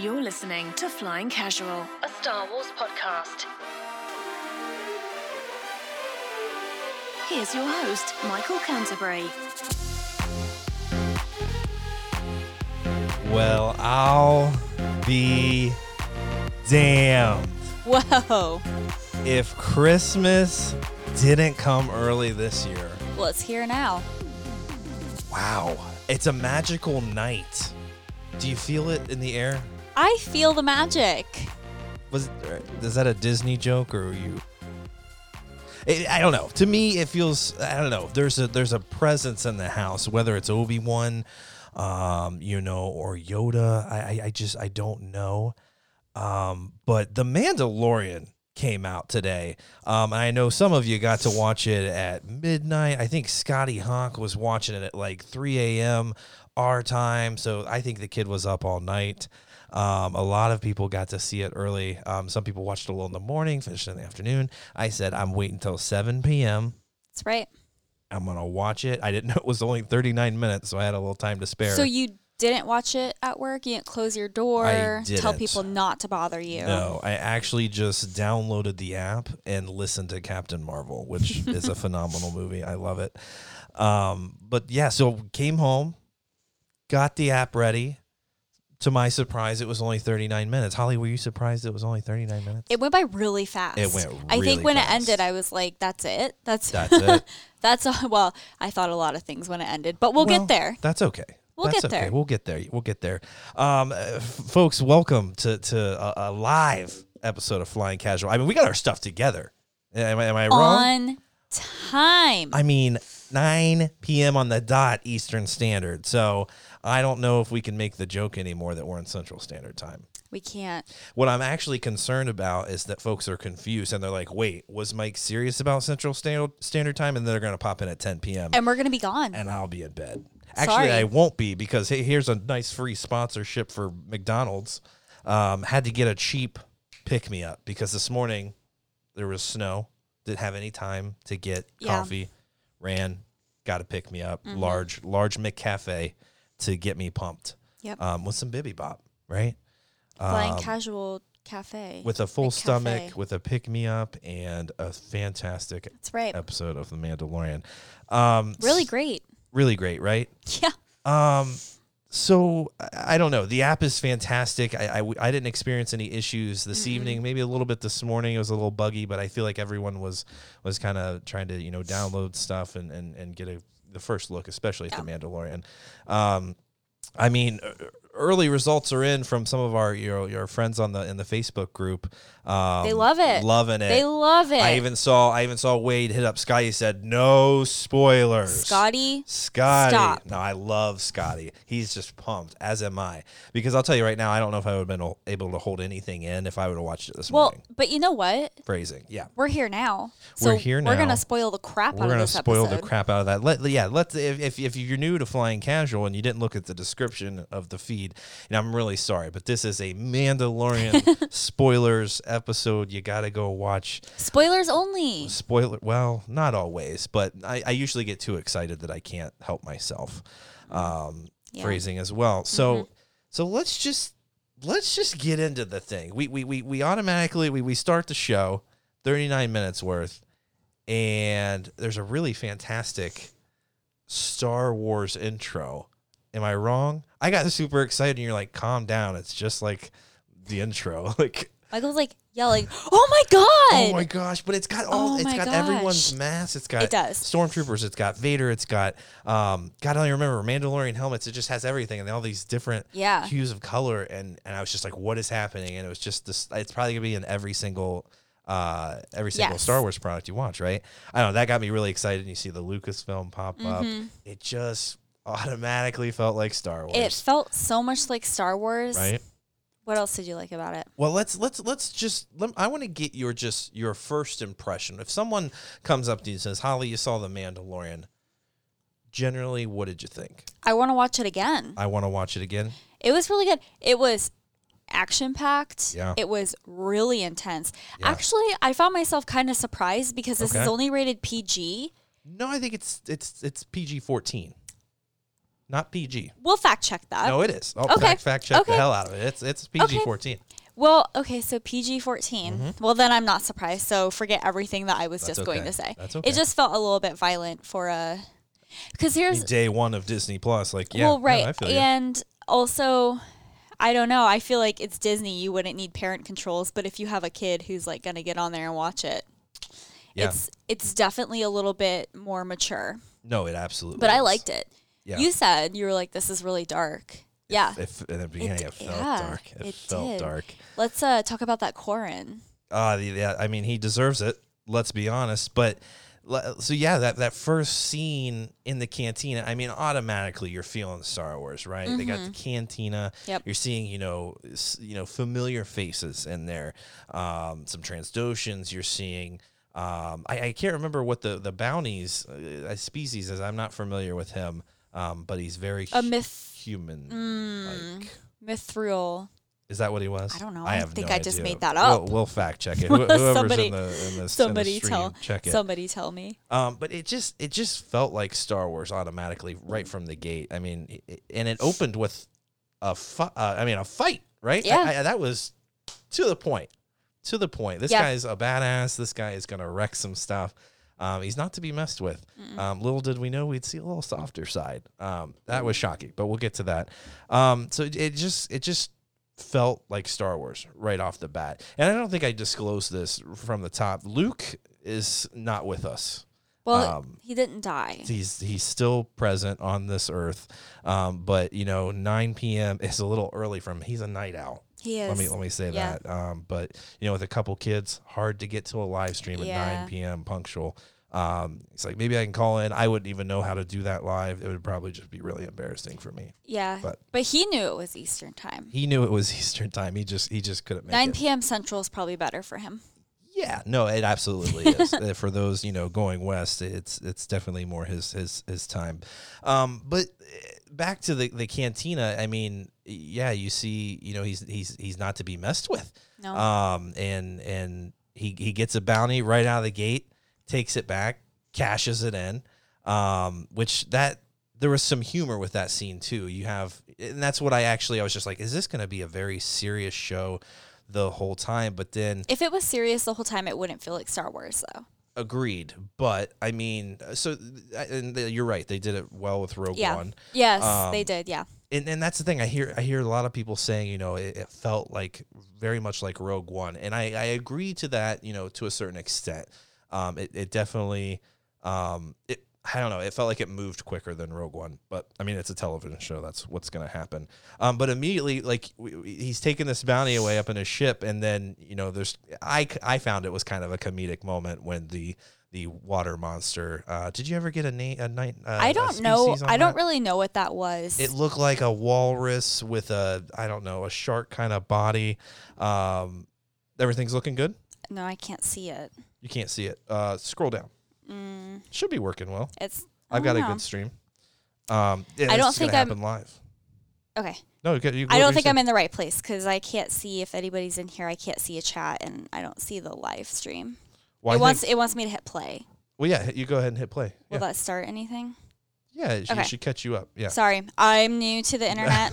You're listening to Flying Casual, a Star Wars podcast. Here's your host, Michael Canterbury. Well, I'll be damned Whoa. if Christmas didn't come early this year. Well, it's here now. Wow. It's a magical night. Do you feel it in the air? I feel the magic. Was is that a Disney joke or you it, I don't know. To me, it feels I don't know. There's a there's a presence in the house, whether it's Obi Wan, um, you know, or Yoda. I, I I just I don't know. Um, but the Mandalorian came out today. Um, I know some of you got to watch it at midnight. I think Scotty Hawk was watching it at like 3 a.m. our time. So I think the kid was up all night. Um, a lot of people got to see it early. Um, some people watched it a little in the morning, finished in the afternoon. I said, I'm waiting until 7 p.m. That's right. I'm going to watch it. I didn't know it was only 39 minutes, so I had a little time to spare. So you didn't watch it at work? You didn't close your door? Tell people not to bother you? No, I actually just downloaded the app and listened to Captain Marvel, which is a phenomenal movie. I love it. Um, but yeah, so came home, got the app ready. To my surprise, it was only 39 minutes. Holly, were you surprised it was only 39 minutes? It went by really fast. It went I really think when fast. it ended, I was like, "That's it. That's That's it. that's a, well." I thought a lot of things when it ended, but we'll Well, get there. That's okay. We'll That's get okay. there. We'll get there. We'll get there. Um, uh, f- folks, welcome to to a, a live episode of Flying Casual. I mean, we got our stuff together. Am I, am I wrong? On time. I mean, 9 p.m. on the dot Eastern Standard. So I don't know if we can make the joke anymore that we're in Central Standard Time. we can't. What I'm actually concerned about is that folks are confused and they're like, wait, was Mike serious about Central Standard, Standard Time? And they're going to pop in at 10 p.m. And we're gonna be gone. and I'll be in bed. Actually, Sorry. I won't be because hey, here's a nice free sponsorship for McDonald's. Um, had to get a cheap pick me up because this morning there was snow. Didn't have any time to get Yeah. Mm-hmm. coffee. Ran, got to pick me up. Large, large McCafe to get me pumped. Yep. Um, with some Bibibop, right? Flying um, casual cafe. With a full stomach, with a pick me up, and a fantastic That's right. episode of The Mandalorian. Um, Really great. really great, right? Yeah. Um, so I don't know. The app is fantastic. I, I, I didn't experience any issues this evening. Maybe a little bit this morning. It was a little buggy, but I feel like everyone was was kind of trying to you know download stuff and and, and get a the first look, especially at the Mandalorian. Um, I mean, early results are in from some of our your your friends on the in the Facebook group. Um, They love it. loving it. They love it. I even saw I even saw Wade hit up Scotty. He said no spoilers. Scotty. Scotty. Stop. No, I love Scotty. He's just pumped, as am I. Because I'll tell you right now, I don't know if I would have been able to hold anything in if I would have watched it this Well, morning. Well, but you know what? Phrasing, yeah. We're here now. We're So here We're gonna spoil the crap We're out gonna of this spoil episode. the crap out of that. Let yeah, let if, if if you're new to flying casual and you didn't look at the description of the feed, and I'm really sorry, but this is a Mandalorian spoilers episode. You got to go watch. Spoilers only. Spoiler. Well, not always, but I, I usually get too excited that I can't help myself. Um, Yeah. Phrasing as well. So so let's just let's just get into the thing. We we we, we automatically we, we start the show, 39 minutes worth, and there's a really fantastic Star Wars intro. Am I wrong? I got super excited and you're like, calm down. It's just like the intro. Like Michael's like yelling, "Oh my god!" Oh my gosh! But it's got all. Oh it's got gosh. everyone's masks. It's got It does. stormtroopers. It's got Vader. It's got um. God, I don't even remember Mandalorian helmets. It just has everything and all these different Yeah. hues of color. And and I was just like, what is happening? And it was just this. It's probably gonna be in every single. Uh, every single Yes. Star Wars product you watch, right? I don't know. That got me really excited. And you see the Lucasfilm pop up. Mm-hmm. It just automatically felt like Star Wars, It felt so much like Star Wars. right? What else did you like about it? Well, let's let's let's just. Let, I want to get your just your first impression. If someone comes up to you and says, "Holly, you saw the Mandalorian," generally, what did you think? I want to watch it again. I want to watch it again. It was really good. It was action packed. Yeah. It was really intense. Yeah. Actually, I found myself kind of surprised because this Okay. is only rated PG. No, I think it's it's it's PG fourteen. Not PG. We'll fact check that. No, it is. Oh, Okay. fact, fact check the hell out of it. It's it's PG fourteen. Well, okay, so PG 14. Well, then I'm not surprised. So forget everything that I was Mm-hmm. That's just going to say. That's okay. It just felt a little bit violent for a. Because here's. Day one of Disney Plus, like yeah, well, no, right. I feel you. and also, I don't know. I feel like it's Disney. You wouldn't need parent controls. But if you have a kid who's like going to get on there and watch it, Yeah. it's it's definitely a little bit more mature. no, it absolutely. But I liked it. Yeah. You said you were like, this is really dark. Yeah. If in the beginning, it, d- felt yeah, dark. It, it felt did. dark. Let's uh, talk about that Corin. Uh, yeah, I mean, he deserves it. Let's be honest. But so yeah, that that first scene in the cantina. I mean, automatically you're feeling Star Wars, right? They got the cantina. Mm-hmm. Yep. You're seeing, you know, you know, familiar faces in there. Um, some Trandoshans. You're seeing. Um, I, I can't remember what the the bounties uh, species is. I'm not familiar with him. Um, but he's very A myth, human. Like, mithril. is that what he was? I don't know. I I think no I just idea. made that We'll- up. We'll, fact check it. Whoever's Somebody- in the in the, in the stream, tell check it. somebody tell me. Um, but it just it just felt like Star Wars automatically right from the gate. I mean, it- and it opened with a fu- uh, I mean a fight, right? Yeah. I, I, that was to the point. To the point. This Yeah. guy's a badass. This guy is gonna wreck some stuff. Um, he's not to be messed with. Um, little did we know we'd see a little softer side. Um, that was shocking, but we'll get to that. Um, so it, it just it just felt like Star Wars right off the bat. And I don't think I disclosed this from the top. Luke is not with us. Well, Um, he didn't die. He's he's still present on this earth, um, but you know, 9 p.m. is a little early for him. He's a night owl. He is. Let me let me say Yeah. that. Um, but you know, with a couple kids, hard to get to a live stream at Yeah. 9 p.m. punctual. Um, it's like maybe I can call in. I wouldn't even know how to do that live. It would probably just be really embarrassing for me. yeah, but- but, he knew it was Eastern time. He knew it was Eastern time. He just he just couldn't make 9 it. p.m. Central is probably better for him. Yeah, no, it absolutely is. Uh, For those you know going west, it's it's definitely more his his his time. Um, but back to the the cantina. I mean, yeah, you see, you know, he's he's he's not to be messed with. No. Um, and and he he gets a bounty right out of the gate, takes it back, cashes it in. Um, which that there was some humor with that scene too. You have, and that's what I actually I was just like, is this going to be a very serious show? The whole time, but then if it was serious the whole time, it wouldn't feel like Star Wars, though. Agreed, but I mean, so uh, and you're right. They did it well with Rogue Yeah. One, Yes, Um, they did. Yeah. and and that's the thing. I hear I hear a lot of people saying, you know, it, it felt like very much like Rogue One, and I I agree to that, you know, to a certain extent. Um, it it definitely, um, it I don't know. It felt like it moved quicker than Rogue One, but I mean, it's a television show. That's what's going to happen. Um, but immediately, like we, we- he's taking this bounty away up in his ship, and then you know, there's I I found it was kind of a comedic moment when the the water monster. Uh, did you ever get a name? A night? Uh, I don't know. I don't that? really know what that was. It looked like a walrus with a I don't know a shark kind of body. Um, everything's looking good. no, I can't see it. You can't see it. Uh, scroll down. Mm, Should be working well. it's. I've got don't a good stream. Um, yeah, I don't this is gonna think I'm- live. Okay. No, you, you, I don't think I'm in the right place because I can't see if anybody's in here. I can't see a chat, and I don't see the live stream. Well, it wants it wants me to hit play. well, yeah. You go ahead and hit play. Will Yeah, that start anything? yeah. It, Okay. it should catch you up. Yeah. Sorry, I'm new to the internet.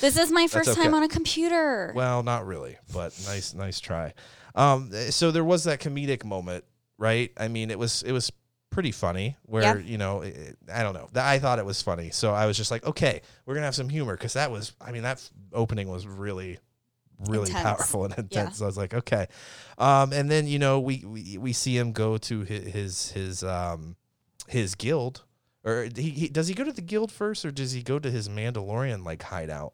this is my first time on a computer. Well, not really, but nice, nice try. Um, so there was that comedic moment, right? I mean, it was it was pretty funny. Where Yeah. you know, it, I don't know, I thought it was funny, so I was just like, okay, we're gonna have some humor because that was, I mean, that opening was really, really Intense. powerful and intense. Yeah. So I was like, okay, um, and then you know, we we, we see him go to his his his um his guild. Or he, he does he go to the guild first, or does he go to his Mandalorian like hideout?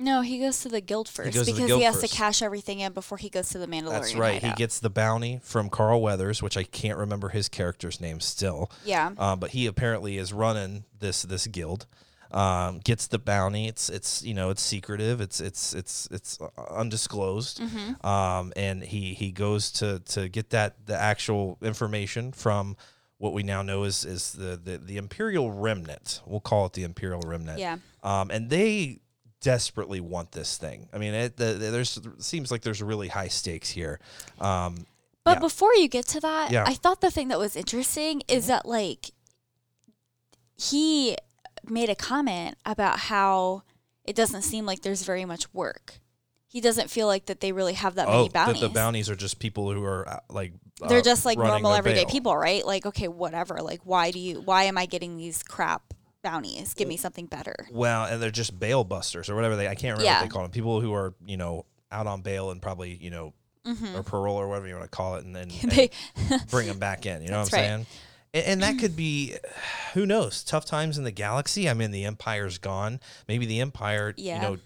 No, he goes to the guild first because guild he has first. to cash everything in before he goes to the Mandalorian. That's right. He gets the bounty from Carl Weathers, which I can't remember his character's name still. Yeah. Um, but he apparently is running this this guild. Um, gets the bounty. It's it's you know it's secretive. It's it's it's it's uh, undisclosed. Mm-hmm. Um, and he he goes to to get that the actual information from what we now know is is the the, the Imperial Remnant. We'll call it the Imperial Remnant. Yeah. Um, and they desperately want this thing. I mean, it, the, there's seems like there's really high stakes here. Um, But Yeah. before you get to that, Yeah. I thought the thing that was interesting is that like he made a comment about how it doesn't seem like there's very much work. He doesn't feel like that they really have that oh, many that bounties. the bounties are just people who are uh, like They're uh, just like normal everyday bail. people, right? Like, okay, whatever. Like, why do you? Why am I getting these crap bounties? Give me something better. Well, and they're just bail busters or whatever they. I can't remember Yeah. what they call them. People who are you know out on bail and probably you know or parole or whatever you want to call it, and then Mm-hmm. They- bring them back in. You know That's what I'm right. saying? And, and that could be, who knows? Tough times in the galaxy. I mean, the Empire's gone. Maybe the Empire, you know,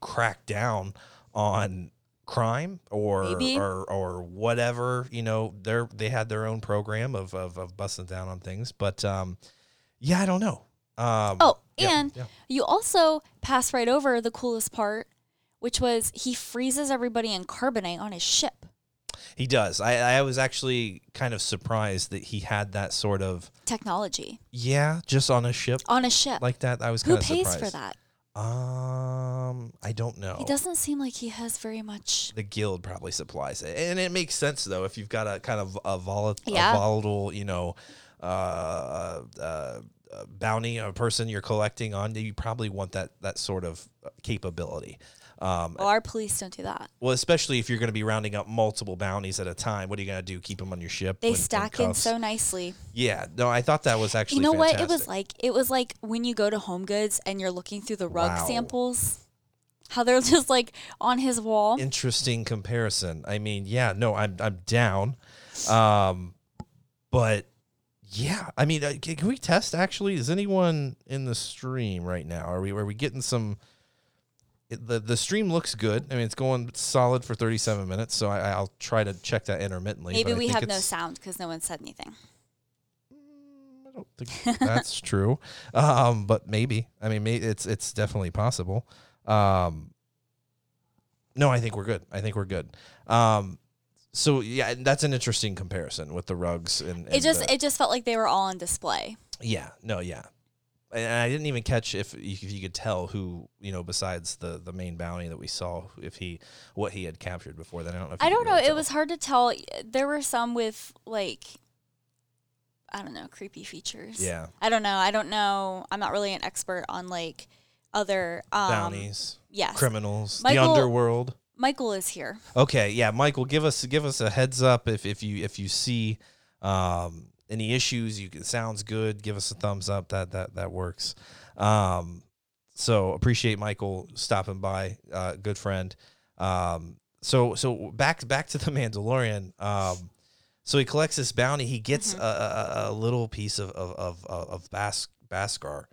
cracked down on crime or Maybe. or or whatever. You know, they're they had their own program of of, of busting down on things. But um, yeah, I don't know. Um, Oh, and yeah. you also pass right over the coolest part, which was he freezes everybody in carbonite on his ship. He does. I, I was actually kind of surprised that he had that sort of Technology yeah, just on a ship on a ship. like that. I was Who kind of surprised. Who pays for that? Um, I don't know. He doesn't seem like he has very much. The guild probably supplies it, and it makes sense though if you've got a kind of a, volat- Yeah. a volatile, you know, uh, uh, uh, bounty, a person you're collecting on. You probably want that that sort of capability. Um, Well, our police don't do that. well, especially if you're going to be rounding up multiple bounties at a time. What are you going to do? Keep them on your ship? They in stack in so nicely. Yeah, no, I thought that was actually. you know what it was like? It was like when you go to Home Goods and you're looking through the rug Wow. samples. How they're just like on his wall. Interesting comparison. I mean, yeah, no, I'm I'm down, um, but yeah, I mean, uh, can, we test? Actually, is anyone in the stream right now? Are we are we getting some? It, the the stream looks good. I mean, it's going solid for 37 minutes, so I, I'll try to check that intermittently. Maybe we have no sound because no one said anything. I don't think that's true. Um, but maybe. I mean, may, it's it's definitely possible. Um, no, I think we're good. I think we're good. Um, so yeah, that's an interesting comparison with the rugs and, and It just the- it just felt like they were all on display. yeah, no, yeah. And I didn't even catch if if you could tell who you know besides the the main bounty that we saw if he what he had captured before then. I don't know. If I don't know. really It was hard to tell. There were some with like I don't know, creepy features. yeah I don't know. I don't know. I'm not really an expert on like other um, bounties, Yes. criminals, Michael- the underworld. Michael is here. Okay, yeah, Michael, give us give us a heads up if, if you if you see um, any issues. You can sounds good. Give us a thumbs up. That that that works. Um, so appreciate Michael stopping by. Uh, good friend. Um, so so back back to the Mandalorian. Um, so he collects this bounty. He gets Mm-hmm. a, a, a little piece of of of, of, Bas- Baskar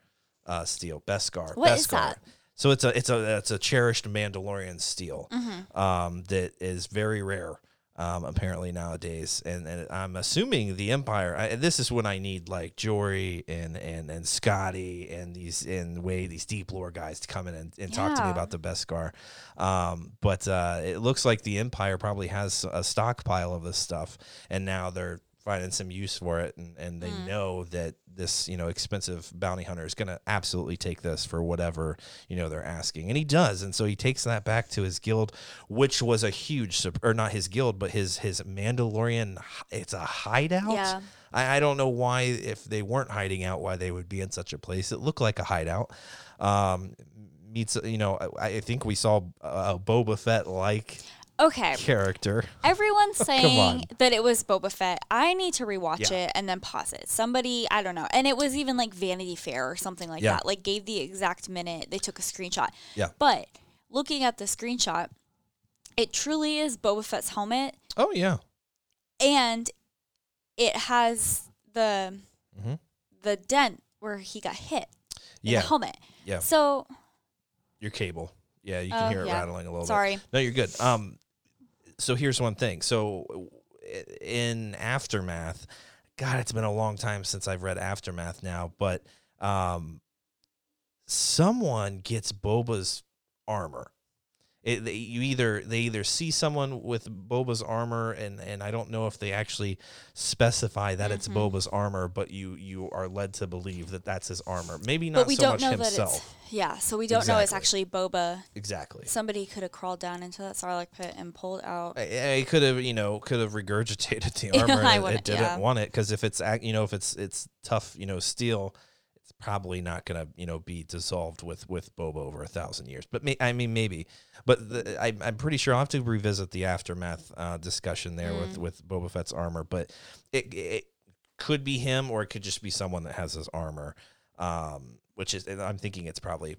uh, steel. Beskar. What Beskar. is that? So it's a it's a it's a cherished Mandalorian steel Mm-hmm. um, that is very rare. Um, apparently nowadays, and, and I'm assuming the Empire. I, this is when I need like Jory and and and Scotty and these and Wade, these deep lore guys to come in and, and talk to me about the Beskar. Um, but uh, it looks like the Empire probably has a stockpile of this stuff, and now they're finding some use for it, and, and they Hmm. know that this you know expensive bounty hunter is going to absolutely take this for whatever you know they're asking, and he does, and so he takes that back to his guild, which was a huge or not his guild, but his his Mandalorian. It's a hideout. Yeah. I, I don't know why if they weren't hiding out, why they would be in such a place. It looked like a hideout. Um, meets you know I, I think we saw a Boba Fett like Okay. character. Everyone's saying that it was Boba Fett. I need to rewatch Yeah. it and then pause it. Somebody, I don't know. And it was even like Vanity Fair or something like Yeah. that. Like gave the exact minute they took a screenshot. Yeah. But looking at the screenshot, it truly is Boba Fett's helmet Oh yeah. and it has the Mhm. the dent where he got hit Yeah. the helmet. Yeah. So Your cable. Yeah, you Oh, can hear it yeah. rattling a little bit. sorry. No, you're good. Um, so here's one thing. So in aftermath, God, it's been a long time since I've read aftermath now, but um, someone gets Boba's armor. It, they, you either they either see someone with Boba's armor, and and I don't know if they actually specify that it's Mhm. Boba's armor, but you you are led to believe that that's his armor. Maybe not But we so don't much know himself. that it's yeah. So we don't know it's actually Boba. exactly. Somebody could have crawled down into that Sarlacc pit and pulled out. I, I could have, you know, could have regurgitated the armor. I and it, it didn't yeah. want it because if it's, you know, if it's it's tough, you know, steel, it's probably not going to you know be dissolved with with Boba over a thousand years. But may, I mean maybe, but the, I, I'm pretty sure I'll have to revisit the aftermath uh, discussion there with with Boba Fett's armor. But it, it could be him, or it could just be someone that has his armor. Um, which is, and I'm thinking it's probably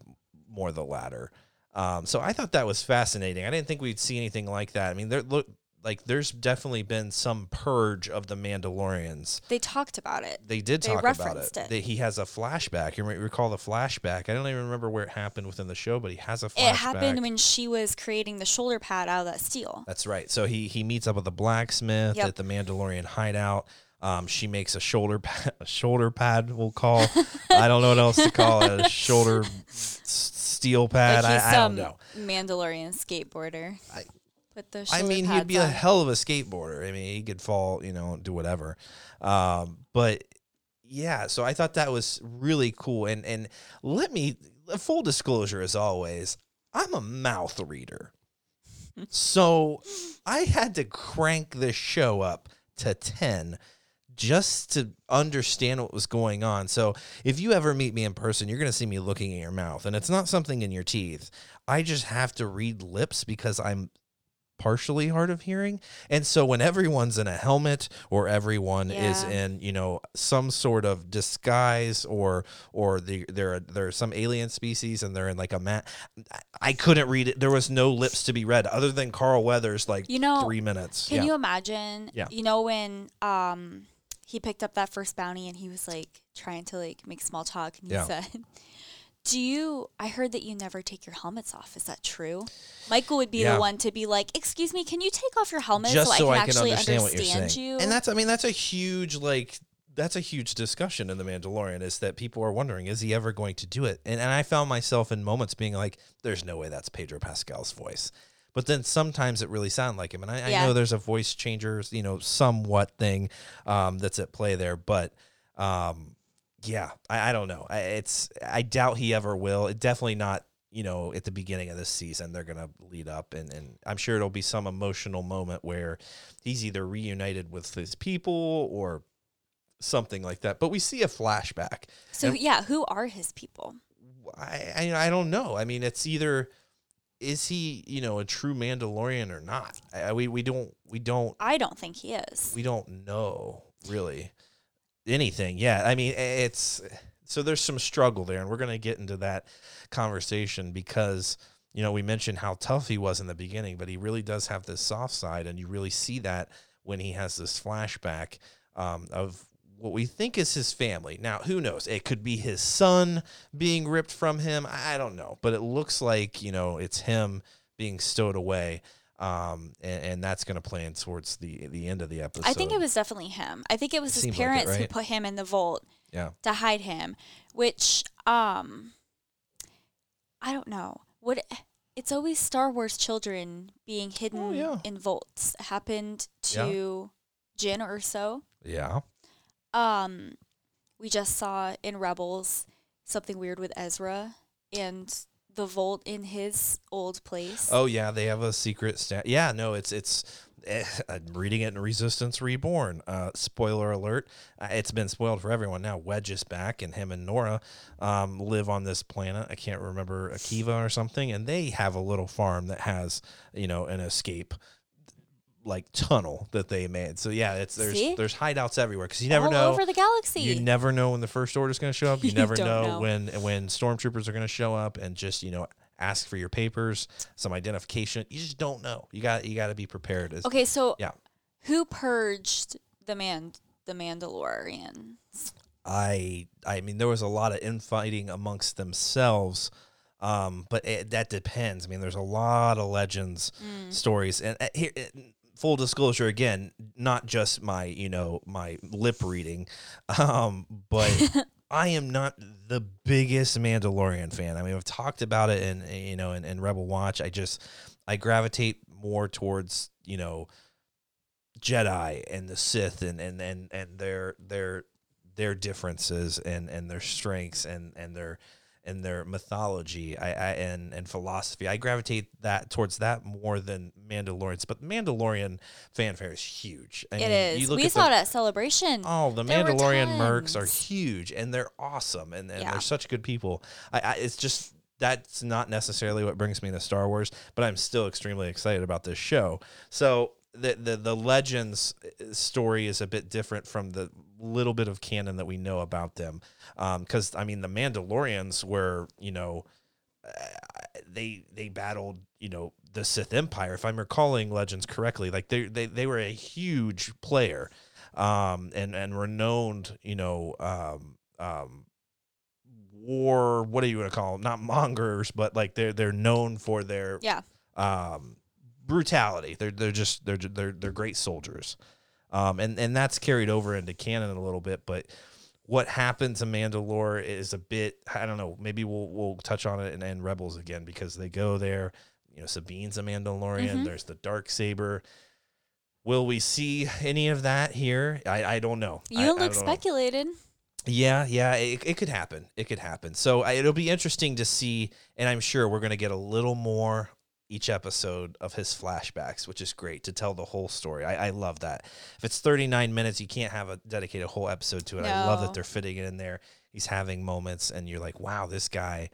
more the latter. Um, so I thought that was fascinating. I didn't think we'd see anything like that. I mean, there look like there's definitely been some purge of the Mandalorians. They talked about it. They did They talk about it. it. That he has a flashback. You recall the flashback? I don't even remember where it happened within the show, but he has a flashback. It happened when she was creating the shoulder pad out of that steel. That's right. So he he meets up with a blacksmith Yep. at the Mandalorian hideout. Um, she makes a shoulder pad, a shoulder pad. We'll call. I don't know what else to call it. A shoulder steel pad. like I, I don't know. Mandalorian skateboarder. I- Put the I mean, he'd be a hell of a skateboarder. I mean, he could fall, you know, do whatever. Um, but yeah, so I thought that was really cool. And and let me full disclosure as always, I'm a mouth reader. so I had to crank this show up to 10 just to understand what was going on. So if you ever meet me in person, you're going to see me looking at your mouth and it's not something in your teeth. I just have to read lips because I'm partially hard of hearing. And so when everyone's in a helmet or everyone is in, you know, some sort of disguise or or the there are there are some alien species and they're in like a mat I couldn't read it. There was no lips to be read other than Carl Weathers like You know, 3 minutes. Can yeah. you imagine? Yeah. You know when um he picked up that first bounty and he was like trying to like make small talk and he Yeah. said, "Do you? I heard that you never take your helmets off. Is that true?" Michael would be Yeah. the one to be like, "Excuse me, can you take off your helmet just so, so I I can can actually understand what you're understand saying. you?" And that's I mean that's a huge like that's a huge discussion in the Mandalorian is that people are wondering is he ever going to do it? And and I found myself in moments being like there's no way that's Pedro Pascal's voice. But then sometimes it really sounded like him, and I, I know there's a voice changer, you know, somewhat thing um, that's at play there. But um, yeah, I, I don't know. I, it's I doubt he ever will. It definitely not. You know, at the beginning of this season, they're gonna lead up, and and I'm sure it'll be some emotional moment where he's either reunited with his people or something like that. But we see a flashback. so and- yeah, who are his people? I, I I don't know. I mean, it's either is he you know a true Mandalorian or not. I, we we don't we don't I don't think he is. we don't know really anything Yeah, I mean, it's so there's some struggle there, and we're gonna get into that conversation because you know we mentioned how tough he was in the beginning, but he really does have this soft side, and you really see that when he has this flashback um, of what we think is his family. Now, who knows? It could be his son being ripped from him. I I don't know, but it looks like you know it's him being stowed away. Um, and, and that's going to play in towards the the end of the episode. I think it was definitely him. I think it was It his seemed like it, parents who put him in the vault yeah. to hide him, which um I don't know. What it's always Star Wars children being hidden Oh, yeah. in vaults. Happened to Jyn Erso. Yeah. Um we just saw in Rebels something weird with Ezra and the vault in his old place. Oh yeah, they have a secret stat. Yeah, no, it's it's. eh, I'm reading it in Resistance Reborn. Uh, spoiler alert! Uh, it's been spoiled for everyone now. Wedge is back, and him and Norra um, live on this planet. I can't remember Akiva or something, and they have a little farm that has you know an escape like tunnel that they made. So yeah, it's there's See? there's hideouts everywhere because you never All know. over the galaxy. You never know when the first order is going to show up. You You never know, know. when when stormtroopers are going to show up and just you know ask for your papers, some identification. You just don't know. You got you got to be prepared. As, okay, so Yeah. who purged the man the Mandalorian? I I mean there was a lot of infighting amongst themselves. Um, but it, that depends. I mean, there's a lot of legends, Mm. stories, and uh, here, uh, full disclosure again, not just my, you know, my lip reading, um, but I am not the biggest Mandalorian fan. I mean, I've talked about it in, you know, in, in Rebel Watch. I just, I gravitate more towards, you know, Jedi and the Sith and and and and their their their differences and and their strengths and and their and their mythology I, I and and philosophy. I gravitate that towards that more than Mandalorians. But Mandalorian fanfare is huge. I It mean, is. you look We saw the- it at Celebration. Oh, the There Mandalorian mercs are huge and they're awesome and, and Yeah. they're such good people. I, I it's just that's not necessarily what brings me to Star Wars, but I'm still extremely excited about this show. So the the the Legends uh, story is a bit different from the little bit of canon that we know about them. Because I mean, the Mandalorians were you know uh, they they battled you know the Sith Empire. If I'm recalling Legends correctly, like they they they were a huge player, um, and and renowned you know um um war. What do you want to call them? Not mongers, but like they're they're known for their Yeah. um brutality. They're they're just they're they're they're great soldiers, um, and and that's carried over into canon a little bit, but. What happens in Mandalore is a bit I don't know. Maybe we'll we'll touch on it in, in Rebels again because they go there. You know, Sabine's a Mandalorian. Mhm. There's the dark saber. Will we see any of that here? I, I don't know. You I look know. speculated. Yeah, yeah, it, it could happen. It could happen. So I, it'll be interesting to see, and I'm sure we're going to get a little more each episode of his flashbacks, which is great to tell the whole story. I, I love that. If it's 39 minutes, you can't have a dedicate a whole episode to it. I love that they're fitting it in there. He's having moments, and you're like, wow, this guy.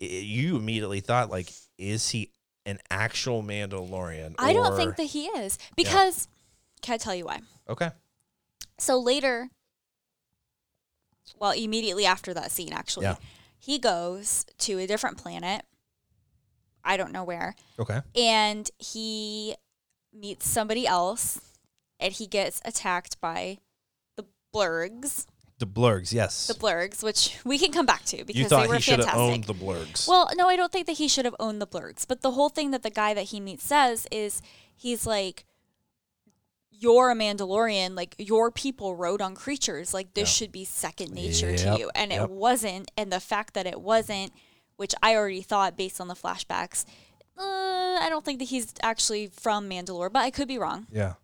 i- You immediately thought, like, is he an actual Mandalorian? I don't think that he is because can I tell you why? Okay. So later, well, immediately after that scene, actually, Yeah. he goes to a different planet. I don't know where, Okay. and he meets somebody else, and he gets attacked by the blurrgs. The blurrgs, yes. The blurrgs, which we can come back to because you they were he should have fantastic. owned the blurrgs. Well, no, I don't think that he should have owned the blurrgs. But the whole thing that the guy that he meets says is he's like, You're a Mandalorian, like your people rode on creatures. Like this Yeah. should be second nature Yep, to you. And yep. it wasn't. And the fact that it wasn't, which I already thought based on the flashbacks, uh, I don't think that he's actually from Mandalore, but I could be wrong. yeah.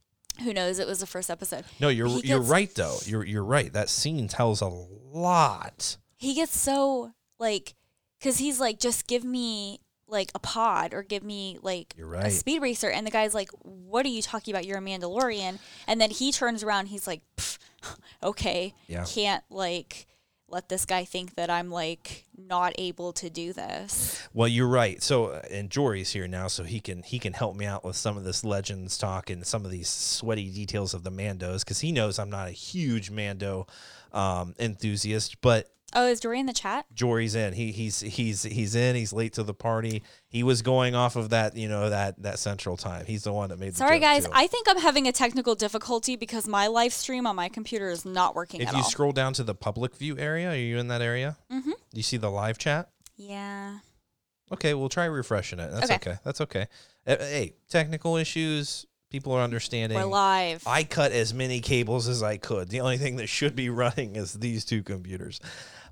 Who knows? It was the first episode. No, you're He you're gets- right though. You're you're right. That scene tells a lot. he gets so like because he's like just give me like a pod or give me like You're a speed racer and the guy's like what are you talking about you're a mandalorian and then he turns around he's like okay Yeah. can't like let this guy think that i'm like not able to do this Well, you're right. So, uh, and Jory's here now, so he can he can help me out with some of this legends talk and some of these sweaty details of the Mandos because he knows I'm not a huge Mando um, enthusiast, but oh is Jory in the chat Jory's in. He he's he's he's in. He's late to the party. He was going off of that you know that that Central Time. He's the one that made. The sorry guys too. i think i'm having a technical difficulty because my live stream on my computer is not working If you all scroll down to the public view area, are you in that area? mm-hmm. You see the live chat. yeah Okay, we'll try refreshing it. That's okay. Okay. That's okay. Uh, Hey, technical issues, people are understanding. we're live I cut as many cables as I could. The only thing that should be running is these two computers.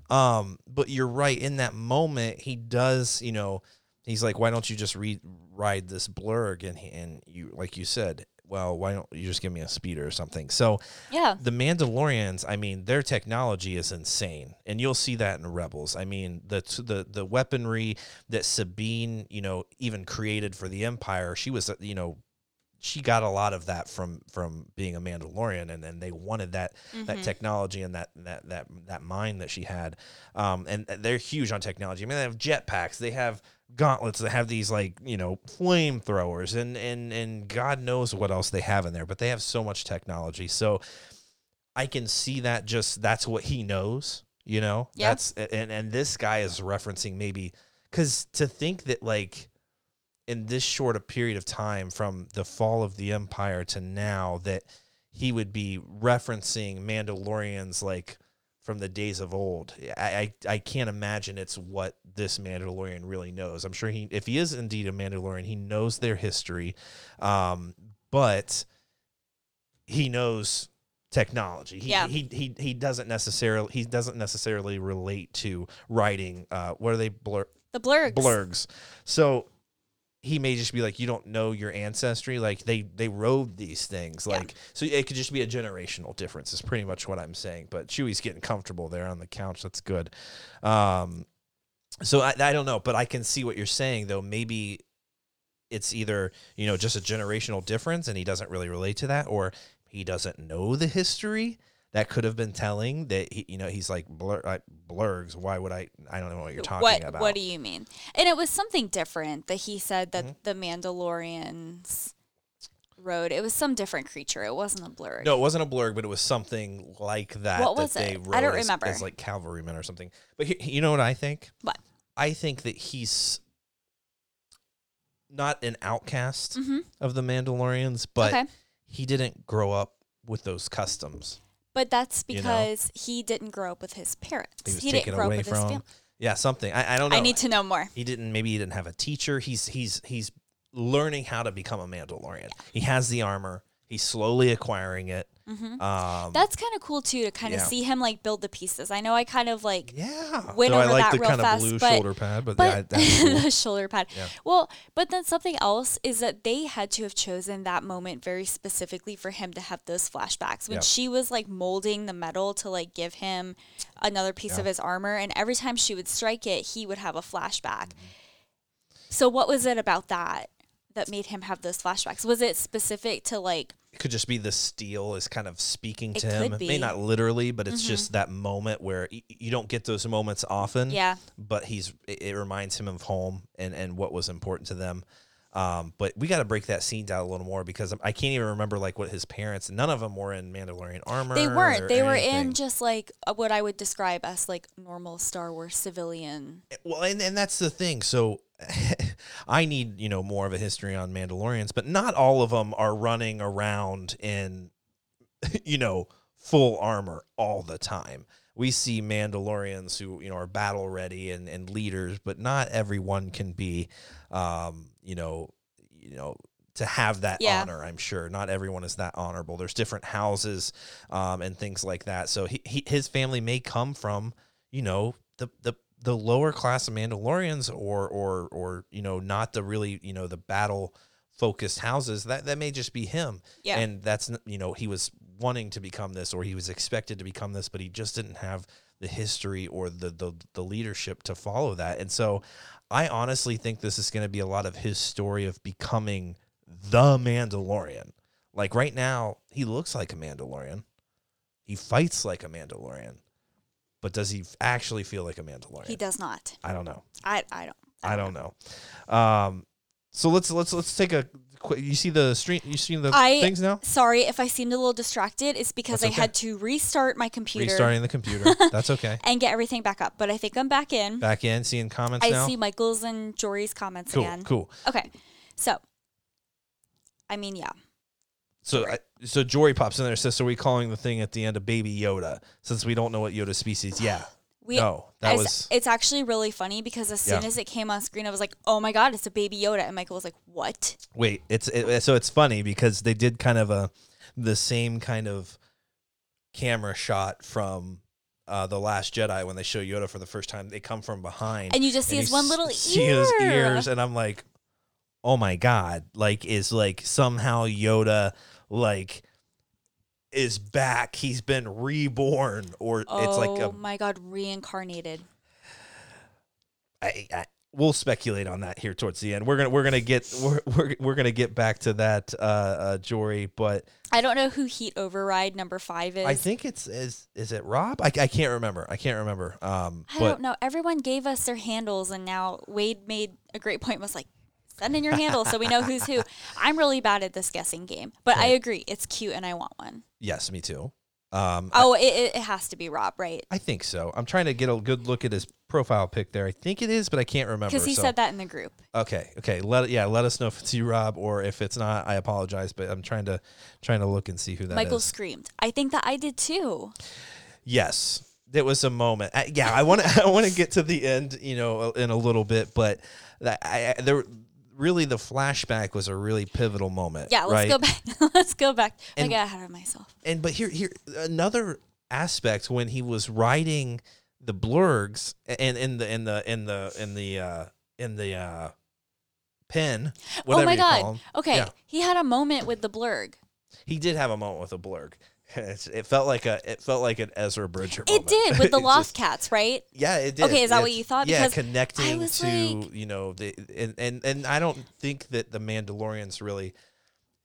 Um, but you're right. In that moment, he does. You know, he's like, "Why don't you just re- ride this blurrg?" And he, and you, like you said, well, why don't you just give me a speeder or something? So yeah the Mandalorians, I mean, their technology is insane, and you'll see that in Rebels. I mean, the the the weaponry that Sabine, you know, even created for the Empire, she was, uh, you know, she got a lot of that from from being a Mandalorian, and and they wanted that that Mhm. technology and that that that that mind that she had, um, and they're huge on technology. I mean, they have jetpacks, they have gauntlets, they have these like you know flamethrowers, and and and God knows what else they have in there, but they have so much technology. So I can see that just that's what he knows, you know. Yeah. That's and and this guy is referencing maybe because to think that like in this short a period of time from the fall of the empire to now that he would be referencing Mandalorians like from the days of old. I, I I can't imagine it's what this Mandalorian really knows. I'm sure he if he is indeed a Mandalorian, he knows their history. Um, but he knows technology. He, Yeah. he he he doesn't necessarily he doesn't necessarily relate to writing uh what are they blur the blurrgs blurrgs. So he may just be like, you don't know your ancestry. Like they they rode these things. Yeah. Like so it could just be a generational difference. Is pretty much what I'm saying. But Chewie's getting comfortable there on the couch. That's good. Um, so I, I don't know, but I can see what you're saying though. Maybe it's either you know just a generational difference, and he doesn't really relate to that, or he doesn't know the history that could have been telling that he, you know he's like blur, like, blurrgs. Why would I? I don't know what you're talking what about. what do you mean? And it was something different that he said that Mm-hmm. the Mandalorians rode. It was some different creature. It wasn't a blur. No, it wasn't a blurrg, but it was something like that. What that was they it? Rode I don't as, remember. As like cavalrymen or something. But he, you know what I think? What? I think that he's not an outcast Mhm. of the Mandalorians, but Okay. he didn't grow up with those customs. But that's You know? because he didn't grow up with his parents. He was didn't taken grow away up with his from. family. Yeah, something. I, I don't know. I need to know more. He didn't. Maybe he didn't have a teacher. He's he's he's learning how to become a Mandalorian. He has the armor. He's slowly acquiring it. Um, That's kind of cool too to kind of Yeah. see him like build the pieces. I know I kind of like yeah. went Though I over like that the real kind fast, of blue but- shoulder pad, but, but cool. the shoulder pad. Yeah. Well, but then something else is that they had to have chosen that moment very specifically for him to have those flashbacks when Yeah. she was like molding the metal to like give him another piece Yeah. of his armor, and every time she would strike it, he would have a flashback. Mm-hmm. So, what was it about that that made him have those flashbacks? Was it specific to like? It could just be the steel is kind of speaking to could him. It may be. Mm-hmm. not literally, but it's just that moment where y- you don't get those moments often. Yeah. But he's it, it reminds him of home and and what was important to them. Um, but we got to break that scene down a little more because I can't even remember like what his parents. None of them were in Mandalorian armor. They weren't. They were anything. in just like uh, what I would describe as like normal Star Wars civilian. Well, and, and that's the thing. So I need, you know, more of a history on Mandalorians, but not all of them are running around in, you know, full armor all the time. We see Mandalorians who, you know, are battle ready and, and leaders, but not everyone can be, um, you know, you know, to have that Yeah. honor. I'm sure not everyone is that honorable. There's different houses, um, and things like that. So he, he his family may come from, you know, the the the lower class of Mandalorians or or or you know not the really you know the battle focused houses that that may just be him Yeah. and that's you know he was wanting to become this or he was expected to become this but he just didn't have the history or the the, the leadership to follow that and so I honestly think this is going to be a lot of his story of becoming the Mandalorian like right now he looks like a Mandalorian he fights like a Mandalorian but does he actually feel like a Mandalorian He does not. I don't know. I I don't. I don't know. Um, so let's let's let's take a. You see the stream? You see the I things now? sorry if I seemed a little distracted. It's because That's I had to restart my computer Restarting the computer. That's okay. and get everything back up. But I think I'm back in. Back in, seeing comments I now. see Michael's and Jory's comments cool, again. cool. Okay, so I mean, yeah, So I, so Jory pops in there. and Says, "So we calling the thing at the end of Baby Yoda since we don't know what Yoda species?" Yeah. We. no, that it's, was it's actually really funny because as soon Yeah. as it came on screen, I was like, "Oh my god, it's a baby Yoda!" And Michael was like, "What?" wait. It's it, so it's funny because they did kind of a the same kind of camera shot from. Uh, the Last Jedi, when they show Yoda for the first time, they come from behind, And you just see his one little see ear. his ears, and I'm like, oh my god, like is like somehow Yoda like is back. He's been reborn, or oh it's like a. my god, reincarnated. I, I, we'll speculate on that here towards the end. We're gonna we're gonna get we're we're, we're gonna get back to that, uh, uh, Jory, but I don't know who Heat Override number five is. I think it's is is it Rob? I, I can't remember. I can't remember. Um, I but don't know. Everyone gave us their handles, and now Wade made a great point. Was like, send in your handle so we know who's who. I'm really bad at this guessing game, but I agree, it's cute, and I want one. Yes, me too. Um, Oh, it, it, it has to be Rob, right? I think so. I'm trying to get a good look at his profile pic there. I think it is, but I can't remember. Because he so- said that in the group. Okay, okay. Let yeah, let us know if it's you, Rob, or if it's not. I apologize, but I'm trying to trying to look and see who that is. Michael screamed. I think that I did too. Yes, there was a moment. I, yeah, I want to I want to get to the end, you know, in a little bit, but that I, I there really the flashback was a really pivotal moment. Yeah, let's right? go back. let's go back. I And- got ahead of myself. And but here here another aspect when he was writing the blurrgs and in the in the in the in the uh in the uh pen whatever oh my you call god. Okay, Yeah. he had a moment with the blurrg. He did have a moment with a blurrg. It's, it felt like a it felt like an Ezra Bridger. It did with the Loth just- cats, right? Yeah, it did. Okay, is that what you thought? Yeah, Because I connecting to like- you know the and, and and I don't think that the Mandalorians really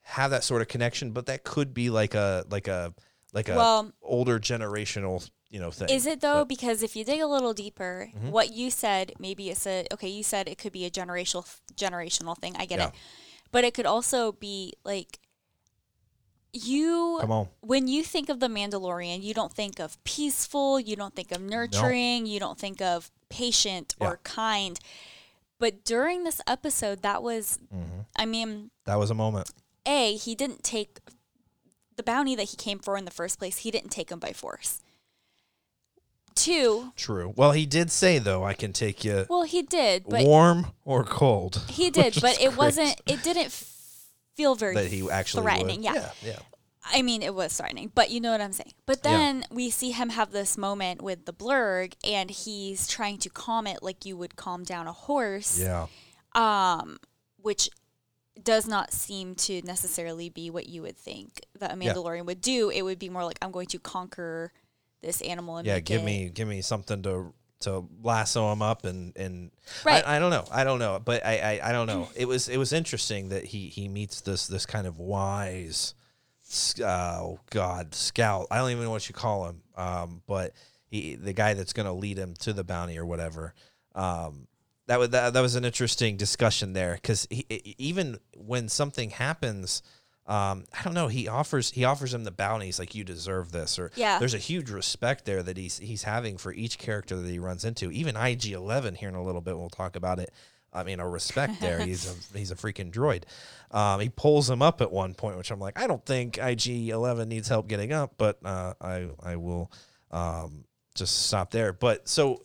have that sort of connection, but that could be like a like a like a Well- older generational you know thing. Is it though? But- because if you dig a little deeper, Mm-hmm. what you said maybe it's a okay. You said it could be a generational generational thing. I get Yeah. it, but it could also be like you. Come on. When you think of the Mandalorian, you don't think of peaceful. You don't think of nurturing. You don't think of patient Yeah. or kind. But during this episode, that was. Mm-hmm. I mean, That was a moment. a he didn't take the bounty that he came for in the first place. He didn't take him by force. Two, True. Well, he did say though, I can take you Well, he did, but warm or cold. he did, but it great wasn't. It didn't feel very that he actually threatening. Yeah. yeah, yeah. I mean, it was threatening, but you know what I'm saying. But Yeah. then we see him have this moment with the blurrg, and he's trying to calm it like you would calm down a horse. Yeah. Um, which does not seem to necessarily be what you would think that a Yeah. Mandalorian would do. It would be more like I'm going to conquer this animal and yeah give it- me give me something to to lasso him up and and Right. I, I don't know. I don't know. But I, I I don't know. It was it was interesting that he he meets this this kind of wise oh god scout. I don't even know what you call him um but he the guy that's gonna lead him to the bounty or whatever. Um that was that, that was an interesting discussion there because even when something happens um, I don't know. He offers he offers him the bounty. He's like, "You deserve this," or Yeah. There's a huge respect there that he's he's having for each character that he runs into. Even IG Eleven here in a little bit. We'll talk about it. I mean, a respect there. He's a he's a freaking droid. Um, he pulls him up at one point, which I'm like, I don't think IG Eleven needs help getting up, but uh, I I will um, just stop there. But so,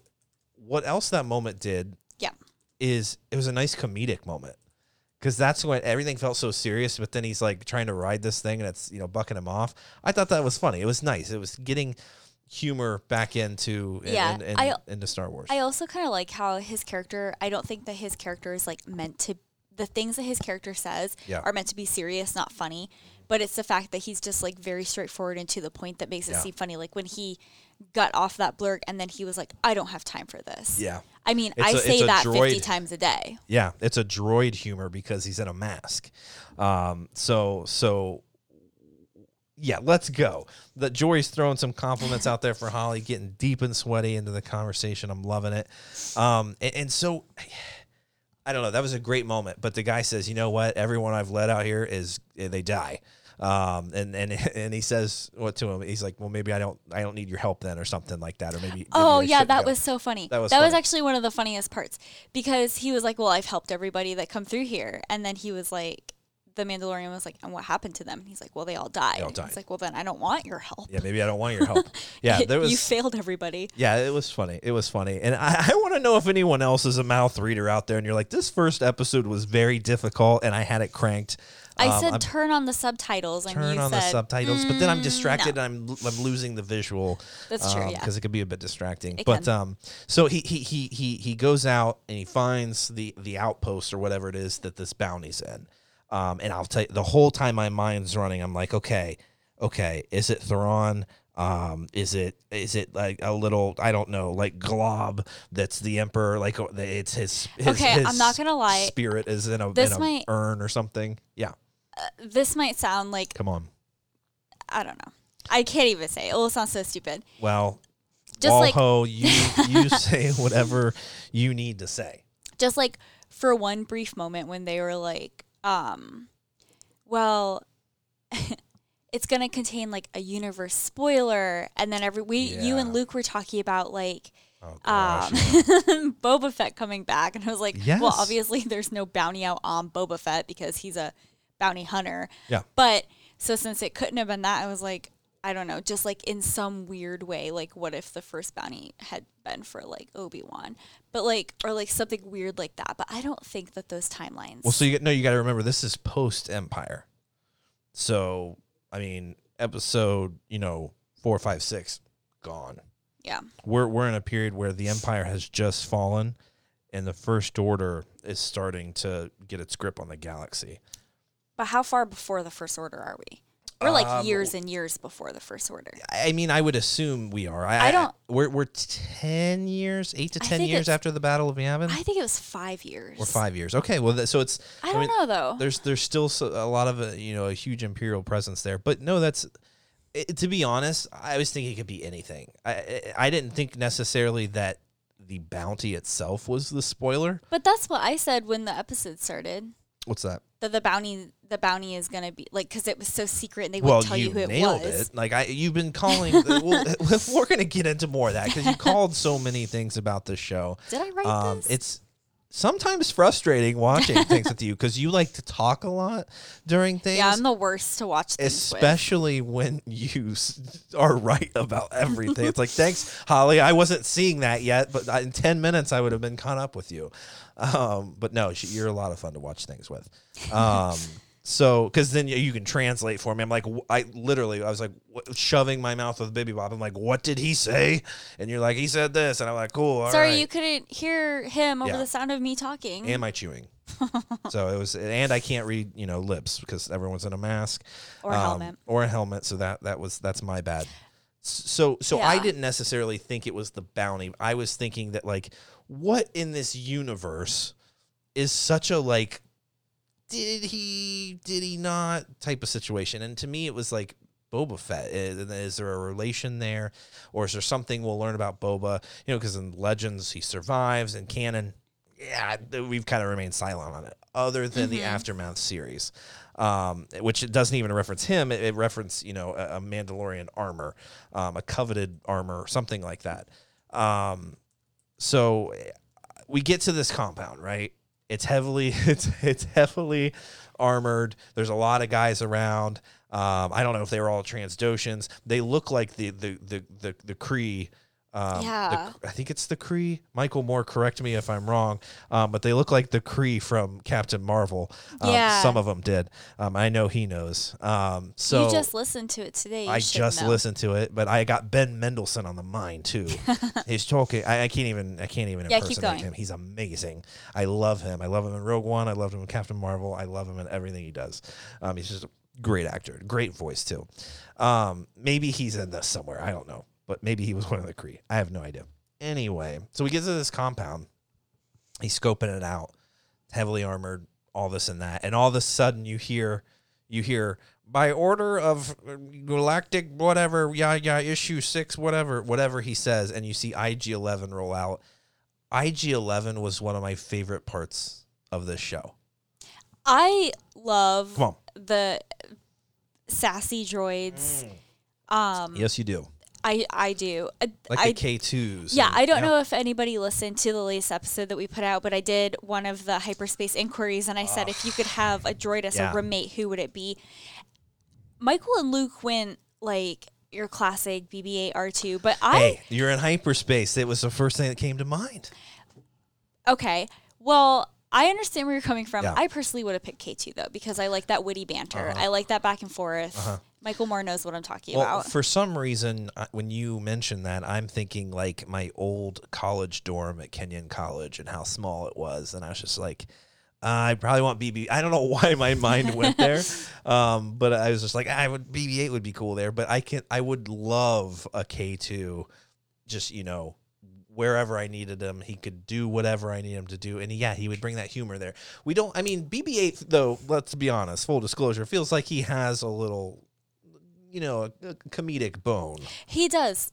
what else that moment did Yeah. is it was a nice comedic moment because that's when everything felt so serious. But then he's like trying to ride this thing, and it's you know bucking him off. I thought that was funny. It was nice. It was getting humor back into in, Yeah, in, in- I- into Star Wars. I also kind of like how his character. I don't think that his character is like meant to. The things that his character says Yeah. are meant to be serious, not funny. But it's the fact that he's just like very straightforward and to the point that makes it Yeah. seem funny. Like when he got off that blurrg and then he was like, "I don't have time for this." yeah, I mean, It's I a- say that fifty times a day. yeah. It's a droid humor because he's in a mask. Um, so so. Yeah, let's go. The Jory's throwing some compliments out there for Holly, getting deep and sweaty into the conversation. I'm loving it. Um, and, and so I don't know. That was a great moment. But the guy says, "You know what? Everyone I've led out here is eh, they die." Um, and and and he says what to him? He's like, "Well, maybe I don't I don't need your help then, or something like that, or maybe." maybe Oh I yeah, that go." was so funny. That was that was actually one of the funniest parts because he was like, "Well, I've helped everybody that come through here," and then he was like, "The Mandalorian was like, and what happened to them?" He's like, "Well, they all died." They all He's died. like, "Well, then I don't want your help. Yeah, maybe I don't want your help. Yeah, there was. you failed everybody." yeah, it was funny. It was funny, and I, I want to know if anyone else is a mouth reader out there, and you're like, this first episode was very difficult, and I had it cranked. I Um, said turn on the subtitles, and turn you on said the subtitles, but then I'm "Mm, distracted no." and I'm I'm losing the visual. That's true, yeah. because it could be a bit distracting. It but can. um, so he he he he he goes out and he finds the the outpost or whatever it is that this bounty's in. Um, and I'll tell you, the whole time my mind's running, I'm like, okay, okay, is it Thrawn? Um, is it is it like a little I don't know like glob that's the emperor like uh, it's his, his Okay, I'm not gonna lie. spirit is in a, This in a might- urn or something yeah This might sound like come on I don't know. I can't even say. It will sound so stupid. Well, Just like- Walho, you you say whatever you need to say. just like for one brief moment when they were like um well it's going to contain like a universe spoiler and then every we you and Luke were talking about like Oh um Boba Fett coming back and I was like well obviously there's no bounty out on Boba Fett because he's a bounty hunter Yeah. but so since it couldn't have been that I was like I don't know just like in some weird way like what if the first bounty had been for like Obi-Wan but like or like something weird like that but I don't think that those timelines Well, so you get no, you got to remember this is post Empire. So I mean, episode you know four, five, six, gone. yeah We're we're in a period where the Empire has just fallen, and the First Order is starting to get its grip on the galaxy. But how far before the first order are we We're like Um, years and years before the first order. I mean, I would assume we are. I, I don't- We're we're ten years, eight to I ten years after the Battle of Yavin, I think it was five years. or five years. Okay, well, that, so it's. I don't mean, know though. There's there's still so, a lot of uh, you know a huge imperial presence there, but no, that's. It, to be honest, I was thinking it could be anything. I I, I didn't think necessarily that the bounty itself was the spoiler. But that's what I said when the episode started. What's that? That the bounty, the bounty is gonna be like because it was so secret and they well, wouldn't tell you, who it nailed was. it. Like I, you've been calling. well, we're gonna get into more of that because you called so many things about this show. Did I write Um, this? it's sometimes frustrating watching things with you because you like to talk a lot during things. yeah, I'm the worst to watch things with. especially when you are right about everything. It's like, thanks, Holly. I wasn't seeing that yet, but in 10 minutes, I would have been caught up with you. Um, but no, she, you're a lot of fun to watch things with. Um, so, because then you, you can translate for me. I'm like, I literally, I was like shoving my mouth with Bibibop. I'm like, what did he say? And you're like, he said this. And I'm like, cool. Sorry, right. you couldn't hear him over Yeah. the sound of me talking. and my chewing. so it was, and I can't read, you know, lips because everyone's in a mask Or a um, helmet. or a helmet. So that that was that's my bad. So so I didn't necessarily think it was the bounty. I was thinking that like, what in this universe is such a like, did he did he not type of situation? And to me, it was like. Boba Fett. Is, is there a relation there, or is there something we'll learn about Boba? You know, because in Legends he survives, in canon, yeah, we've kind of remained silent on it, other than the aftermath series, um, which it doesn't even reference him. It, it reference you know a, a Mandalorian armor, um, a coveted armor, something like that. Um, so eh, we get to this compound, right? It's heavily it's it's heavily armored. There's a lot of guys around. Um, I don't know if they were all Trandoshans. They look like the the the the, the Kree. Um, the- Yeah. I think it's the Kree. Michael Moore, correct me if I'm wrong, um, but they look like the Kree from Captain Marvel. Um, Yeah. Some of them did. Um, I know he knows. Um, so you just listened to it today. You I just know. listened to it, but I got Ben Mendelsohn on the mind too. He's talking. I, I can't even. I can't even Yeah, impersonate him. He's amazing. I love him. I love him in Rogue One. I loved him in Captain Marvel. I love him in everything he does. Um, he's just a great actor. Great voice too. Um, maybe he's in this somewhere. I don't know, but maybe he was one of the Kree. I have no idea. Anyway, so he gets to this compound. He's scoping it out, heavily armored, all this and that, and all of a sudden you hear, you hear by order of galactic whatever, yeah, yeah, issue six, whatever, whatever he says, and you see IG Eleven roll out. IG Eleven was one of my favorite parts of this show. I love the sassy droids. Um, yes, you do. I I do. I, Like I, the K twos. yeah, I don't know if anybody listened to the latest episode that we put out, but I did one of the hyperspace inquiries, and I said if you could have a droid as Yeah. a roommate, who would it be? Michael and Luke went like your classic BB-8 R2, but I Hey, you're in hyperspace. It was the first thing that came to mind. Okay. Well, I understand where you're coming from. Yeah. I personally would have picked K2 though because I like that witty banter. Uh-huh. I like that back and forth. Michael Moore knows what I'm talking Well, about. for some reason, when you mention that, I'm thinking like my old college dorm at Kenyon College and how small it was, and I was just like, uh, I probably want BB. I don't know why my mind went there, um, but I was just like, I would BB-8 would be cool there, but I can I would love a K2, just you know. Wherever I needed him, he could do whatever I need him to do, and yeah, he would bring that humor there. We don't. I mean, BB-8 though. Let's be honest. Full disclosure, feels like he has a little you know, a, a comedic bone, he does.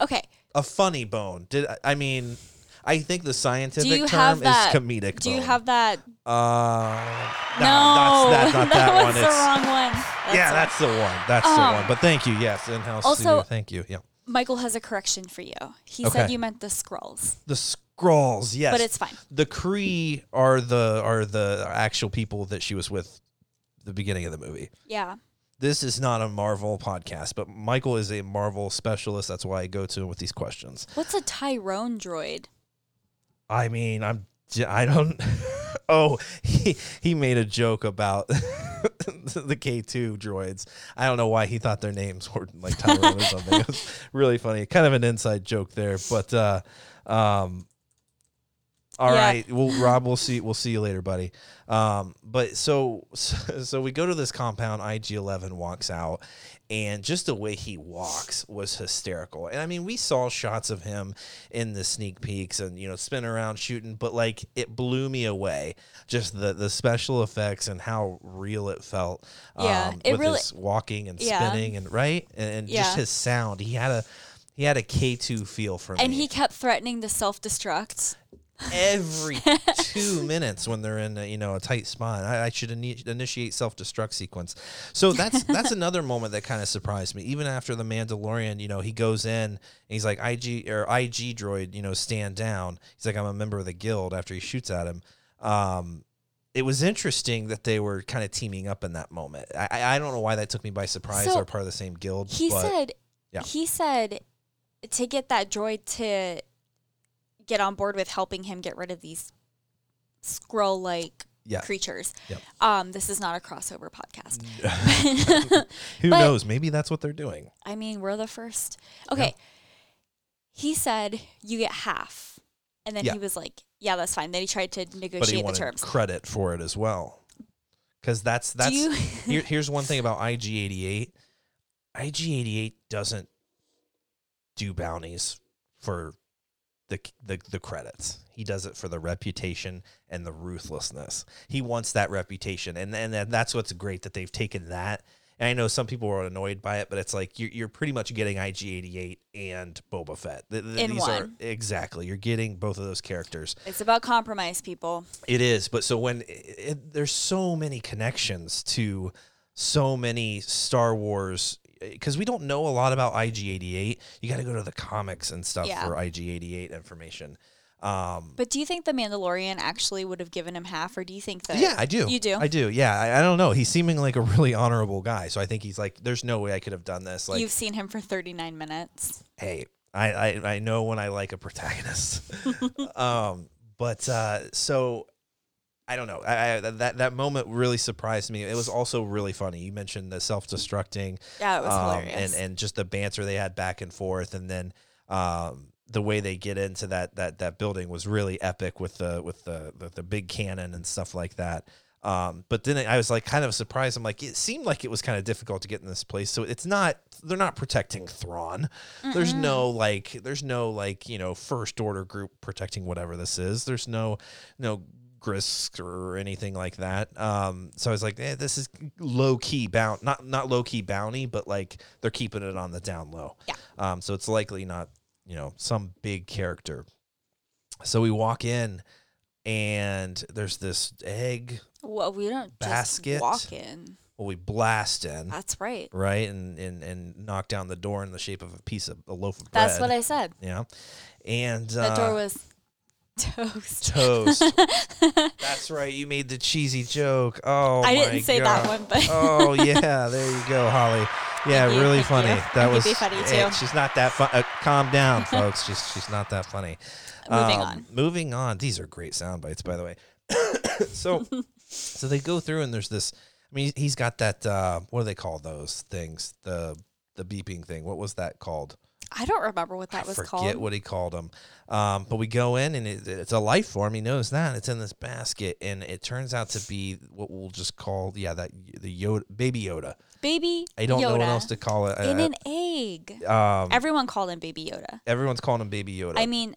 Okay. a funny bone. Did I mean? I think the scientific Do you term have that? is comedic. Do you have that? Uh, No, that's, that's not that, that one. the It's, wrong one. That's yeah, the- that's the one. That's the Um, one. But thank you. Yes, in-house also- studio. Thank you. Yeah, Michael has a correction for you. He Okay. said you meant the Skrulls, the Skrulls. Yes, but it's fine. the Kree are the are the actual people that she was with. The beginning of the movie. Yeah. This is not a Marvel podcast, but Michael is a Marvel specialist. That's why I go to him with these questions. What's a Tyrone droid? I mean, I'm I don't. oh, he he made a joke about the K2 droids. I don't know why he thought their names were like Tyrone or something. It was really funny. Kind of an inside joke there, but uh, um, All Yeah. right, well, Rob, we'll see. We'll see you later, buddy. Um, but so, so we go to this compound. IG Eleven walks out, and just the way he walks was hysterical. And I mean, we saw shots of him in the sneak peeks and you know spin around shooting, but like it blew me away. Just the the special effects and how real it felt. Yeah, um, it with really- his walking and Yeah. spinning and right and, and just his sound. He had a he had a K two feel for me And he kept threatening to self destruct. Every two minutes when they're in a, you know a tight spot. I, I should ini- initiate self destruct sequence. So that's that's another moment that kind of surprised me. Even after the Mandalorian, you know, he goes in and he's like IG or IG droid, you know, stand down. He's like I'm a member of the guild after he shoots at him. Um, it was interesting that they were kind of teaming up in that moment. I, I I don't know why that took me by surprise. So, They're part of the same guild. He but said, yeah. he said to get that droid to get on board with helping him get rid of these Skrull like yeah. creatures. Yep. Um, this is not a crossover podcast. Who But- knows? Maybe that's what they're doing. I mean, we're the first. Okay. He said you get half. And then Yeah. he was like, yeah, that's fine. Then he tried to negotiate the terms. credit for it as well. Because that's that's here, here's one thing about IG88. IG88 doesn't do bounties for the, the the credits. He does it for the reputation and the ruthlessness. He wants that reputation, and and that's what's great that they've taken that. And I know some people are annoyed by it, but it's like you're, you're pretty much getting IG88 and Boba Fett. Th- th- In these are one. exactly you're getting both of those characters. It's about compromise, people. It is, but so when it, it, there's so many connections to so many Star Wars because we don't know a lot about IG88. You got to go to the comics and stuff Yeah. for IG88 information. Um, But do you think the Mandalorian actually would have given him half, or do you think that? yeah, I do. You do? I do. Yeah, I, I don't know. He's seeming like a really honorable guy, so I think he's like, there's no way I could have done this. Like, You've seen him for 39 minutes. hey, I, I, I know when I like a protagonist. um, but uh, so I don't know. I, I, that that moment really surprised me. It was also really funny. You mentioned the self destructing, Yeah, it was um, hilarious. and and just the banter they had back and forth, and then um, the way they get into that that that building was really epic with the with the the, the big cannon and stuff like that. Um, but then I was like kind of surprised. I'm like, it seemed like it was kind of difficult to get in this place. So it's not, they're not protecting Thrawn. There's no like, there's no like, you know, first order group protecting whatever this is. There's no, no Grisk or anything like that. Um, so I was like, eh, this is low key bound, not, not low key bounty, but like they're keeping it on the down low. Yeah. Um, so it's likely not, you know, some big character. So we walk in and there's this egg well, we don't basket. just walk in. well, we blast in, That's right. right, and, and and knock down the door in the shape of a piece of a loaf of bread. That's what I said. yeah, and the uh, door was toast. toast. That's right. You made the cheesy joke. Oh, I didn't say that one, but oh yeah, there you go, Holly. Yeah, Thank really thank funny. you. That was funny, too. she's not that fun. Uh, calm down, folks. She's she's not that funny. Moving Um, on. Moving on. These are great sound bites, by the way. so, so they go through, and there's this. I mean, he's got that. Uh, what do they call those things? The the beeping thing. What was that called? I don't remember what that I was forget called. Forget what he called them. Um, but we go in and it, it's a life form. He knows that it's in this basket, and it turns out to be what we'll just call yeah that the Yoda baby Yoda. Baby I don't Yoda know what else to call it. in Uh, an egg. um, Everyone called him Baby Yoda. everyone's calling him baby Yoda. I mean,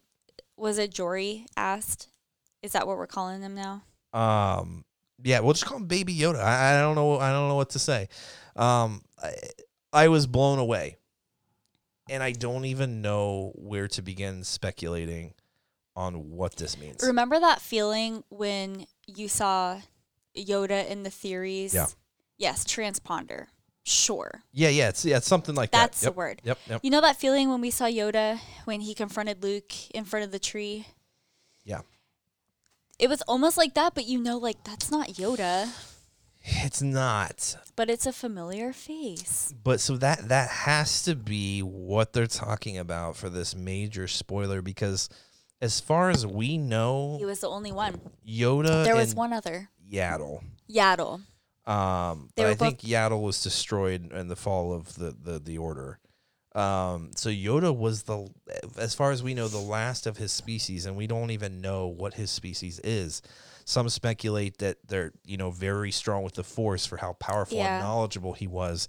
was it Jory asked? Is that what we're calling him now? um, yeah, we'll just call him baby Yoda. I, I don't know. I don't know what to say. Um, I, I was blown away, and I don't even know where to begin speculating on what this means. Remember that feeling when you saw Yoda in the theories? Yeah. Yes, transponder. Sure. Yeah, yeah, it's yeah, it's something like That's that. That's the Yep, word. Yep, yep. You know that feeling when we saw Yoda when he confronted Luke in front of the tree? Yeah. It was almost like that, but you know, like, that's not Yoda, It's not. but it's a familiar face. But so that that has to be what they're talking about for this major spoiler because as far as we know, He was the only one. Yoda There was one other. Yaddle. Yaddle. Um, They but I think Yaddle was destroyed in the fall of the the, the order. Um, so Yoda was the, as far as we know, the last of his species, and we don't even know what his species is. Some speculate that they're, you know, very strong with the Force for how powerful Yeah. and knowledgeable he was,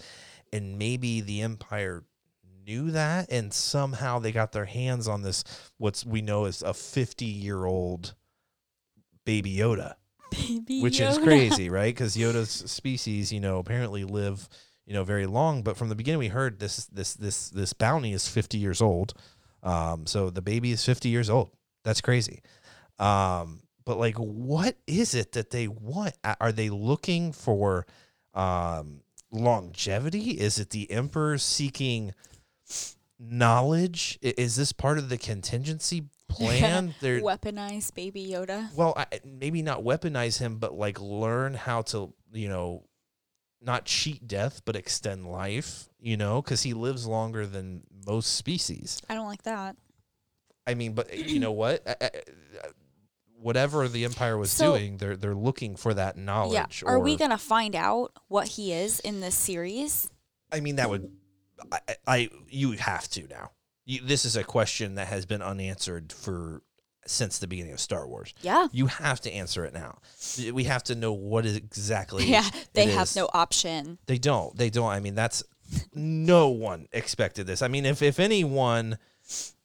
and maybe the Empire knew that, and somehow they got their hands on this, what's we know is a fifty-year-old baby Yoda Baby which is crazy, right? Because Yoda's species, you know, apparently live, you know, very long. But from the beginning, we heard this this this this bounty is fifty years old. Um, so the baby is fifty years old. That's crazy. Um, but like, what is it that they want? Are they looking for um, longevity? Is it the emperor seeking knowledge? Is this part of the contingency plan? They're Weaponized baby Yoda. well, I, maybe not weaponize him, but like learn how to, you know, not cheat death, but extend life, you know, because he lives longer than most species. I don't like that. I mean, but you know what? I- I- I- Whatever the Empire was So- doing, they're they're looking for that knowledge. Yeah. Are we gonna find out what he is in this series? I mean, that would, I, I- you have to now. You, this is a question that has been unanswered for since the beginning of Star Wars. Yeah. You have to answer it now. We have to know what is exactly. Yeah. They have is. no option. They don't. They don't. I mean, that's no one expected this. I mean, if if anyone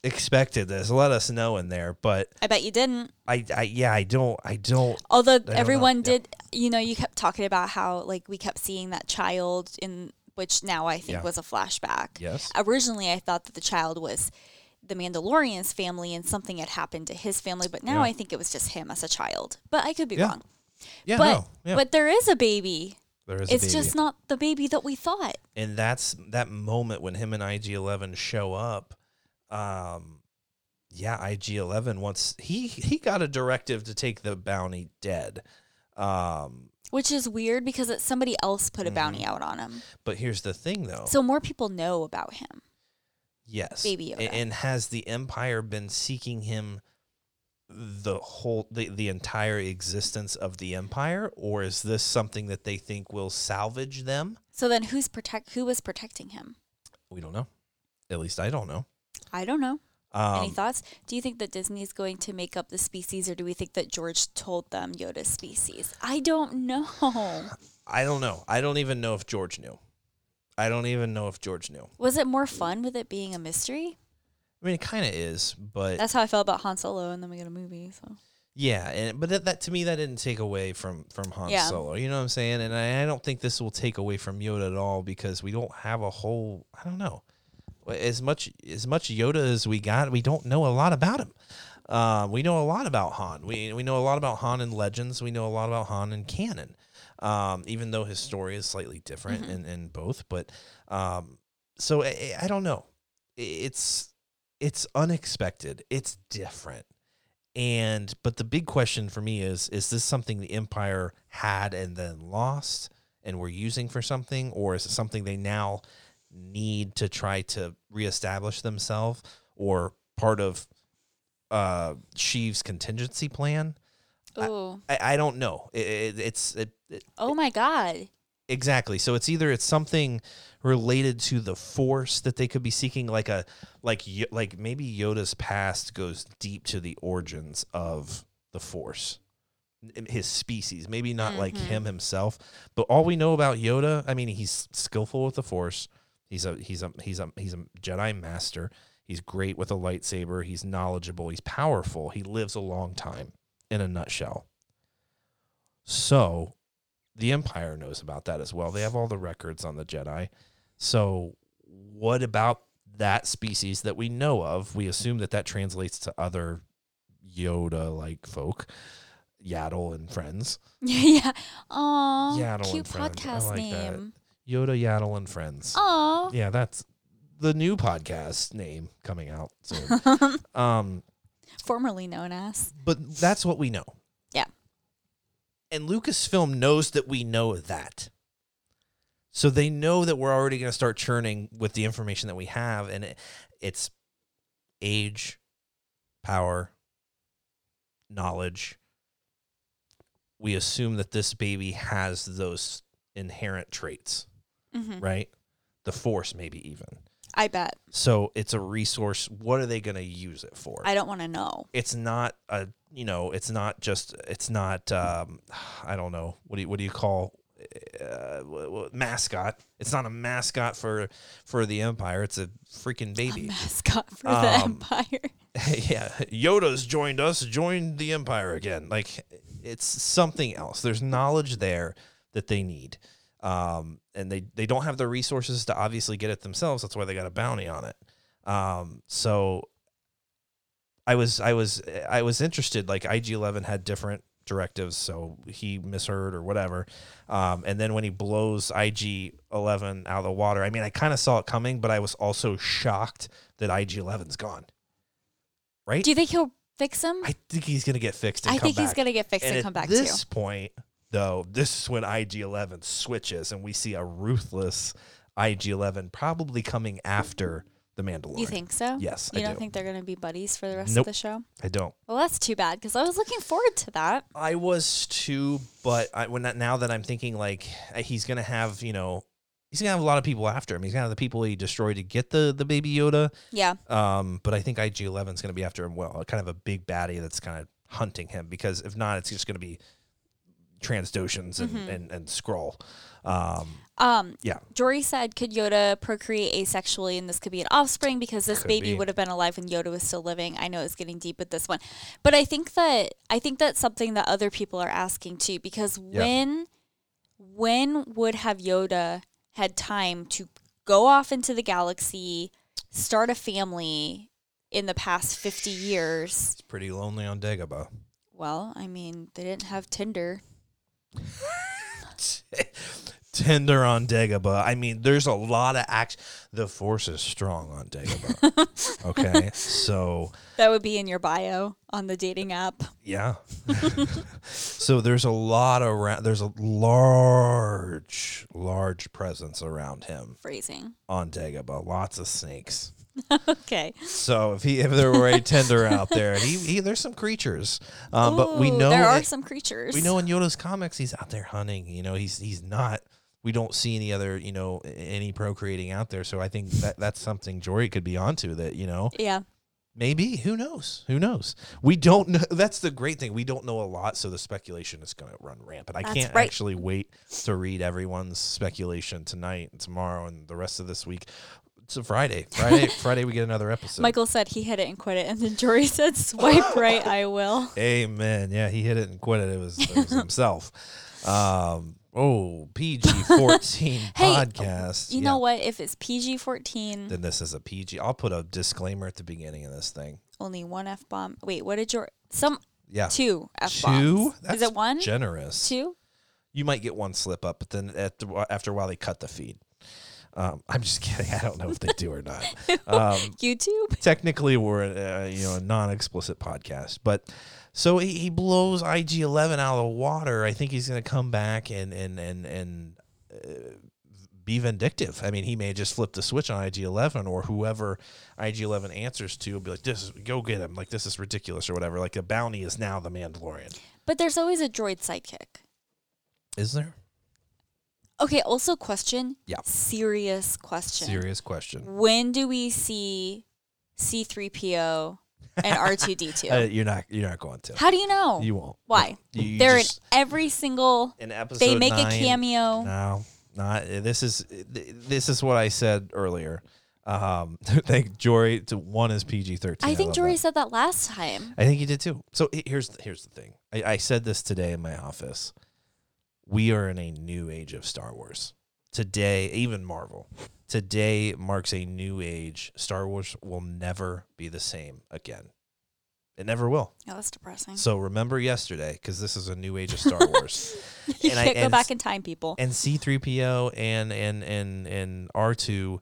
expected this, let us know in there. But I bet you didn't. I, I yeah, I don't. I don't. Although know. everyone Yeah. did, you know, you kept talking about how like we kept seeing that child in which now I think Yeah. was a flashback. Yes. Originally, I thought that the child was the Mandalorian's family and something had happened to his family, but now Yeah. I think it was just him as a child. But I could be Yeah. wrong. Yeah. but no. Yeah. but there is a baby. there is a It's just not the baby that we thought. and that's that moment when him and IG Eleven show up. Um, yeah, IG Eleven wants he he got a directive to take the bounty dead. Um, Which is weird because it's somebody else put a bounty Mm-hmm. out on him. but here's the thing, though. So more people know about him. Yes. Baby Yoda. And has the Empire been seeking him the whole the, the entire existence of the Empire or is this something that they think will salvage them? So then who's protect who was protecting him? We don't know. At least I don't know. I don't know. Any Um, thoughts? Do you think that Disney is going to make up the species, or do we think that George told them Yoda's species? I don't know. I don't know. I don't even know if George knew. I don't even know if George knew. Was it more fun with it being a mystery? I mean, it kind of is, but That's how I felt about Han Solo, and then we got a movie. So yeah, and but that, that to me that didn't take away from from Han Yeah. Solo. You know what I'm saying? And I, I don't think this will take away from Yoda at all because we don't have a whole. I don't know. As much as much Yoda as we got, we don't know a lot about him. Uh, we know a lot about Han. We we know a lot about Han in Legends. We know a lot about Han in canon. Um, even though his story is slightly different in, in both, but um, so I, I don't know. It's it's unexpected. It's different. And but the big question for me is is this something the empire had and then lost and were using for something or is it something they now need to try to reestablish themselves or part of uh Sheev's contingency plan? oh, I, I don't know. It, it, it's it, oh my God! Exactly. So it's either it's something related to the force that they could be seeking, like a like like maybe Yoda's past goes deep to the origins of the force, his species. Maybe not like him himself, but all we know about Yoda. I mean, he's skillful with the force. He's a he's a he's a he's a Jedi master. He's great with a lightsaber. He's knowledgeable. He's powerful. He lives a long time. In a nutshell. So the Empire knows about that as well. They have all the records on the Jedi. So, what about that species that we know of? We assume that that translates to other Yoda like folk, Yaddle and friends. yeah. Yaddle cute and friends. I podcast like that. Yoda, Yaddle, and friends. Aw. Yeah, that's the new podcast name coming out soon. um, Formerly known as. but that's what we know. Yeah. And Lucasfilm knows that we know that. So they know that we're already going to start churning with the information that we have. And it, it's age, power, knowledge. We assume that this baby has those inherent traits, Mhm. right? The force, maybe even. I bet. So it's a resource. What are they going to use it for? I don't want to know. it's not a you know it's not just it's not um i don't know what do you what do you call uh, mascot it's not a mascot for for the empire it's a freaking baby Mascot for the Um, Empire. yeah yoda's joined us joined the empire again like it's something else there's knowledge there that they need um and they they don't have the resources to obviously get it themselves that's why they got a bounty on it um so I was I was I was interested. Like IG Eleven had different directives, so he misheard or whatever. Um, and then when he blows IG Eleven out of the water, I mean, I kind of saw it coming, but I was also shocked that IG 11's gone. Right? Do you think he'll fix him? I think he's gonna get fixed. And I come think he's gonna get fixed and, And come at back this too. point, though, this is when IG Eleven switches, and we see a ruthless IG Eleven probably coming after the Mandalorian. You think so? Yes, You I don't do. think they're gonna be buddies for the rest Nope. of the show? I don't. Well, that's too bad because I was looking forward to that. I was too, but I, when that, now that I'm thinking like uh, he's gonna have, you know, he's gonna have a lot of people after him. He's gonna have the people he destroyed to get the the baby Yoda. Yeah. Um, but I think IG 11's gonna be after him. Well, kind of a big baddie that's kind of hunting him because if not, it's just gonna be Trandoshans and Mm-hmm. and, and Skrull. Um, Um, yeah, Jory said, could Yoda procreate asexually and this could be an offspring because this Could baby be. would have been alive when Yoda was still living? I know it's getting deep with this one. But I think that I think that's something that other people are asking too because Yeah. when when would have Yoda had time to go off into the galaxy, start a family in the past 50 years? it's pretty lonely on Dagobah. Well, I mean, they didn't have Tinder. Tender on Dagobah. I mean, there's a lot of action. The force is strong on Dagobah. okay, so That would be in your bio on the dating app. yeah. so there's a lot around. There's a large, large presence around him Phrasing. on Dagobah. Lots of snakes. Okay. So if he if there were a tender out there, he, he there's some creatures. Um, but we know there are it- some creatures. we know in Yoda's comics he's out there hunting. You know, he's he's not. We don't see any other, you know, any procreating out there. So I think that that's something Jory could be onto. That you know, Yeah. maybe who knows? Who knows? We don't know. That's the great thing. We don't know a lot, so the speculation is going to run rampant. I That's can't right. actually wait to read everyone's speculation tonight and tomorrow and the rest of this week. It's a Friday. Friday. Friday. We get another episode. Michael said he hit it and quit it, and then Jory said, "Swipe right, I will." Amen. Yeah, he hit it and quit it. It was, it was himself. Um, oh, PG fourteen Hey, podcast. You Yeah. know what? If it's PG fourteen, Then this is a PG. I'll put a disclaimer at the beginning of this thing. only one f bomb. Wait, what did your some Yeah, two f two. bombs? That's Is it one? Generous. Two? You might get one slip up, but then at the, after a while they cut the feed. Um, I'm just kidding. I don't know if they do or not. Um, YouTube? technically we're a, uh, you know a non-explicit podcast but so he, he blows IG11 out of the water I think he's going to come back and and and and uh, be vindictive I mean he may just flip the switch on IG11 or whoever IG11 answers to will be like this is go get him like this is ridiculous or whatever like the bounty is now the Mandalorian But there's always a droid sidekick. is there Okay. Also, question. Yeah. Serious question. serious question When do we see C three PO and R two D two? uh, you're not you're not going to How do you know? you won't Why? You- you They're just- in every single. in episode They make nine, a cameo. No, not this is this is what I said earlier. Um, thank Jory. To one is PG thirteen. I think love Jory that. said that last time. I think he did too. So here's the, here's the thing. I, I said this today in my office. We are in a new age of Star Wars. Today, even Marvel. Today marks a new age. Star Wars will never be the same again. It never will. Yeah, that's depressing. So remember yesterday, because this is a new age of Star Wars. you and can't go and back in time, people. and C3PO and and and and R2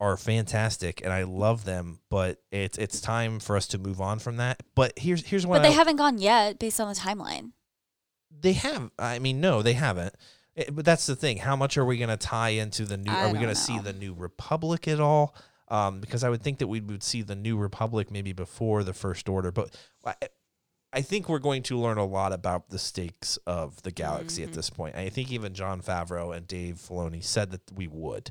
are fantastic and I love them, but it's it's time for us to move on from that. But here's here's what But they I, haven't gone yet, based on the timeline. They have. I mean, no, they haven't. It- but that's the thing. How much are we going to tie into the new? I are we going to see the new Republic at all? Um, because I would think that we would see the new Republic maybe before the First Order. But I, I think we're going to learn a lot about the stakes of the galaxy Mm-hmm. at this point. I think even Jon Favreau and Dave Filoni said that we would.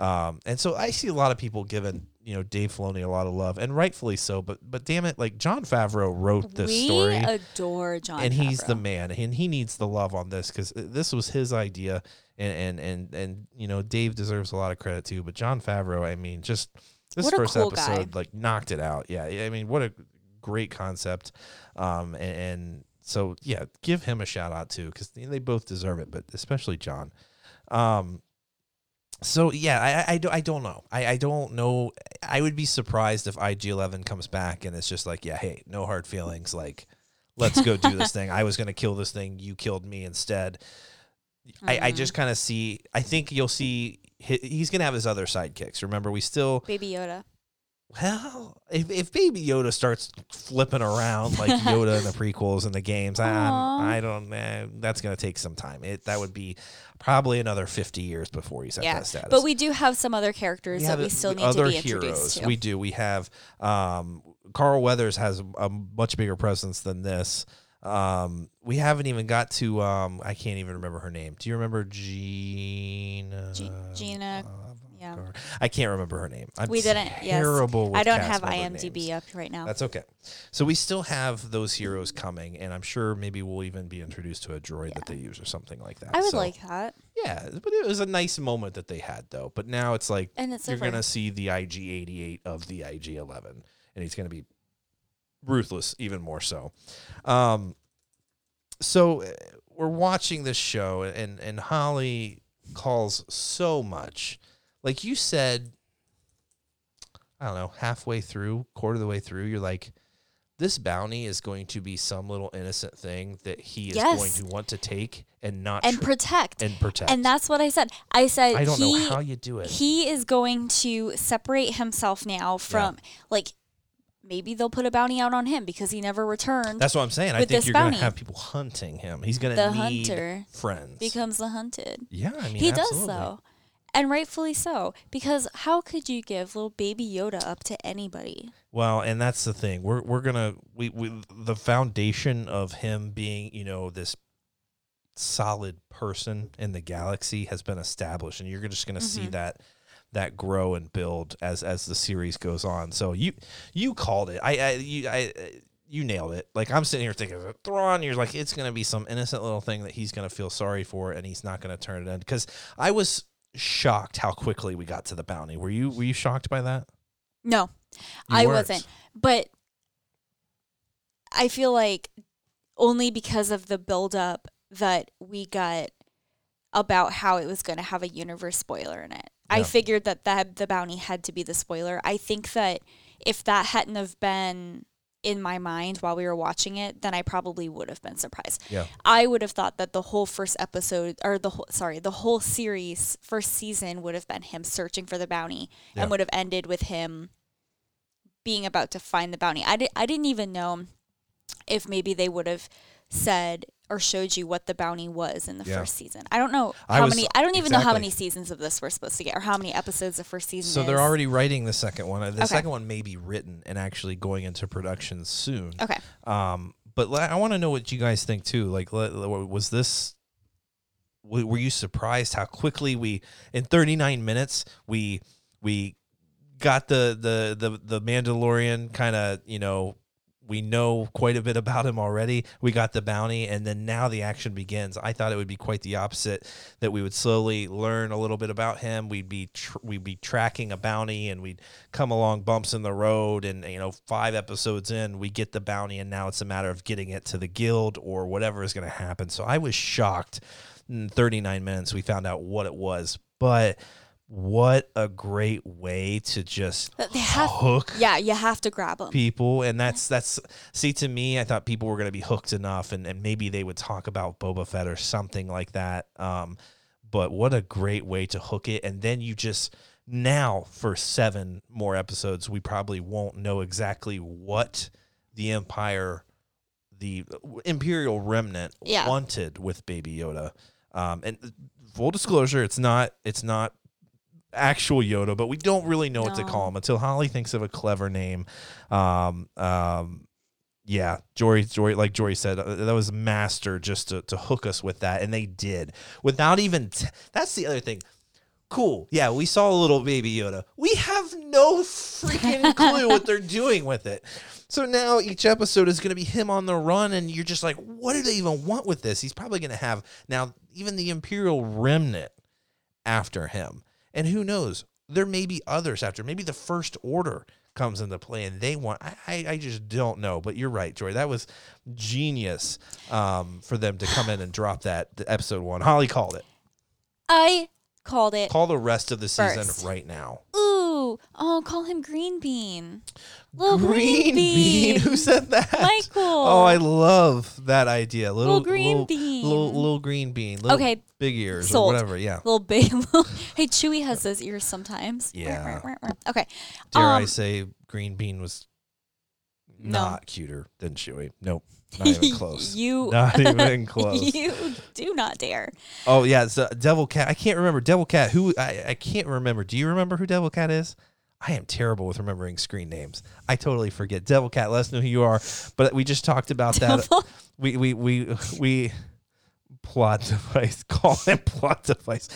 Um, and so I see a lot of people giving, you know, Dave Filoni a lot of love, and rightfully so. But but damn it, like Jon Favreau wrote this we story, adore John, and he's the man, and he needs the love on this because this was his idea, and and and and you know, Dave deserves a lot of credit too. But Jon Favreau, I mean, just this What first cool guy. episode like knocked it out. Yeah, I mean, what a great concept, um, and, and so yeah, give him a shout out too because they both deserve it, but especially John. Um, so yeah, I, I, I don't know. I, I don't know. I would be surprised if IG Eleven comes back and it's just like, yeah, hey, no hard feelings. Like, let's go do this thing. I was gonna kill this thing. You killed me instead. I, I just mm. kind of see. I think you'll see. He, he's gonna have his other sidekicks. Remember, we still. Baby Yoda. Well, if, if Baby Yoda starts flipping around like Yoda in the prequels and the games, I, I don't. Eh, that's gonna take some time. It that would be probably another fifty years before he's at Yeah, that status. but we do have some other characters that we still need other to be introduced heroes. to. We do. We have um, Carl Weathers has a much bigger presence than this. Um, we haven't even got to. Um, I can't even remember her name. Do you remember Gina? G- Gina, yeah. I can't remember her name. I'm We didn't. Yes, terrible. With I don't have IMDb names. up right now. That's okay. So we still have those heroes coming, and I'm sure maybe we'll even be introduced to a droid that they use or something like that. I would So- like that. yeah, but it was a nice moment that they had though. But now it's like And it's you're gonna see the IG88 of the IG11, and he's gonna be ruthless even more so. Um, so uh, we're watching this show, and and Holly calls so much, like you said. I don't know, halfway through, quarter of the way through, you're like, this bounty is going to be some little innocent thing that he is Yes. going to want to take and not and tr- protect. and protect. And that's what I said. I said I don't he, know how you do it. he is going to separate himself now from like maybe they'll put a bounty out on him because he never returned. That's what I'm saying. I think you're going to have people hunting him. He's going to need hunter friends. becomes the hunted. yeah, I mean, he does absolutely. And rightfully so. Because how could you give little baby Yoda up to anybody? Well, and that's the thing. We're we're gonna we, we the foundation of him being you know this solid person in the galaxy has been established, and you're just gonna see Mm-hmm. that that grow and build as as the series goes on. So you you called it. I I you I. You nailed it. Like I'm sitting here thinking, Thrawn. You're like, it's gonna be some innocent little thing that he's gonna feel sorry for, and he's not gonna turn it in. Because I was shocked how quickly we got to the bounty. Were you Were you shocked by that? No, You I weren't. wasn't. But I feel like only because of the buildup that we got about how it was going to have a universe spoiler in it. I figured that, that the bounty had to be the spoiler. I think that if that hadn't have been in my mind while we were watching it, then I probably would have been surprised. Yeah. I would have thought that the whole first episode or the whole sorry, the whole series first season would have been him searching for the bounty Yeah. and would have ended with him being about to find the bounty. I, di- I didn't even know if maybe they would have said or showed you what the bounty was in the Yeah. first season. I don't know how was- many I don't even know how many seasons of this we're supposed to get or how many episodes the first season So is. they're already writing the second one. The Okay. second one may be written and actually going into production soon. Okay. Um, but I want to know what you guys think too. Like, was this? Were you surprised how quickly we, in 39 minutes, we we got the the the the Mandalorian kind of you know we know quite a bit about him already. We got the bounty, and then now the action begins. I thought it would be quite the opposite. That we would slowly learn a little bit about him. We'd be tr- we'd be tracking a bounty, and we'd come along bumps in the road. And you know, five episodes in, we get the bounty, and now it's a matter of getting it to the guild or whatever is going to happen. So I was shocked. In 39 minutes, we found out what it was, but. What a great way to just have- hook Yeah, you have to grab them. people and that's that's see to me i thought people were going to be hooked enough and, and maybe they would talk about boba fett or something like that um but what a great way to hook it and then you just now for seven more episodes we probably won't know exactly what the empire the imperial remnant Yeah. wanted with baby yoda um and full disclosure it's not it's not actual Yoda, but we don't really know what to call him until Holly thinks of a clever name. Um, um, Yeah, Jory, Jory, like Jory said, uh, that was master just to, to hook us with that, and they did without even. T- that's the other thing. Cool, yeah, we saw a little baby Yoda. We have no freaking clue what they're doing with it. So now each episode is going to be him on the run, and you're just like, what do they even want with this? He's probably going to have now even the Imperial Remnant after him, and who knows? There may be others after. Maybe the First Order comes into play and they want I, I, just don't know but you're right joy that was genius um, for them to come in and drop that episode one holly called it I called it. call the rest of the season First. right now Ooh, oh, call him Green Bean. Little Green, Bean. who said that Michael. oh i love that idea little Little green little, bean. little, little green bean little Okay, big ears sold. or whatever yeah Little big. Little, hey, Chewy has those ears sometimes. Yeah. Okay. dare i Um, say green bean was No. not cuter than chewy nope not even close you. not even close you do not dare. Oh yeah, it's uh, Devil Cat. I can't remember Devil Cat. Who I, I can't remember. Do you remember who Devil Cat is? I am terrible with remembering screen names. I totally forget. Devil Cat. Let us know who you are. But we just talked about that. We we we we plot device. Call him plot device.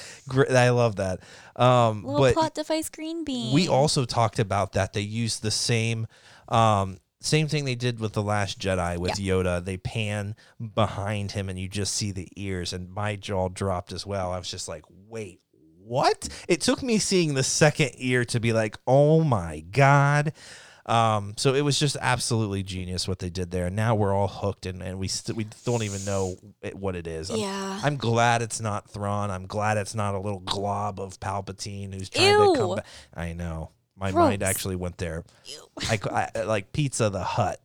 I love that. Um, Little but plot device Green Bean. we also talked about that they use the same um same thing they did with the last jedi with yoda they pan behind him and you just see the ears and my jaw dropped as well i was just like wait what it took me seeing the second ear to be like oh my god um, so it was just absolutely genius what they did there. Now we're all hooked, and, and we st- we don't even know it, what it is. I'm- Yeah. I'm glad it's not Thrawn. I'm glad it's not a little glob of Palpatine who's trying to come back. I know. My mind actually went there. I, I like Pizza the Hut.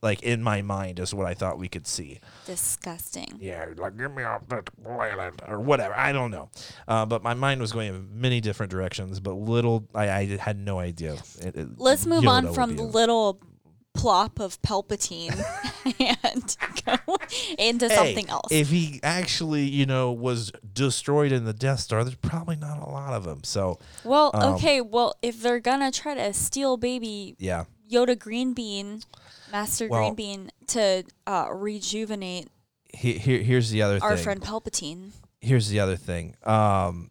like in my mind is what I thought we could see. Disgusting. Yeah, like get me off that planet or whatever. I don't know. Uh, but my mind was going in many different directions. But little, I, I had no idea. It- it- Let's move Yoda on from the little plop of Palpatine and go into Hey, something else. If he actually, you know, was destroyed in the Death Star, there's probably not a lot of them. So well, um, okay, well, if they're gonna try to steal baby yeah, Yoda Green Bean, Master Well- Green Bean, to uh, rejuvenate he, here, here's the other our thing. friend Palpatine. here's the other thing. Um,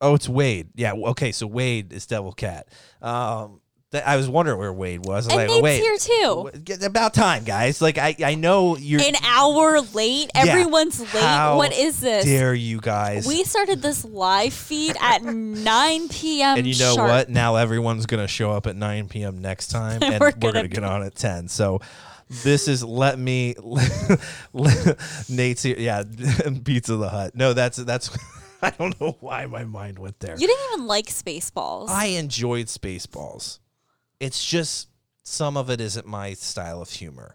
oh, it's Wade. Yeah. Okay. So Wade is Devil Cat. Um, th- I was wondering where Wade was. I was And like, Nate's wait, here too. about time, guys. Like I, I know you're. An hour late. Everyone's late. How what is this? dare you guys? We started this live feed at 9 p.m. and you know sharp. what? Now everyone's gonna show up at 9 p.m. next time, and We're we're, gonna gonna, get on at 10. So. This is let me Nate's here. Yeah, Pizza the Hut. No, that's that's. I don't know why my mind went there. You didn't even like Spaceballs. I enjoyed Spaceballs. It's just some of it isn't my style of humor.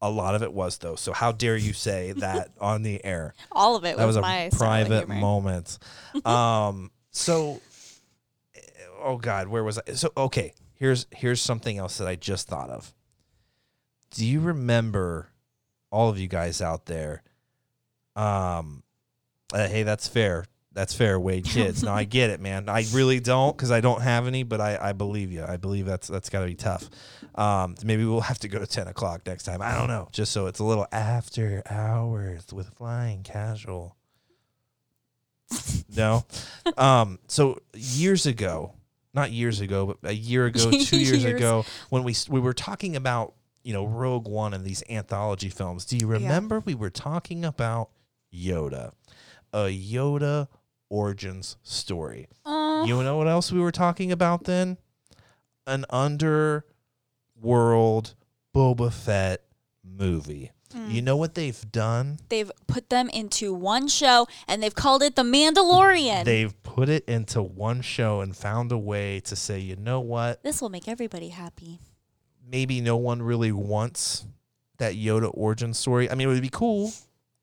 A lot of it was though. So how dare you say that on the air? All of it That was, was, my style of private humor. moment. um so oh god, where was I? So okay, here's here's something else that I just thought of. Do you remember all of you guys out there um uh, hey, that's fair. That's fair, Wade kids. no, I get it, man. I really don't because I don't have any, but I, I believe you. I believe that's that's got to be tough. Um, maybe we'll have to go to ten o'clock next time. I don't know, just so it's a little after hours with flying casual. no, um, so years ago, not years ago, but a year ago, two years, Years. ago, when we we were talking about you know Rogue One and these anthology films. Do you remember we were talking about Yoda, a Yoda origins story? Uh, You know what else we were talking about then? An underworld Boba Fett movie. Mm. You know what they've done? they've put them into one show and they've called it The Mandalorian. They've put it into one show and found a way to say, you know what? this will make everybody happy. Maybe no one really wants that Yoda origin story. I mean, it would be cool.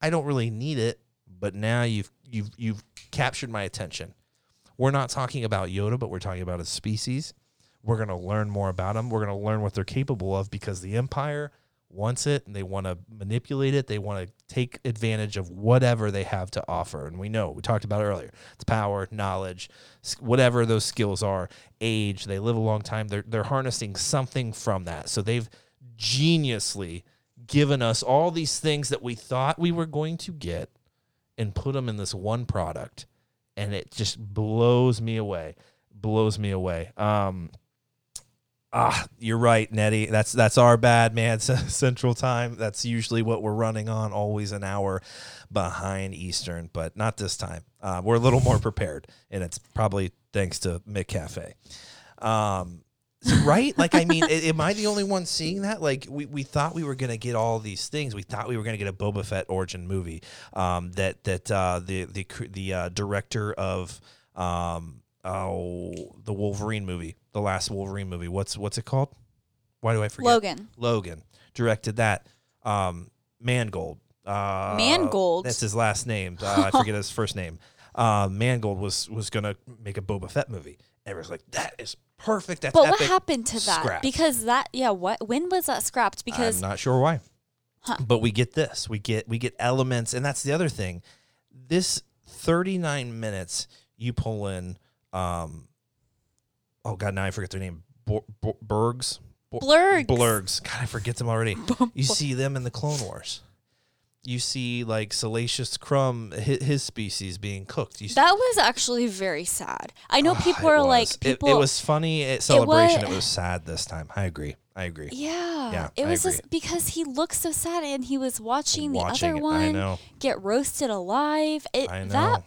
I don't really need it, but now you've you've you've captured my attention. We're not talking about Yoda, but we're talking about a species. We're going to learn more about them. We're going to learn what they're capable of because the Empire wants it and they want to manipulate it. They want to take advantage of whatever they have to offer. And we know, we talked about earlier, it's power, knowledge, whatever those skills are, age, they live a long time. They're, they're harnessing something from that. So they've geniusly given us all these things that we thought we were going to get and put them in this one product and it just blows me away blows me away. Um ah you're right nettie. That's that's our bad man central time. That's usually what we're running on always an hour behind eastern but not this time. Uh, we're a little more prepared and it's probably thanks to mccafe. Um right? Like, I mean, am I the only one seeing that? Like, we, we thought we were gonna get all these things. We thought we were gonna get a Boba Fett origin movie. Um, that that uh, the the the uh, director of um oh the Wolverine movie, the last Wolverine movie. What's what's it called? Why do I forget? Logan. Logan directed that. Um, Mangold. Uh, Mangold. That's his last name. Uh, I forget his first name. Uh, Mangold was was gonna make a Boba Fett movie. Everyone's like, that is perfect. That's but what epic. happened to that? Scrapped. Because that, yeah, what? When was that scrapped? Because I'm not sure why. Huh. But we get this. We get we get elements, and that's the other thing. This 39 minutes, you pull in. Um, oh God, now I forget their name. Bo- Bo- Bergs. Bo- Blurrgs. Blurrgs. God, I forget them already. you see them in the Clone Wars. You see like Salacious Crumb, his, his species being cooked. You that was actually very sad. I know Ah, people it are like people. It, was funny at celebration. It wa- was sad this time. I agree. I agree. Yeah, Yeah, it I was just because he looked so sad, and he was watching, Watching the other I one get roasted alive. It I know. that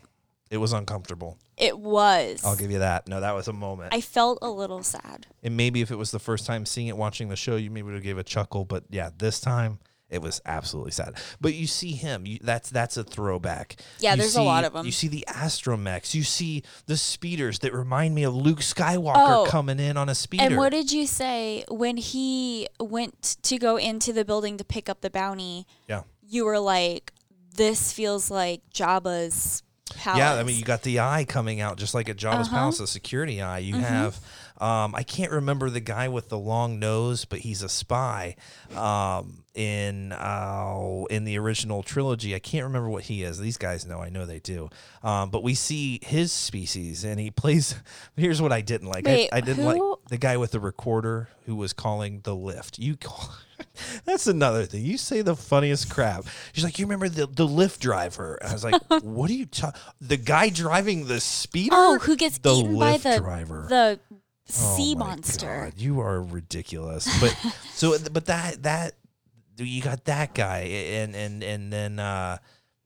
it was uncomfortable. it was. I'll give you that. No, that was a moment. I felt a little sad. and maybe if it was the first time seeing it, watching the show, you maybe would have gave a chuckle. But yeah, this time it was absolutely sad. But you see him. You, that's that's a throwback. Yeah, You there's a lot of them. You see the astromechs. You see the speeders that remind me of Luke Skywalker Oh, coming in on a speeder. And what did you say when he went to go into the building to pick up the bounty? yeah. You were like, "This feels like Jabba's palace." Yeah, I mean, you got the eye coming out just like at Jabba's Uh-huh. palace, the security eye. You Mm-hmm. have, um, I can't remember the guy with the long nose, but he's a spy. Um, in uh, in the original trilogy, I can't remember what he is. These guys know, I know they do. Um, but we see his species, and he plays. Here's what I didn't like. Wait, I, I didn't who? like the guy with the recorder who was calling the lift. You call. That's another thing. You say the funniest crap. She's like, "You remember the the lift driver?" And I was like, "What are you talking? The guy driving the speeder? oh, who gets the eaten by lift the driver? the sea my monster? God, you are ridiculous. But so, but that that you got that guy, and and and then uh,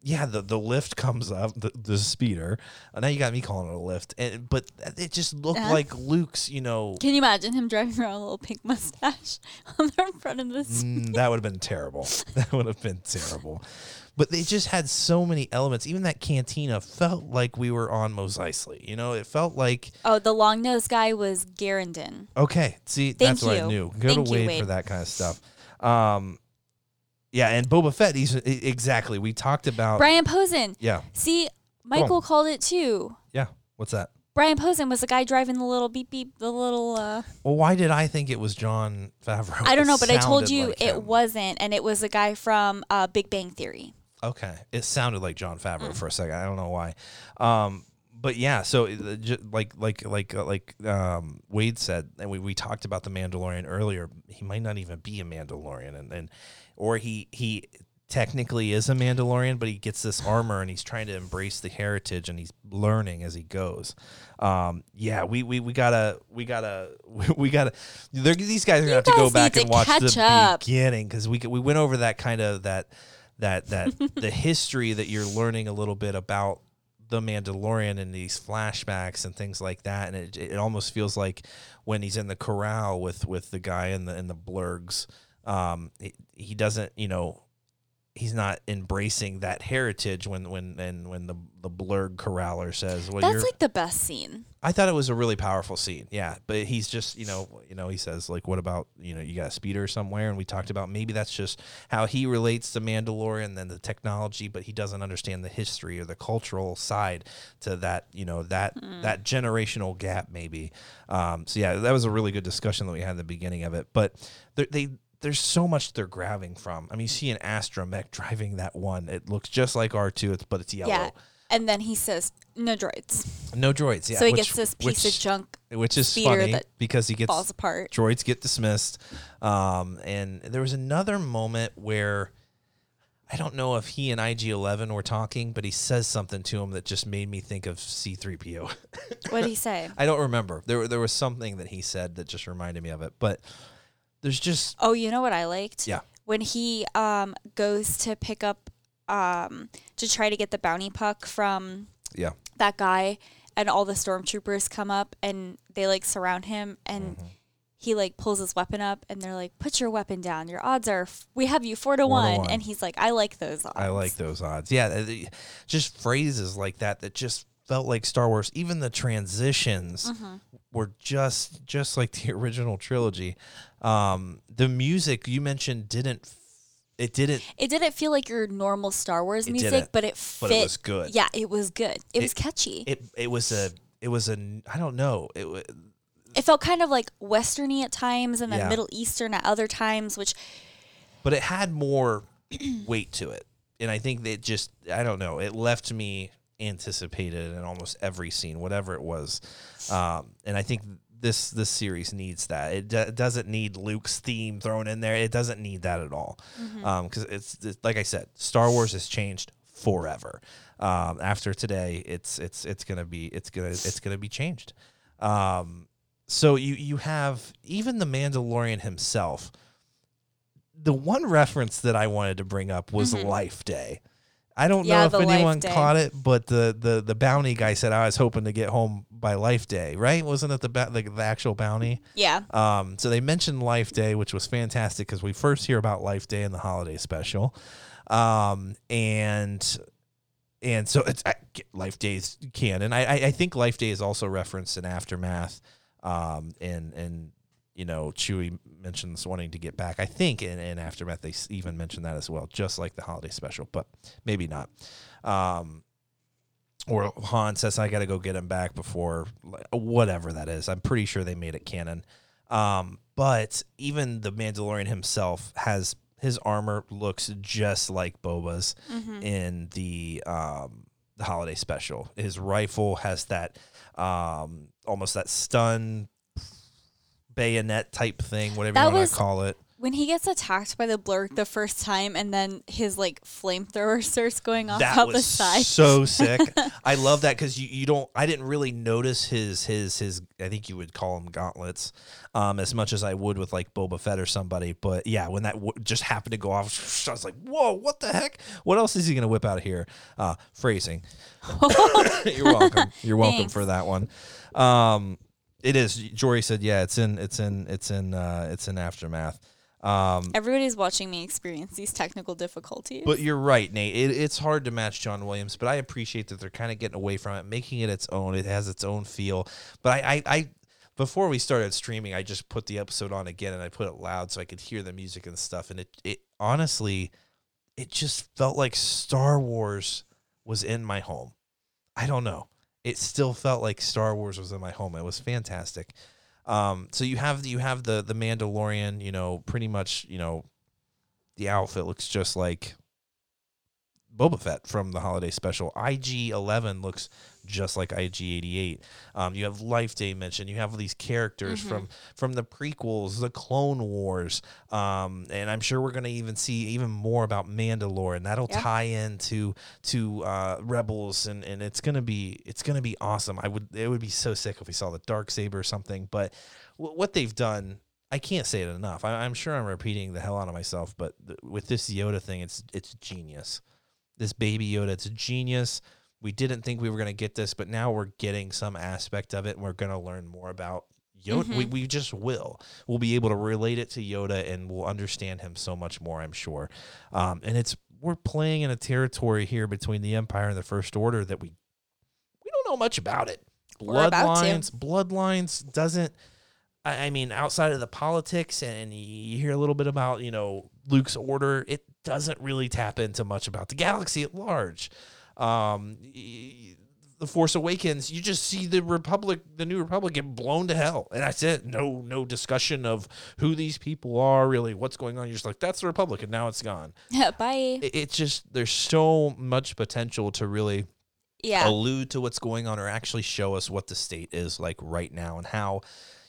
yeah, the the lift comes up, the, the speeder. Uh, now you got me calling it a lift, and but it just looked Uh-huh. like Luke's. You know, Can you imagine him driving around a little pink mustache on the front of this? Mm, that would have been terrible. That would have been terrible. But they just had so many elements. Even that cantina felt like we were on Mos Eisley. You know, it felt like Oh, the long nosed guy was Garindan. okay. See, Thank that's what I knew. Go Thank to you, Wade, Wade. for that kind of stuff. Um, yeah, and Boba Fett. He's exactly. We talked about. Brian Posehn. Yeah, See, Michael called it too. yeah. What's that? Brian Posehn was the guy driving the little beep beep, the little. uh Well, why did I think it was Jon Favreau? I don't know, but I told sounded you like it him. wasn't, and it was a guy from uh, Big Bang Theory. Okay, it sounded like Jon Mm. Favreau for a second. I don't know why, um, but yeah. So like like like uh, like um, Wade said, and we, we talked about the Mandalorian earlier. He might not even be a Mandalorian, and, and or he he technically is a Mandalorian, but he gets this armor and he's trying to embrace the heritage and he's learning as he goes. Um, yeah, we, we, we gotta we gotta we gotta. These guys are gonna You have to go back and watch the up. beginning because we we went over that kind of that that that the history that you're learning a little bit about the Mandalorian and these flashbacks and things like that, and it, it almost feels like when he's in the corral with with the guy in the in the blurrgs, um, he, he doesn't you know he's not embracing that heritage when when and when the the blurrg corraler says, "Well, That's like the best scene. I thought it was a really powerful scene. Yeah, but he's just, you know, you know, he says like, "What about, you know, you got a speeder somewhere?" And we talked about maybe that's just how he relates to Mandalorian and then the technology, but he doesn't understand the history or the cultural side to that, you know, that that generational gap maybe. Um, so yeah, that was a really good discussion that we had at the beginning of it. But they they there's so much they're grabbing from. I mean, you see an astromech driving that one. It looks just like R2, it's, but it's yellow. Yeah. And then he says, no droids. No droids. Yeah. so he which- gets this piece which- of junk which is funny because he gets falls apart. droids get dismissed. Um, and there was another moment where I don't know if he and IG Eleven were talking, but he says something to him that just made me think of C three PO. What did he say? I don't remember. There there was something that he said that just reminded me of it. But there's just Oh, you know what I liked? Yeah. When he um goes to pick up um to try to get the bounty puck from yeah that guy and all the stormtroopers come up and they like surround him and Mm-hmm. he like pulls his weapon up and they're like put your weapon down your odds are f- we have you four to, one. one. and he's like i like those odds I like those odds. Yeah, just phrases like that that just felt like Star Wars. Even the transitions Mm-hmm. were just just like the original trilogy. Um, the music you mentioned didn't. It didn't. it didn't feel like your normal star wars music but it fit but it was good. yeah it was good it, was catchy it, It it was a it was a I don't know it wa- felt kind of like westerny at times and then Yeah. middle eastern at other times which but it had more weight to it, and I think that just I don't know it left me anticipated in almost every scene, whatever it was, um, and I think this this series needs that. It do- doesn't need Luke's theme thrown in there. It doesn't need that at all, because it's, it's like I said, Star Wars has changed forever. Um, after today, it's it's it's gonna be it's gonna it's gonna be changed. Um, so you you have even the Mandalorian himself. The one reference that I wanted to bring up was Life Day. I don't Mm-hmm. Yeah, know if anyone caught it, but the, the the bounty guy said I was hoping to get home by Life Day, right? Wasn't it the ba- the, the actual bounty? yeah Um, so they mentioned Life Day, which was fantastic because we first hear about Life Day in the holiday special, um, and and so it's I, Life Day's canon. I, I I think Life Day is also referenced in Aftermath, um, and and you know Chewie mentions wanting to get back. I think in, in Aftermath they even mentioned that as well, just like the holiday special, but maybe not. Um, or Han says, "I got to go get him back before whatever that is." I'm pretty sure they made it canon. Um, but even the Mandalorian himself has his armor looks just like Boba's in the um, the holiday special. His rifle has that um, almost that stun bayonet type thing, whatever That you want was- to call it. When he gets attacked by the blurrg the first time and then his like flamethrower starts going off that out was the side so sick. I love that because you, you don't. I didn't really notice his his his. I think you would call them gauntlets, um, as much as I would with like Boba Fett or somebody. But yeah, when that w- just happened to go off, I was like, "Whoa, what the heck? What else is he gonna whip out of here?" Uh, phrasing. You're welcome. You're welcome Thanks. for that one. Um, it is. Jory said, "Yeah, it's in. It's in. It's in. Uh, it's in aftermath." Um, everybody's watching me experience these technical difficulties but you're right, Nate. It, it's hard to match John Williams, but I appreciate that they're kind of getting away from it, making it its own. It has its own feel. But I, I, I, before we started streaming, I just put the episode on again and I put it loud so I could hear the music and stuff. And it, it honestly, it just felt like Star Wars was in my home. I don't know. It still felt like Star Wars was in my home. It was fantastic. Um, so you have you have the the Mandalorian, you know, pretty much, you know, the outfit looks just like Boba Fett from the holiday special. IG Eleven looks just like IG eighty eight. Um, you have Life Day mentioned. You have these characters from from the prequels, the Clone Wars, um, and I'm sure we're gonna even see even more about Mandalore, and that'll Yeah. tie into to uh, Rebels, and and it's gonna be it's gonna be awesome. I would it would be so sick if we saw the dark saber or something. But w- what they've done. I can't say it enough. I, I'm sure I'm repeating the hell out of myself, but th- with this Yoda thing, it's it's genius this baby Yoda. It's genius. We didn't think we were going to get this, but now we're getting some aspect of it, and we're going to learn more about Yoda. We, we just will. We'll be able to relate it to Yoda, and we'll understand him so much more. I'm sure. Um, and it's we're playing in a territory here between the Empire and the First Order that we we don't know much about it. We're about to. Bloodlines, bloodlines doesn't. I I mean, outside of the politics, and you hear a little bit about you know Luke's order, it doesn't really tap into much about the galaxy at large. Um, the Force Awakens, you just see the Republic, the New Republic, get blown to hell, and that's it. No, no discussion of who these people are, really, what's going on. You're just like, that's the Republic, and now it's gone bye it- it's just there's so much potential to really Yeah. allude to what's going on or actually show us what the state is like right now and how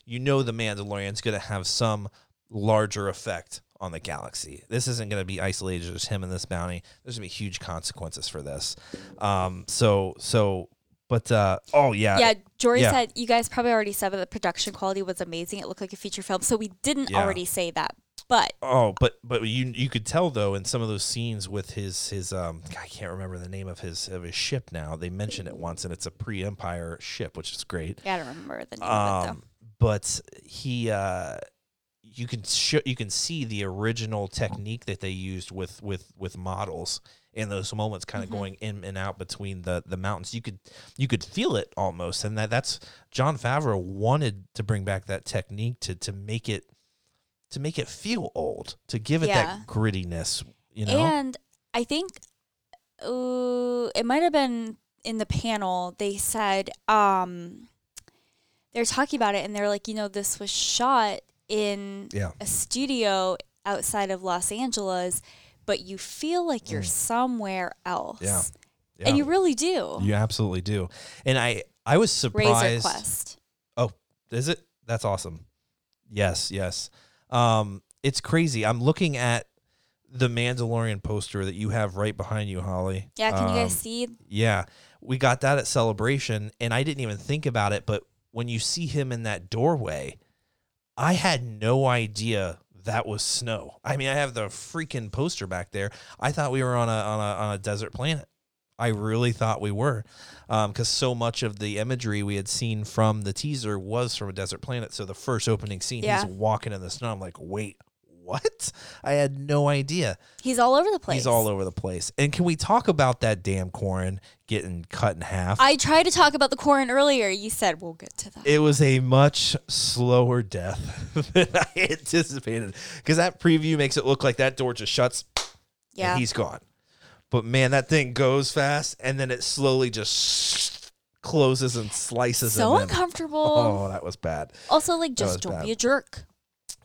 you know the Mandalorian's going to have some larger effect on the galaxy. This isn't going to be isolated just him and this bounty. There's going to be huge consequences for this. Um, so so but uh, oh yeah. yeah, Jory yeah. said you guys probably already said that the production quality was amazing. It looked like a feature film, so we didn't Yeah. already say that. But Oh, but but you you could tell though in some of those scenes with his his um I can't remember the name of his of his ship now. They mention it once and it's a pre-empire ship, which is great. yeah, I don't remember the name of it Um, but he, uh, you can sh- you can see the original technique that they used with with with models in those moments, kind of Mhm. going in and out between the the mountains. You could you could feel it almost, and that that's Jon Favreau wanted to bring back that technique to to make it to make it feel old, to give it Yeah. that grittiness. You know, And I think uh, it might have been in the panel. They said um, they're talking about it, and they're like, you know, this was shot in yeah, a studio outside of Los Angeles, but you feel like you're somewhere else. Mm. Yeah. yeah. And you really do. you absolutely do. And I I was Razor surprised. Crest. Oh, is it? That's awesome. Yes, yes. Um, it's crazy. I'm looking at the Mandalorian poster that you have right behind you, Holly. Yeah, can you guys Um, see? Yeah, we got that at Celebration, and I didn't even think about it. But when you see him in that doorway, I had no idea that was snow. I mean, I have the freaking poster back there. I thought we were on a on a on a desert planet. I really thought we were, um, because so much of the imagery we had seen from the teaser was from a desert planet. So the first opening scene, Yeah. he's walking in the snow. I'm like, wait, what? I had no idea. He's all over the place. He's all over the place. And can we talk about that damn Quarren getting cut in half? I tried to talk about the Quarren earlier. You said we'll get to that. it was a much slower death than I anticipated because that preview makes it look like that door just shuts yeah. and he's gone. But man, that thing goes fast and then it slowly just closes and slices so uncomfortable. Oh, that was bad. Also, like, just don't bad. be a jerk.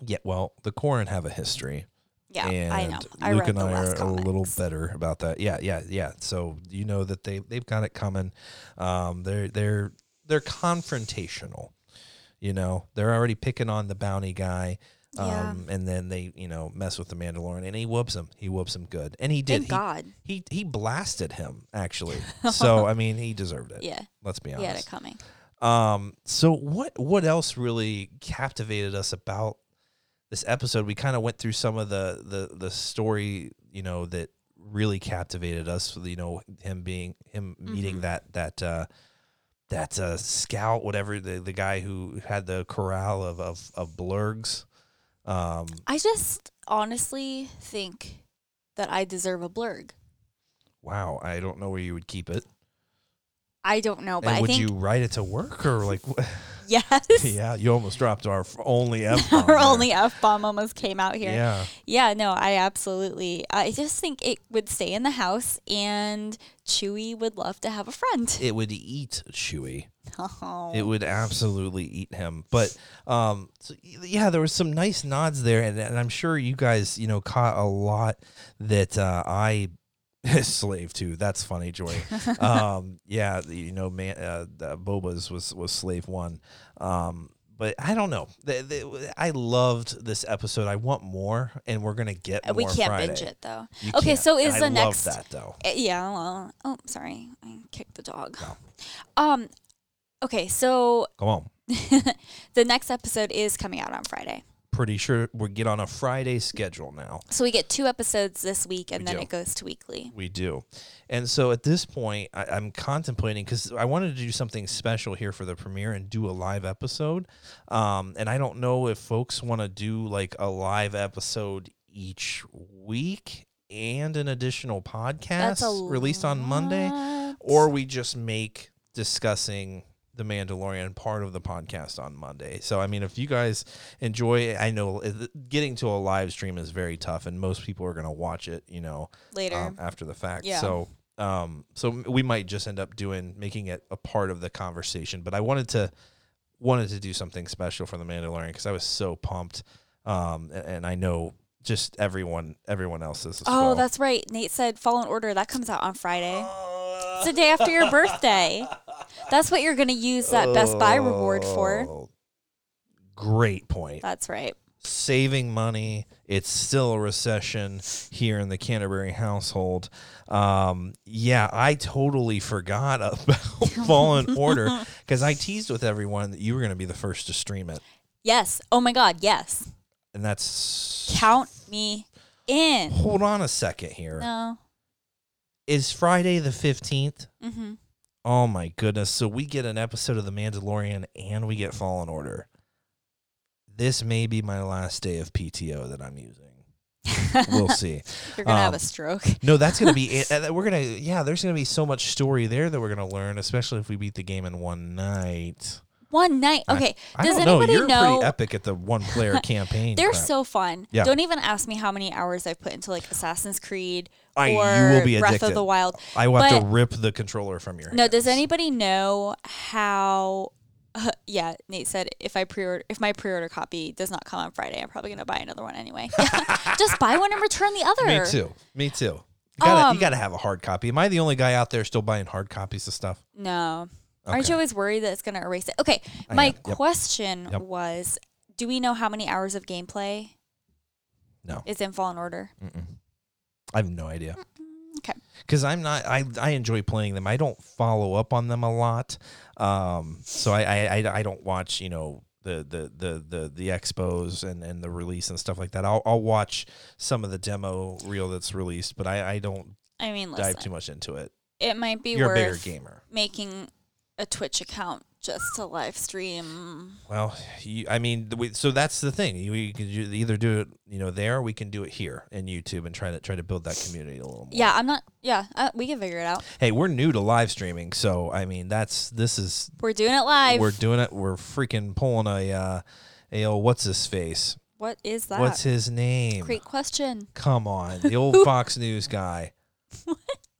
Yeah, well, the Quarren have a history. Yeah, and I know. I Luke and I are a little better about that. Yeah, yeah, yeah. So you know that they they've got it coming. Um, they're they're they're confrontational. You know, they're already picking on the bounty guy. Um, Yeah. and then they, you know, mess with the Mandalorian, and he whoops him. He whoops him good, and he did. Thank he, God. he he blasted him actually. so I mean, he deserved it. Yeah, Let's be honest. he had it coming. Um, so what what else really captivated us about this episode? We kind of went through some of the the the story, you know, that really captivated us. You know, him being him meeting Mhm. that that uh that uh scout, whatever the the guy who had the corral of of, of blurrgs. Um, I just honestly think that I deserve a blurrg. wow, I don't know where you would keep it. I don't know, but and I would think you ride it to work or like? yes. yeah, you almost dropped our only F. bomb Our only f bomb almost came out here. Yeah. Yeah, no, I absolutely. I just think it would stay in the house, and Chewy would love to have a friend. it would eat Chewy. Oh. It would absolutely eat him. But um, so, yeah, there was some nice nods there, and, and I'm sure you guys, you know, caught a lot that uh, I slave to. That's funny, Joy. um, yeah, you know, man, uh, Boba's was was slave one. Um, but I don't know. The, the, I loved this episode. I want more, and we're gonna get. Uh, we can't Friday. binge it though. You Okay, can't. so is I the love next- that though? Uh, yeah. Well, oh, sorry, I kicked the dog. No. Um. Okay, so Come on. the next episode is coming out on Friday. Pretty sure we get on a Friday schedule now. So we get two episodes this week, and We then do. it goes to weekly. We do. And so at this point, I, I'm contemplating because I wanted to do something special here for the premiere and do a live episode. Um, and I don't know if folks want to do like a live episode each week and an additional podcast released on Monday, or we just make discussing the Mandalorian part of the podcast on Monday. So I mean, if you guys enjoy, I know uh, getting to a live stream is very tough, and most people are going to watch it, you know, later. um, after the fact. Yeah. So, um, so we might just end up doing making it a part of the conversation. But I wanted to wanted to do something special for the Mandalorian because I was so pumped, um, a- and, I know just everyone everyone else is. Oh, well. that's right. Nate said Fallen Order that comes out on Friday. Uh, It's the day after your birthday. That's what you're going to use that Best Buy reward for. Oh, Great point. That's right. saving money. It's still a recession here in the Canterbury household. Um, yeah, I totally forgot about Fallen Order because I teased with everyone that you were going to be the first to stream it, Yes. Oh my God. Yes. and that's. Count me in. Hold on a second here. No. Is Friday the fifteenth? Mm-hmm. Oh my goodness! So we get an episode of The Mandalorian, and we get Fallen Order. This may be my last day of PTO that I'm using. We'll see. You're going to have Um, a stroke. No, that's gonna be it. Uh, We're gonna yeah. There's gonna be so much story there that we're gonna learn, especially if we beat the game in one night. One night. Okay. I Does know. anybody You're know? pretty epic at the one player campaign. They're crap. so fun. Yeah. Don't even ask me how many hours I've put into like Assassin's Creed I- you will be Breath addicted. of the Wild. I will have to rip the controller from your. Hand. No, does anybody know how? yeah, Nate said if I pre-order, if my pre-order copy does not come on Friday, I'm probably gonna buy another one anyway. Just buy one and return the other. Me too. Me too. You gotta, Um, you gotta have a hard copy. Am I the only guy out there still buying hard copies of stuff? No, aren't you always worried that it's gonna erase it? Okay, I my yep. question Yep. was: Do we know how many hours of gameplay No, is in Fallen Order? Mm-mm. I have no idea. Okay. because I'm not. I I enjoy playing them. I don't follow up on them a lot, um. So I I, I, I don't watch you know the, the the the the expos and and the release and stuff like that. I'll I'll watch some of the demo reel that's released, but I I don't I mean, dive too much into it. it might be You're a bigger worth gamer. making a Twitch account just to live stream. Well, you, I mean, we, so that's the thing. You, you can either do it, you know, there. Or we can do it here in YouTube and try to try to build that community a little more. Yeah, I'm not. Yeah, uh, we can figure it out. Hey, we're new to live streaming, so I mean, that's this is We're doing it live. We're doing it. We're freaking pulling a, uh, a oh, what's his face? what is that? What's his name? Great question. Come on, the old Fox News guy,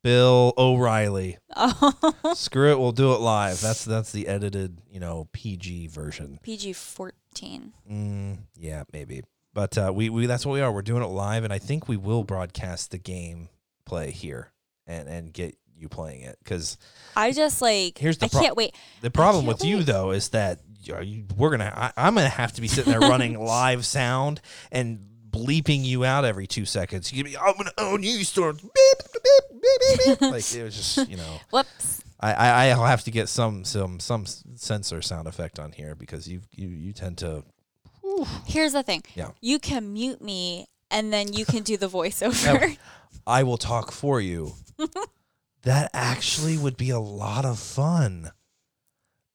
Bill O'Reilly. Oh, Screw it, we'll do it live. That's that's the edited, you know, PG version. PG 14. Mm, yeah, maybe. But uh, we we that's what we are. We're doing it live, and I think we will broadcast the game play here and and get you playing it because I just like. Here's the I pro- can't wait. The problem with you though is that you- we're gonna I, I'm gonna have to be sitting there running live sound and bleeping you out every two seconds. You be I'm gonna own you, Storm. Beep, beep, beep, beep, beep. like it was just you know Whoops. I, I I'll have to get some some some sensor sound effect on here because you you you tend to Here's the thing. Yeah. You can mute me, and then you can do the voiceover. I will talk for you. that actually would be a lot of fun.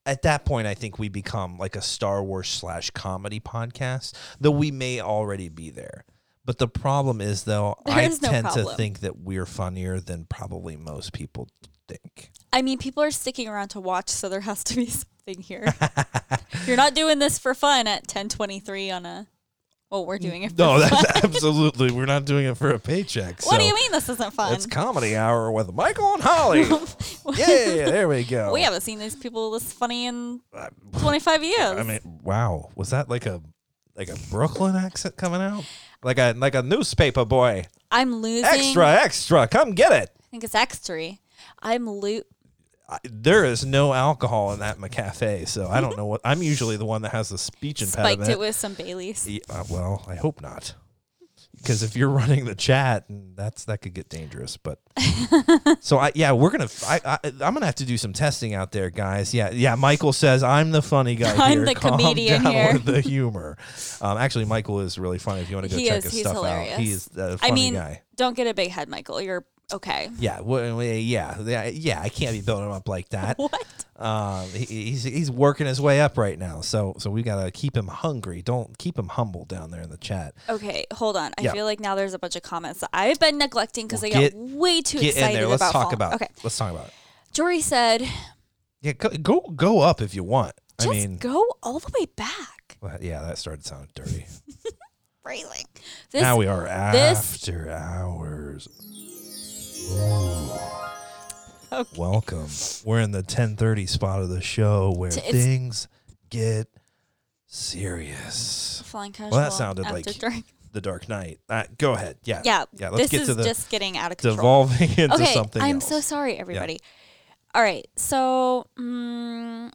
At that point, I think we become like a Star Wars slash comedy podcast, though we may already be there. But the problem is, though, There I is no tend to think that we're funnier than probably most people think. I mean, people are sticking around to watch, so there has to be something here. You're not doing this for fun at 10:23 on a. Well, we're doing it. For No, fun. that's absolutely. We're not doing it for a paycheck. What do you mean this isn't fun? It's comedy hour with Michael and Holly. yeah, there we go. we haven't seen these people this funny in Uh, 25 years. I mean, wow, was that like a like a Brooklyn accent coming out? Like a like a newspaper boy. I'm losing. Extra, extra, come get it. I think it's extra. I'm lo- I, there is no alcohol in that McCafe, so I don't know what. I'm usually the one that has the speech impediment. spiked it with some Baileys. Yeah, uh, well, I hope not. Because if you're running the chat, and that's that could get dangerous. But so I yeah, we're gonna I, I I'm gonna have to do some testing out there, guys. Yeah, yeah. Michael says I'm the funny guy I'm here. the Calm comedian down here." with the humor. Um, actually, Michael is really funny. If you want to go He check is. his stuff hilarious. out, he is a funny I mean, guy. don't get a big head, Michael. You're okay. Yeah, well, yeah, yeah, yeah. I can't be building him up like that. What? Um, he, he's he's working his way up right now, so so we gotta keep him hungry. Don't keep him humble down there in the chat. Okay, hold on. I Yeah. feel like now there's a bunch of comments that I've been neglecting because Well, I get- got way too Get excited in there. Let's about talk fall. about. Okay, It. Let's talk about it. Jory said, Yeah, go go, go up if you want. just I mean, go all the way back. well, yeah, that started sounding dirty. Railing. This now we are this- after hours. Okay. Welcome. We're in the 10:30 spot of the show where it's- things get serious. flying casual. Well, that sounded after like dark. The Dark Knight. Uh, go ahead. Yeah. Yeah, Yeah. Let's this get is to the just getting out of control. devolving into okay, something I'm else. so sorry, everybody. All right. So, mm,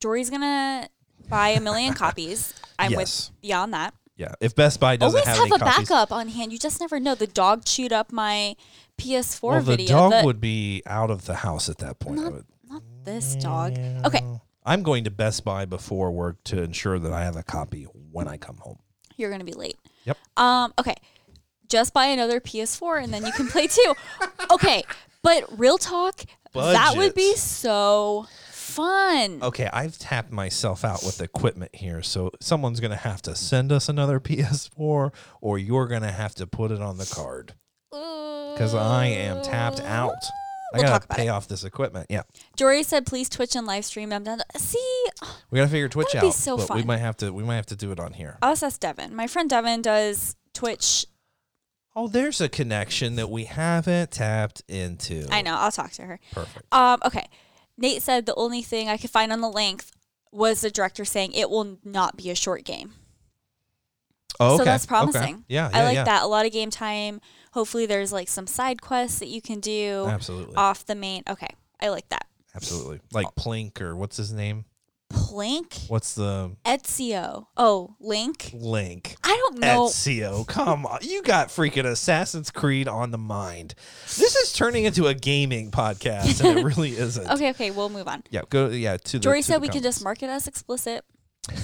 Jory's gonna buy a million copies. I'm Yes. with you on that. Yeah. If Best Buy doesn't Always have, have, any a copies, backup on hand. You just never know. The dog chewed up my PS4 well, the video. dog The- would be out of the house at that point. Not- not this dog. Okay, I'm going to Best Buy before work to ensure that I have a copy when I come home. you're gonna be late. Yep. Um. Okay. Just buy another PS4 and then you can play too. Okay. But real talk, that would be so fun. Okay, I've tapped myself out with equipment here, so someone's going to have to send us another PS4 or you're going to have to put it on the card because I am tapped out. We'll I got talk to about pay it. off this equipment. Yeah. Jory said, "Please Twitch and live stream." I'm done. See, We got to figure Twitch That'd be out, so but we might have to we might have to do it on here. us ask Devin. My friend Devin does Twitch. Oh, there's a connection that we haven't tapped into. I know. I'll talk to her. Perfect. Um. Okay. Nate said the only thing I could find on the length was the director saying it will not be a short game. Oh, okay. So that's Okay. promising. Yeah, I like yeah. that. A lot of game time. Hopefully, there's like some side quests that you can do Absolutely. off the main. Okay, I like that. Absolutely. Like Plink or what's his name? Plink, What's the Ezio. Oh, Link. Link? I don't know. Ezio. Come on. You got freaking Assassin's Creed on the mind. This is turning into a gaming podcast, and it really isn't. Okay, okay, we'll move on. Yeah, go yeah, to the Jory to said the we can just mark it as explicit.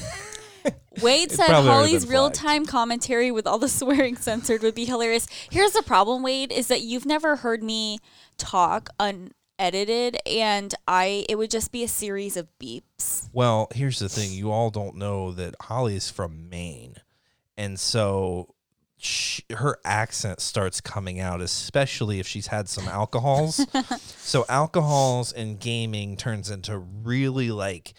Wade said Holly's real time commentary with all the swearing censored would be hilarious. Here's the problem, Wade, is that you've never heard me talk unedited and I it would just be a series of beeps. Well, here's the thing. You all don't know that Holly is from Maine. And so sh her accent starts coming out, especially if she's had some alcohols. so alcohols and gaming turns into really like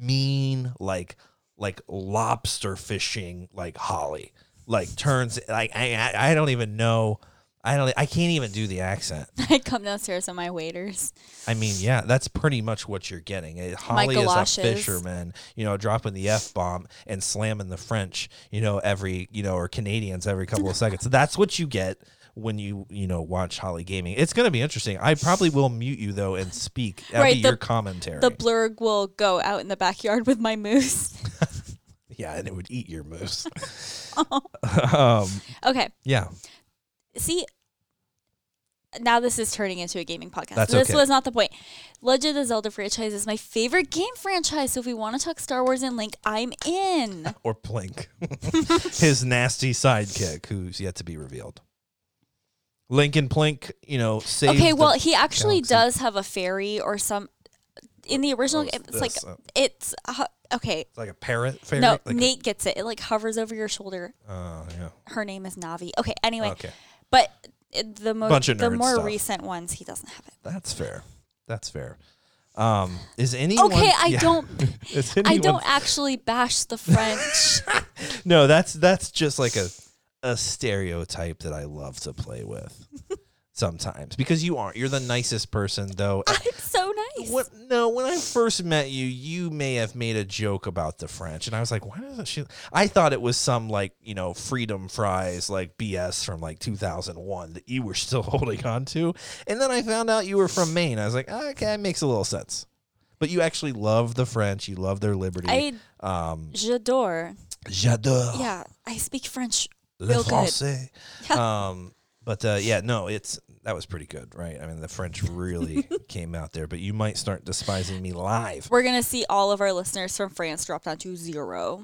mean, like like lobster fishing, like Holly. Like turns like I I, I don't even know. I don't. I can't even do the accent. I come downstairs on my waiters. I mean, yeah, that's pretty much what you're getting. Holly is a fisherman, you know, dropping the f bomb and slamming the French, you know, every, you know, or Canadians every couple of seconds. That's what you get when you, you know, watch Holly Gaming. It's going to be interesting. I probably will mute you though and speak. Right, be the- your commentary. The blurrg will go out in the backyard with my moose. Yeah, and it would eat your moose. Oh. um, Okay. yeah, See, now this is turning into a gaming podcast. That's this okay. was not the point. Legend of Zelda franchise is my favorite game franchise. So if we want to talk Star Wars and Link, I'm in. or Plink, his nasty sidekick, who's yet to be revealed. Link and Plink, you know, saved Okay, well, he actually galaxy. does have a fairy or some. In the original, Oh, game, it's it's like uh, it's uh, okay. It's like a parrot fairy. No, like a- Nate gets it. It like hovers over your shoulder. Oh yeah. Her name is Navi. Okay, anyway, Okay, but the mo- the more stuff. recent ones, he doesn't have it. that's fair. That's fair. Um, is anyone? Okay, I yeah. don't. I don't actually bash the French. No, that's that's just like a a stereotype that I love to play with sometimes because you aren't. You're the nicest person though. I'm so nice. What, no, when I first met you, you may have made a joke about the French, and I was like, "Why doesn't she?" I thought it was some like you know freedom fries like BS from like 2001 that you were still holding on to, and then I found out you were from Maine. I was like, "Ah, "Okay, that makes a little sense." But you actually love the French. You love their liberty. I um, j'adore. j'adore Yeah, I speak French. le real good. français. Um, but uh, yeah, no, it's that was pretty good, right? I mean, the French really came out there. But you might start despising me live. We're gonna see all of our listeners from France drop down to zero.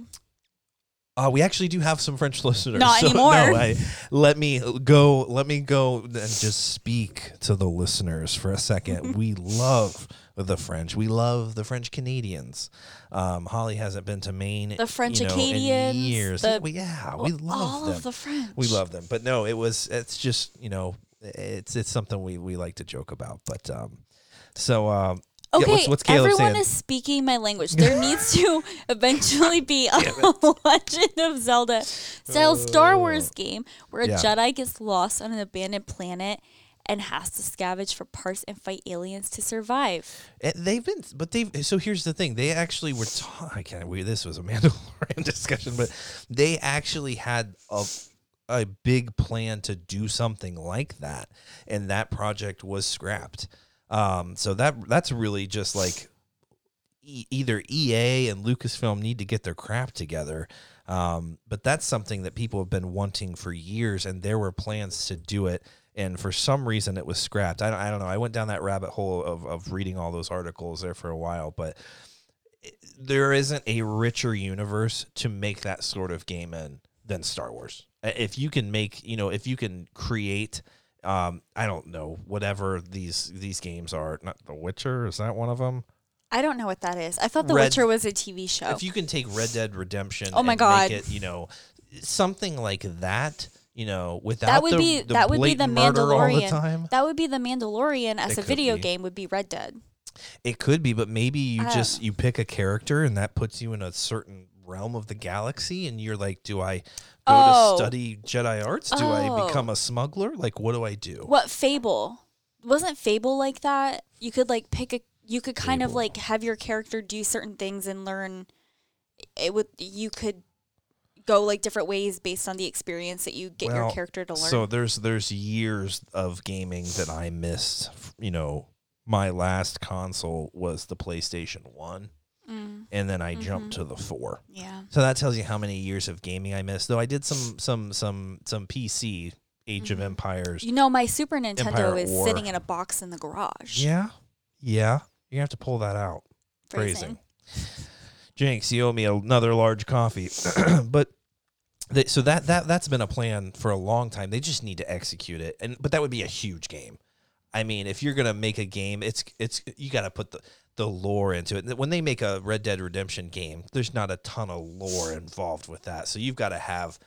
Uh, we actually do have some French listeners. Not so, anymore. No, I, let me go. Let me go and just speak to the listeners for a second. we love the French. We love the French Canadians. Um, Holly hasn't been to Maine. The French you know, in Acadians, years. the- yeah, we love all them. of the French. We love them, but no, it was. It's just you know, it's it's something we we like to joke about. But um, so um, yeah, Okay, what's, what's everyone saying? is speaking my language. There needs to eventually be a Legend of Zelda style Star Wars game where a Yeah. Jedi gets lost on an abandoned planet and has to scavenge for parts and fight aliens to survive. Eh, They've been, but they've. So here's the thing: they actually were. Ta- I can't. We this was a Mandalorian discussion, but they actually had a a big plan to do something like that, and that project was scrapped. Um, so that that's really just like e- either EA and Lucasfilm need to get their crap together. Um, but that's something that people have been wanting for years, and there were plans to do it. And for some reason, it was scrapped. I don't, I don't know. I went down that rabbit hole of, of reading all those articles there for a while, but there isn't a richer universe to make that sort of game in than Star Wars. Uh, If you can make, you know, if you can create, um, I don't know, whatever these these games are. Not The Witcher is that one of them? I don't know what that is. I thought The Red- Witcher was a TV show. If you can take Red Dead Redemption, Oh my and God. make it, you know, something like that, you know, without that would the, be the that would be the blatant murder all the Mandalorian. time. That would be the Mandalorian as It a video be. game would be Red Dead. It could be, but maybe you just know. you pick a character and that puts you in a certain realm of the galaxy, and you're like, do I go Oh. to study Jedi arts? Do I Oh. become a smuggler? Like, what do I do? What Fable? Wasn't Fable like that? You could like pick a you could kind of like have your character do certain things and learn it would you could go like different ways based on the experience that you get your character to learn. So there's there's years of gaming that I missed. You know, my last console was the PlayStation One, Mm, and then I jumped Mm-hmm. to the four. yeah. So that tells you how many years of gaming I missed. Though I did some some some some PC Age of Empires. Mm-hmm. You know, my Super Nintendo Empire is War. sitting in a box in the garage. Yeah, yeah. You have to pull that out. Phrasing. Phrasing. Jinx, you owe me another large coffee. but they, so that that that's been a plan for a long time. They just need to execute it, and but that would be a huge game. I mean, if you're gonna make a game, it's it's you got to put the the lore into it. When they make a Red Dead Redemption game, there's not a ton of lore involved with that. So you've got to have,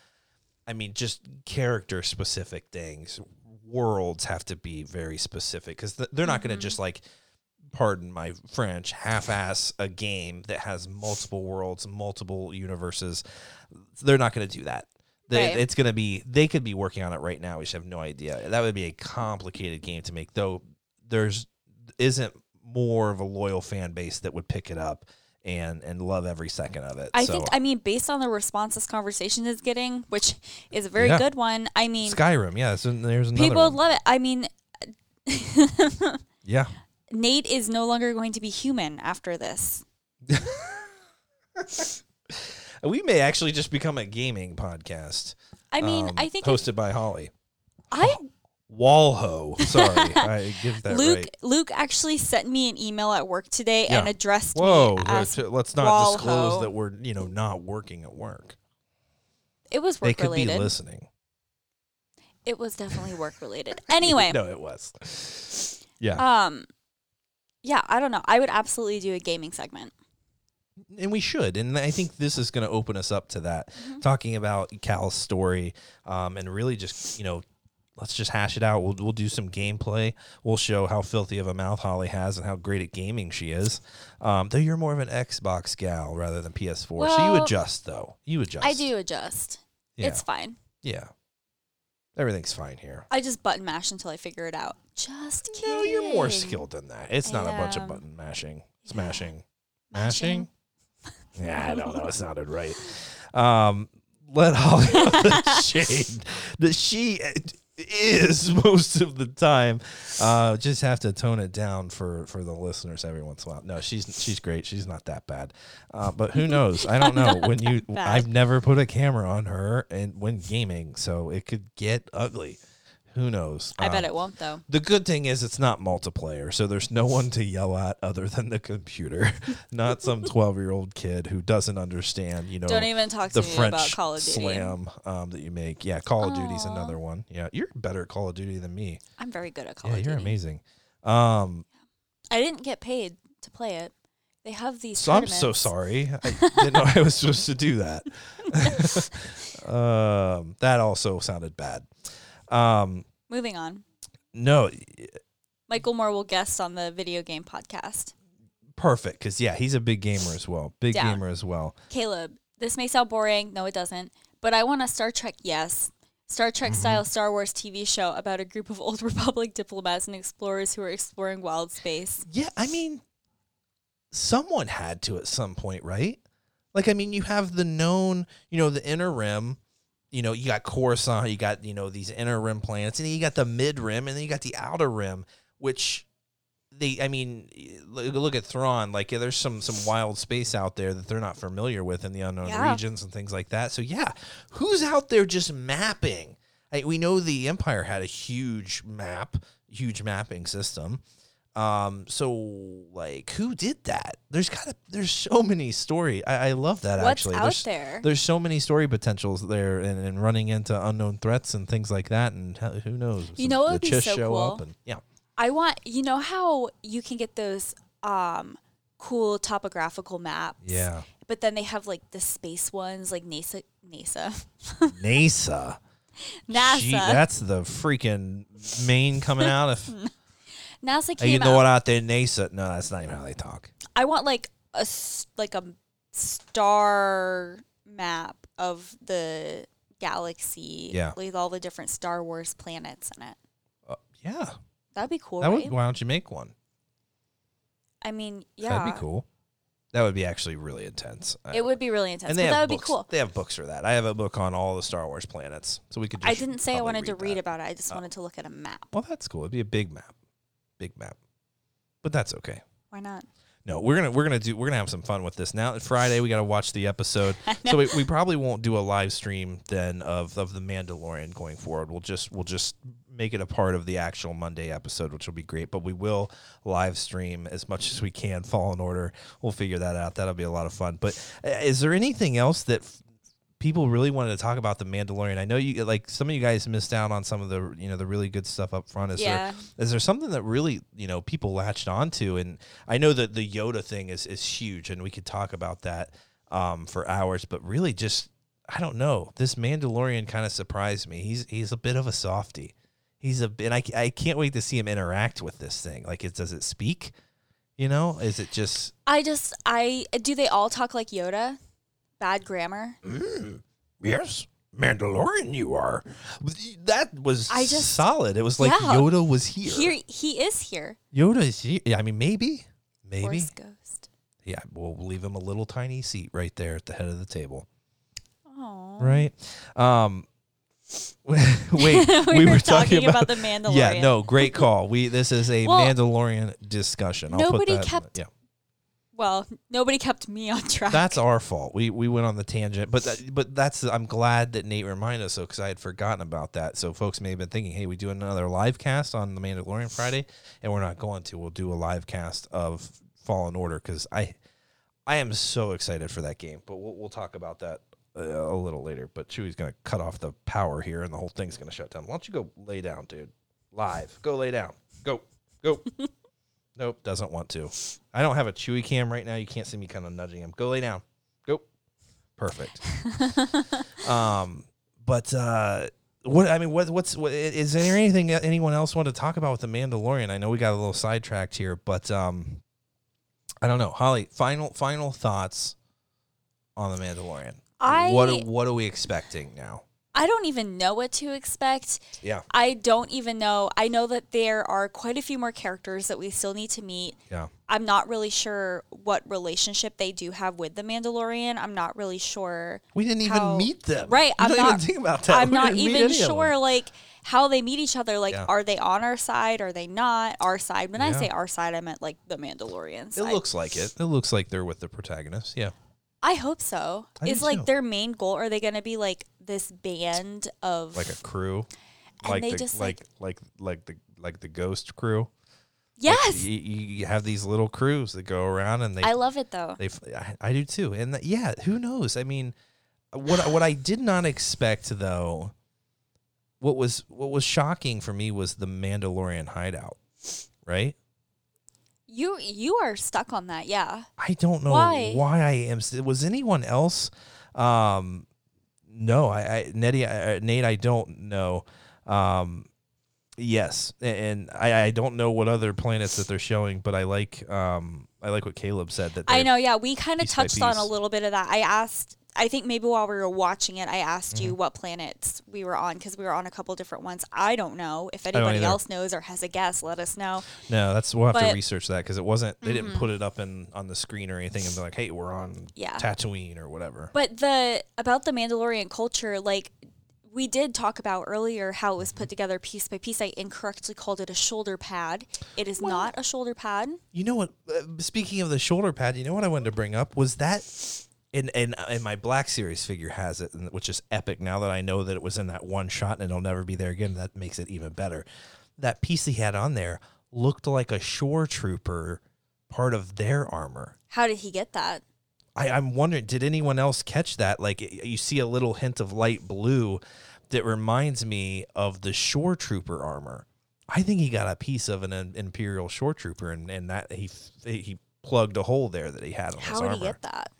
I mean, just character specific things. Worlds have to be very specific because they're not going to mm-hmm. just like pardon my French, half-ass a game that has multiple worlds, multiple universes. They're not going to do that. They, Right. It's going to be. They could be working on it right now. We just have no idea. That would be a complicated game to make. Though there's isn't more of a loyal fan base that would pick it up and and love every second of it. I so, think I mean based on the response this conversation is getting, which is a very Yeah. good one. I mean, Skyrim, yeah. So there's another. people one. love it. I mean, yeah. Nate is no longer going to be human after this. We may actually just become a gaming podcast. I mean, um, I think hosted by Holly. I Walho. Sorry, I give that Luke right. Luke actually sent me an email at work today and addressed Whoa, me as let's, not Walho. disclose that we're you know not working at work. it was work They work could related. be listening. It was definitely work related. Anyway, no, it was. Yeah, um, yeah, I don't know. I would absolutely do a gaming segment. and we should, and I think this is going to open us up to that, Mm-hmm. talking about Cal's story, um, and really just you know. Let's just hash it out. We'll we'll do some gameplay. We'll show how filthy of a mouth Holly has and how great at gaming she is. Um, though you're more of an Xbox gal rather than PS4, so you adjust though. You adjust. I do adjust. Yeah. It's fine. Yeah. Everything's fine here. I just button mash until I figure it out. Just kidding. No, you're more skilled than that. It's I not a bunch of button mashing, smashing, Mashing? mashing. Yeah, I don't know. It sounded right. Um, let Holly know the shade that she is most of the time. Uh, just have to tone it down for for the listeners every once in a while. No, she's she's great. She's not that bad. Uh, but who knows? I don't know. When you, bad. I've never put a camera on her and when gaming, so it could get ugly. Who knows? I bet Um, it won't though. the good thing is it's not multiplayer, so there's no one to yell at other than the computer. not some 12 year old kid who doesn't understand, you know, Don't even talk to me French about Call of Duty. slam um, that you make. Yeah, Call of Duty's another one. Yeah, you're better at Call of Duty than me. I'm very good at Call yeah, of Duty. Yeah, you're amazing. Um, I didn't get paid to play it. They have these. so I'm so sorry. I didn't know I was supposed to do that. um, that also sounded bad. Um, Moving on. no, Michael Moore will guest on the video game podcast. perfect because yeah, he's a big gamer as well. Big Down. gamer as well. Caleb, this may sound boring. No, it doesn't. But I want a Star Trek, yes. Star Trek Mm-hmm. style Star Wars TV show about a group of old Republic diplomats and explorers who are exploring wild space. Yeah, I mean, someone had to at some point, right? Like, I mean, you have the known, you know, the inner rim. You know, you got Coruscant, you got you know these inner rim planets, and then you got the mid rim, and then you got the outer rim, which they I mean look at Thrawn like yeah, there's some some wild space out there that they're not familiar with in the unknown Yeah. regions and things like that. So yeah, who's out there just mapping? I, we know the Empire had a huge map, huge mapping system. Um, so like who did that? There's got there's so many story. I, I love that What's actually. out there's, there? There's so many story potentials there, and, and running into unknown threats and things like that. And how- who knows? You know what would be so show cool? up and yeah. I want you know how you can get those um cool topographical maps. Yeah. But then they have like the space ones like NASA NASA. NASA. NASA. Gee, that's the freaking main coming out of. NASA came you know out. what out there, NASA? No, that's not even how they talk. I want like a like a star map of the galaxy Yeah. with all the different Star Wars planets in it. Uh, yeah, That'd be cool, that right? would. Why don't you make one? I mean, yeah. That'd be cool. That would be actually really intense. It would be really intense, and they that would books. be cool. They have books for that. I have a book on all the Star Wars planets, so we could. Just I didn't say I wanted to read that. about it. I just Oh. wanted to look at a map. Well, that's cool. It'd be a big map, big map, but that's okay. Why not? No, we're gonna we're gonna do we're gonna have some fun with this. Now Friday we got to watch the episode, so we, we probably won't do a live stream then of of the Mandalorian going forward. We'll just we'll just make it a part of the actual Monday episode, which will be great. But we will live stream as much as we can. Fallen Order. We'll figure that out. That'll be a lot of fun. But uh, is there anything else that? People really wanted to talk about the Mandalorian. I know you like some of you guys missed out on some of the you know the really good stuff up front. Is there yeah. is there something that really you know people latched onto and i know that the yoda thing is is huge and we could talk about that um, for hours but really just i don't know this mandalorian kind of surprised me he's he's a bit of a softy. he's a bit I, I can't wait to see him interact with this thing like it does it speak you know is it just I just I do they all talk like Yoda? Bad grammar. yes mandalorian you are that was I just- solid it was like Yeah. yoda was here, Here he is here. yoda is here yeah, i mean maybe maybe Force ghost. Yeah, we'll leave him a little tiny seat right there at the head of the table. Oh. Right. Um wait, we, we, were, talking about, the Mandalorian. Yeah, no, great call. We this is a Well, Mandalorian discussion. I'll put nobody that kept- yeah. Well, nobody kept me on track. That's our fault. We we went on the tangent, but that, but that's I'm glad that Nate reminded us so because I had forgotten about that. So folks may have been thinking, hey, we do another live cast on the Mandalorian Friday, and we're not going to. We'll do a live cast of Fallen Order because I I am so excited for that game. But we'll we'll talk about that uh, a little later. But Chewie's gonna cut off the power here, and the whole thing's gonna shut down. Why don't you go lay down, dude? Live, go lay down. Go go. Nope, doesn't want to. I don't have a Chewy cam right now. You can't see me kind of nudging him. Go lay down. Go. Perfect. um, but uh, what I mean, what what's what, is there anything that anyone else want to talk about with the Mandalorian? I know we got a little sidetracked here, but um, I don't know. Holly, final final thoughts on the Mandalorian. I what what are we expecting now? I don't even know what to expect. Yeah, I don't even know. I know that there are quite a few more characters that we still need to meet. yeah. I'm not really sure what relationship they do have with the Mandalorian. I'm not really sure. We didn't even meet them. Right, You I'm not- even think about that. I'm We not even any of them. sure like how they meet each other. Like, Yeah. are they on our side? Are they not our side? When I say our side, I meant like the Mandalorian It looks like it. It looks like they're with the protagonist. Yeah. I hope so. I Is like too. their main goal? Are they going to be like this band of like a crew, like they the just, like like like the like the ghost crew. yes? You, you have these little crews that go around and they I love it though. they I, I do too. And that, yeah, who knows? I mean, what what I did not expect though, what was what was shocking for me was the Mandalorian hideout. Right? You you are stuck on that, yeah. I don't know Why? why, I am. Was anyone else? Um, no, I, I Nettie, I, Nate, I don't know. Um, yes, and I, I don't know what other planets that they're showing, but I like um, I like what Caleb said that I know, yeah. We kind of touched on a little bit of that. I asked, I think maybe while we were watching it, I asked Mm-hmm. you what planets we were on because we were on a couple different ones. I don't know. If anybody else knows or has a guess, let us know. No, that's we'll have to But- Mm-hmm. research that because it wasn't. They didn't put it up in on the screen or anything and be like, "Hey, we're on Yeah. Tatooine or whatever." But the about the Mandalorian culture, like we did talk about earlier how it was put together piece by piece. I incorrectly called it a shoulder pad. It is not a shoulder pad. You know what? Uh, speaking of the shoulder pad, you know what I wanted to bring up was that in in in my Black Series figure has it, which is epic. Now that I know that it was in that one shot and it'll never be there again, that makes it even better. That piece he had on there looked like a shore trooper part of their armor. How did he get that? I, I'm wondering, did anyone else catch that? Like you see a little hint of light blue that reminds me of the shore trooper armor. I think he got a piece of an, im- imperial shore trooper, and, and that he he plugged a hole there that he had on his armor. How did he get that?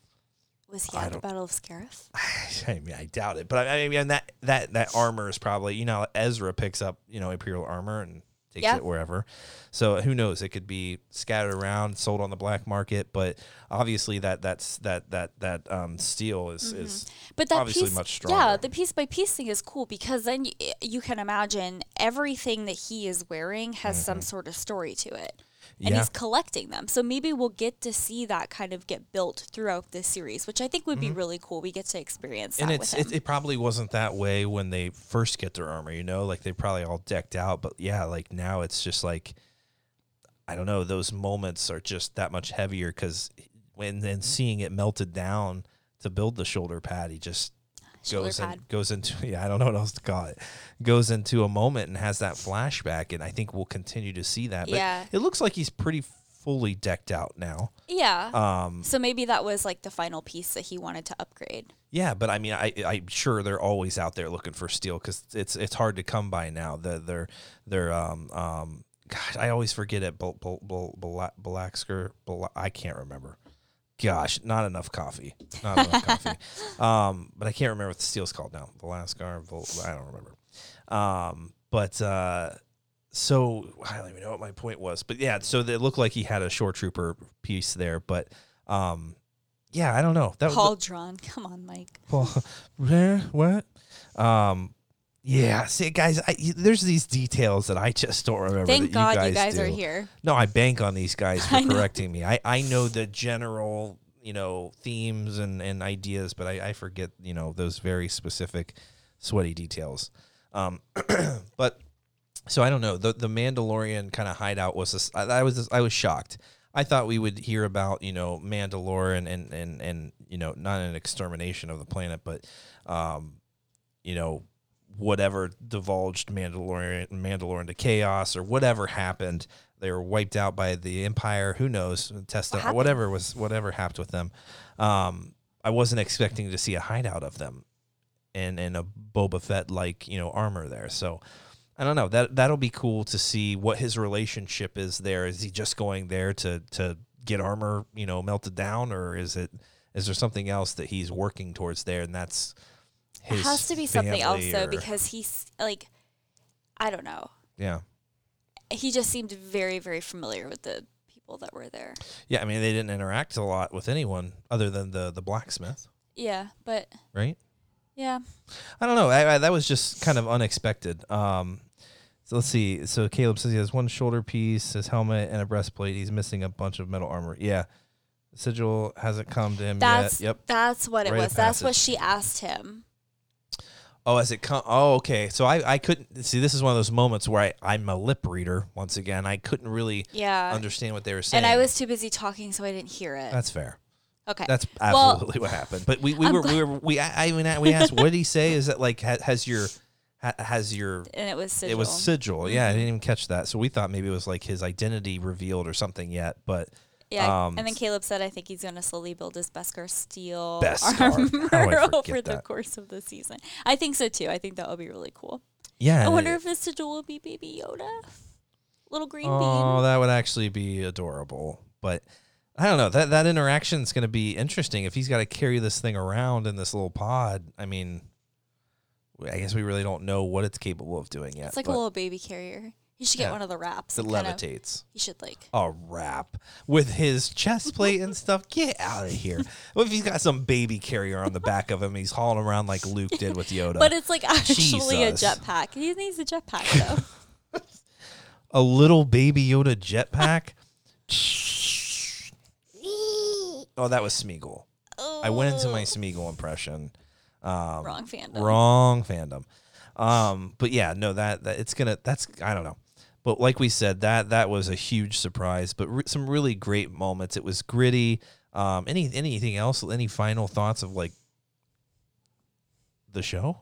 Was he I at the Battle of Scarif? I mean, I doubt it, but I, I mean that that that armor is probably you know Ezra picks up you know imperial armor and takes Yeah. it wherever. So who knows? It could be scattered around, sold on the black market, but obviously that that's that that that um, steel is is But that obviously piece, much yeah, the piece by piece thing is cool because then you, you can imagine everything that he is wearing has some sort of story to it, and Mm-hmm. Yeah. he's collecting them. So maybe we'll get to see that kind of get built throughout this series, which I think would be really cool. We get to experience that Mm-hmm. and it's with it, him. it probably wasn't that way when they first get their armor you know like they probably all decked out but yeah like now it's just like i don't know those moments are just that much heavier because when then seeing it melted down to build the shoulder pad he just goes in, goes into yeah i don't know what else to call it goes into a moment and has that flashback and i think we'll continue to see that but Yeah. it looks like he's pretty fully decked out now yeah. um so maybe that was like the final piece that he wanted to upgrade. Yeah, but I mean, I I'm sure they're always out there looking for steel because it's it's hard to come by now. The they're they're um um gosh, I always forget it. Bel, Bel, Bel, Bel, Belaxker, Bel, I can't remember. Gosh, not enough coffee. Not enough coffee. Um, but I can't remember what the steel's called now. Velascar, Vol, I don't remember. Um, but uh, so I don't even know what my point was. But yeah, so it looked like he had a shore trooper piece there, but um, yeah, I don't know. That was Paul Drawn, come on, Mike. well, where? What? Um, yeah. See, guys, I, there's these details that I just don't remember. Thank that God you guys, you guys are here. No, I bank on these guys for correcting me. I, I know the general, you know, themes and, and ideas, but I, I forget, you know, those very specific sweaty details. Um, but so I don't know. The the Mandalorian kind of hideout was this, I, I was I was shocked. I thought we would hear about you know Mandalore and and and, and you know not an extermination of the planet, but um, you know whatever divulged Mandalorian Mandalore into chaos or whatever happened. They were wiped out by the Empire. Who knows? Test happened? whatever was whatever happened with them. Um, I wasn't expecting to see a hideout of them, and and a Boba Fett like you know armor there. So I don't know. That that'll be cool to see what his relationship is there. Is he just going there to to get armor, you know, melted down, or is it is there something else that he's working towards there? And that's It has to be something else though, or- because he's like, I don't know. yeah, He just seemed very, very familiar with the people that were there. yeah. I mean, they didn't interact a lot with anyone other than the the blacksmith, Yeah, but right? yeah, I don't know. I, I, that was just kind of unexpected. Um, so let's see. So Caleb says he has one shoulder piece, his helmet, and a breastplate. He's missing a bunch of metal armor. Yeah, sigil hasn't come to him that's yet. Yep. that's what it Rite of was. That's what passage. she asked him. Oh, as it come. Oh, okay. So I, I couldn't see. This is one of those moments where I, I'm a lip reader. Once again, I couldn't really Yeah, understand what they were saying. and I was too busy talking, so I didn't hear it. That's fair. okay, That's Well- absolutely what happened. But we, we were we were we I I even a- we asked what did he say? Is that like ha, has your ha, has your and it was sigil. it was sigil? Yeah, I mm-hmm. didn't even catch that. So we thought maybe it was like his identity revealed or something yet. But yeah, um, and then Caleb said, "I think he's going to slowly build his Beskar steel Beskar. armor I over forget the course of the season." I think so too. I think that would be really cool. yeah, I wonder it- if his sigil will be Baby Yoda, little green Oh, bean. Oh, that would actually be adorable. But I don't know. That that interaction is going to be interesting if he's got to carry this thing around in this little pod. I mean, I guess we really don't know what it's capable of doing yet. It's like a little baby carrier. He should get Yeah. one of the wraps. It and kind of- levitates. he should like. A wrap with his chest plate and stuff. Get out of here! What if he's got some baby carrier on the back of him? He's hauling around like Luke did with Yoda. But it's like actually a jetpack. He needs a jetpack though. a little baby Yoda jetpack. oh, that was Smeagol. I went into my Smeagol impression. Um, Wrong fandom. Wrong fandom. Um, but yeah, no, that, that it's gonna. That's I don't know. But like we said, that that was a huge surprise. But re- some really great moments. It was gritty. Um, any anything else? Any final thoughts of like the show?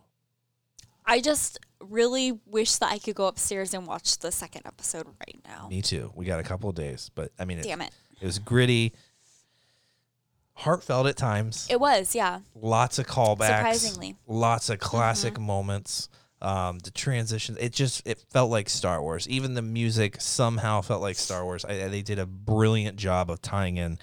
I just really wish that I could go upstairs and watch the second episode right now. Me too. We got a couple of days, but I mean, it, Damn it. it was gritty, heartfelt at times. It was, yeah. lots of callbacks Surprisingly. lots of classic Mm-hmm. moments um the transitions it just it felt like star wars. Even the music somehow felt like star wars. I, they did a brilliant job of tying in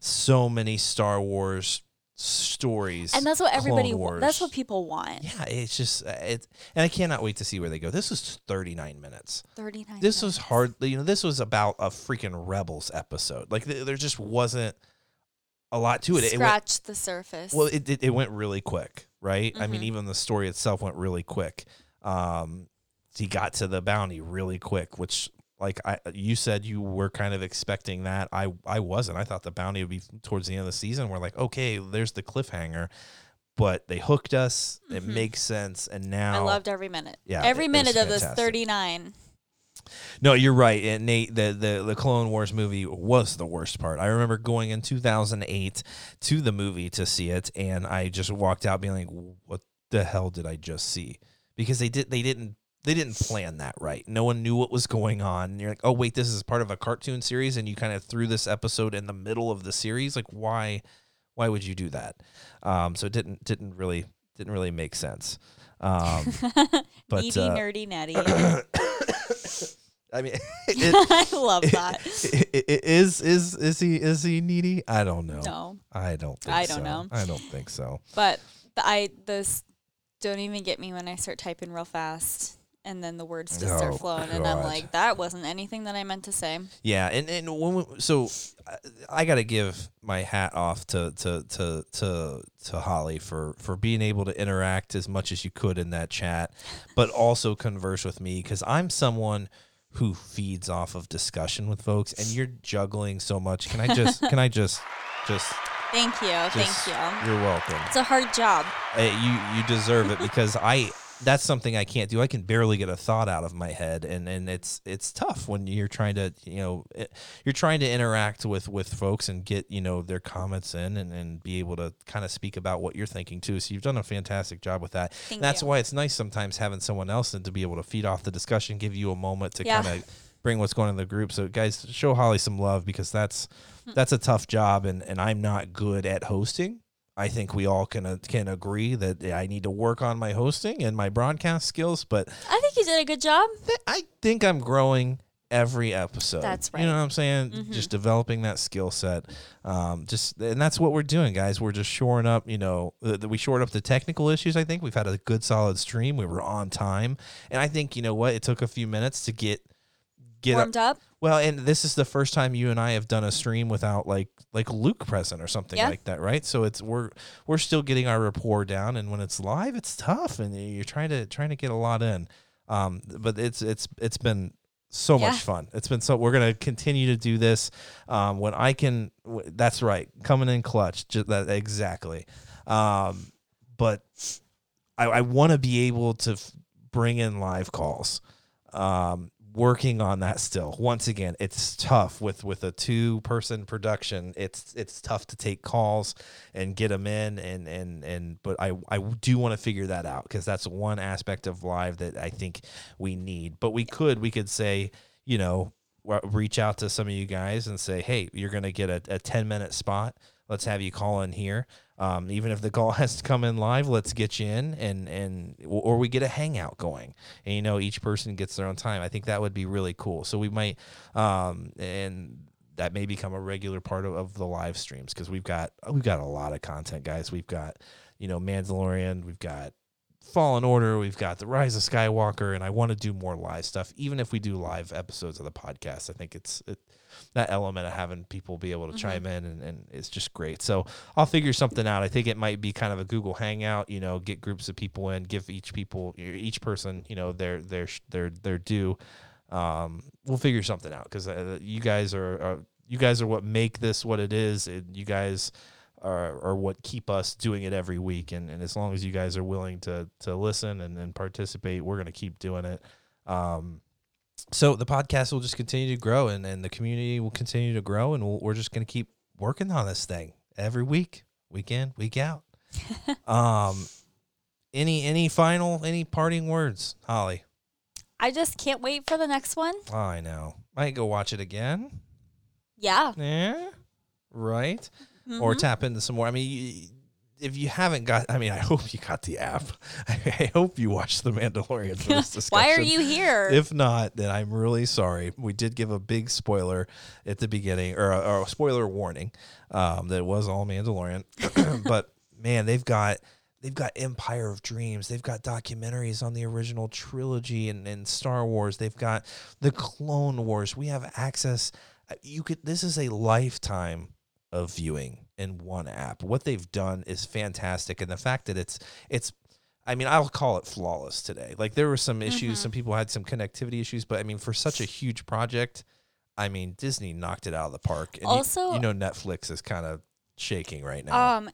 so many star wars stories And that's what everybody that's what people want. yeah it's just uh, it and i cannot wait to see where they go. This was 39 minutes. 39 this was minutes. hard you know this was about a freaking rebels episode. Like th- there just wasn't a lot to it it went, the surface. well, it, it, it went really quick, right? I mean, Mhm. even the story itself went really quick. Um, he got to the bounty really quick, which, like I, you said, you were kind of expecting that. I, I wasn't. I thought the bounty would be towards the end of the season. We're like, okay, there's the cliffhanger, but they hooked us. It Mhm. makes sense, and now I loved every minute. Yeah, Every it minute of this 39. No, you're right. And Nate, the, the the Clone Wars movie was the worst part. I remember going in 2008 to the movie to see it, and I just walked out being like, "What the hell did I just see?" Because they did they didn't they didn't plan that right. No one knew what was going on. And you're like, "Oh wait, this is part of a cartoon series," and you kind of threw this episode in the middle of the series. Like, why why would you do that? Um, so it didn't didn't really didn't really make sense. Um, but Needy, uh, nerdy, natty. I mean, it, I love that. I- I- I- is is is he is he needy? I don't know. No. I don't. Think I don't so. know. I don't think so. But the, I this don't even get me when I start typing real fast and then the words just Oh, start flowing and I'm like that wasn't anything that I meant to say. Yeah, and and when we, so I, I got to give my hat off to to to to to Holly for for being able to interact as much as you could in that chat, but also converse with me because I'm someone who feeds off of discussion with folks, and you're juggling so much. Can I just can I just just Thank you. just Thank you. You're welcome. It's a hard job. You you deserve it because I that's something I can't do. I can barely get a thought out of my head, and, and it's it's tough when you're trying to you know it, you're trying to interact with with folks and get you know their comments in and, and be able to kind of speak about what you're thinking too. So you've done a fantastic job with that. Thank that's you. why it's nice sometimes having someone else and to be able to feed off the discussion, give you a moment to Yeah. kind of bring what's going on in the group. So guys, show Holly some love because that's hmm. that's a tough job, and and I'm not good at hosting. I think we all can uh, can agree that I need to work on my hosting and my broadcast skills, but I think you did a good job. th- I think I'm growing every episode. That's right. You know what I'm saying? Mhm. Just developing that skill set. Um, just and that's what we're doing, guys. We're just shoring up. You know, the, the- we shored up the technical issues. I think we've had a good solid stream. We were on time, and I think you know what? It took a few minutes to get get up, Warmed up. well, and this is the first time you and I have done a stream without like like Luke present or something Yeah. like that, right? So it's we're we're still getting our rapport down, and when it's live, it's tough, and you're trying to trying to get a lot in. Um, but it's it's it's been so Yeah. much fun. It's been so. We're gonna continue to do this. Um, when I can, w- that's right, coming in clutch. Just that exactly. Um, but I, I want to be able to f- bring in live calls. Um, working on that still. Once again, it's tough with with a two person production. It's it's tough to take calls and get them in and and and. But I I do want to figure that out because that's one aspect of live that I think we need. But we could we could say you know reach out to some of you guys and say hey you're gonna get a, a 10 minute spot let's have you call in here um, even if the call has to come in live let's get you in and and or we get a hangout going. And you know each person gets their own time. I think that would be really cool. So we might um, and that may become a regular part of, of the live streams because we've got we've got a lot of content guys. We've got you know mandalorian we've got Fallen Order, we've got The Rise of Skywalker, and I want to do more live stuff. Even if we do live episodes of the podcast, I think it's it, that element of having people be able to chime in and, and it's just great. So I'll figure something out. I think it might be kind of a Google Hangout. You know, get groups of people in, give each people, each person, you know, their their their their due. Um, we'll figure something out because uh, you guys are, are you guys are what make this what it is. And you guys are, are what keep us doing it every week. And, and as long as you guys are willing to to listen and, and participate, we're gonna keep doing it. Um, so the podcast will just continue to grow, and, and the community will continue to grow, and we'll, we're just gonna keep working on this thing every week, week in, week out. um, any any final any parting words, Holly? I just can't wait for the next one. I know. Might go watch it again. Yeah. Yeah. Right. Or Mhm. tap into some more. I mean, you, if you haven't got, I mean, I hope you got the app. I hope you watched The Mandalorian for this discussion. Why are you here? If not, then I'm really sorry. We did give a big spoiler at the beginning, or a, or a spoiler warning um, that it was all Mandalorian. but man, they've got they've got Empire of Dreams. They've got documentaries on the original trilogy and, and Star Wars. They've got the Clone Wars. We have access. uh, You could. This is a lifetime of viewing in one app. What they've done is fantastic, and the fact that it's it's I mean, I'll call it flawless today. Like there were some issues, some people had some connectivity issues, but I mean, for such a huge project, I mean, Disney knocked it out of the park. And you- Also- you, know, Netflix is kind of shaking right now. Um,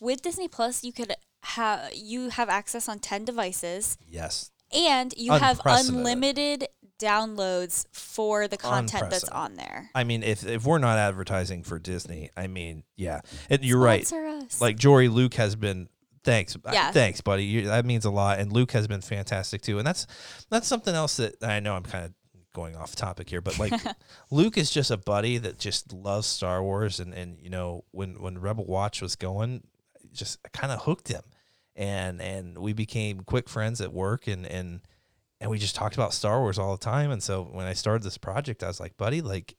with Disney Plus, you could have you have access on ten devices, yes, and you have unlimited downloads for the content that's on there. I mean, if if we're not advertising for Disney, I mean, yeah, and you're right. Us. Like Jory Luke has been. Thanks, Yeah. thanks, buddy. You, that means a lot. And Luke has been fantastic too. And that's that's something else that I know I'm kind of going off topic here, but like Luke is just a buddy that just loves Star Wars. And and you know when when Rebel Watch was going, just kind of hooked him, and and we became quick friends at work, and and and we just talked about Star Wars all the time. And so when I started this project, I was like, buddy, like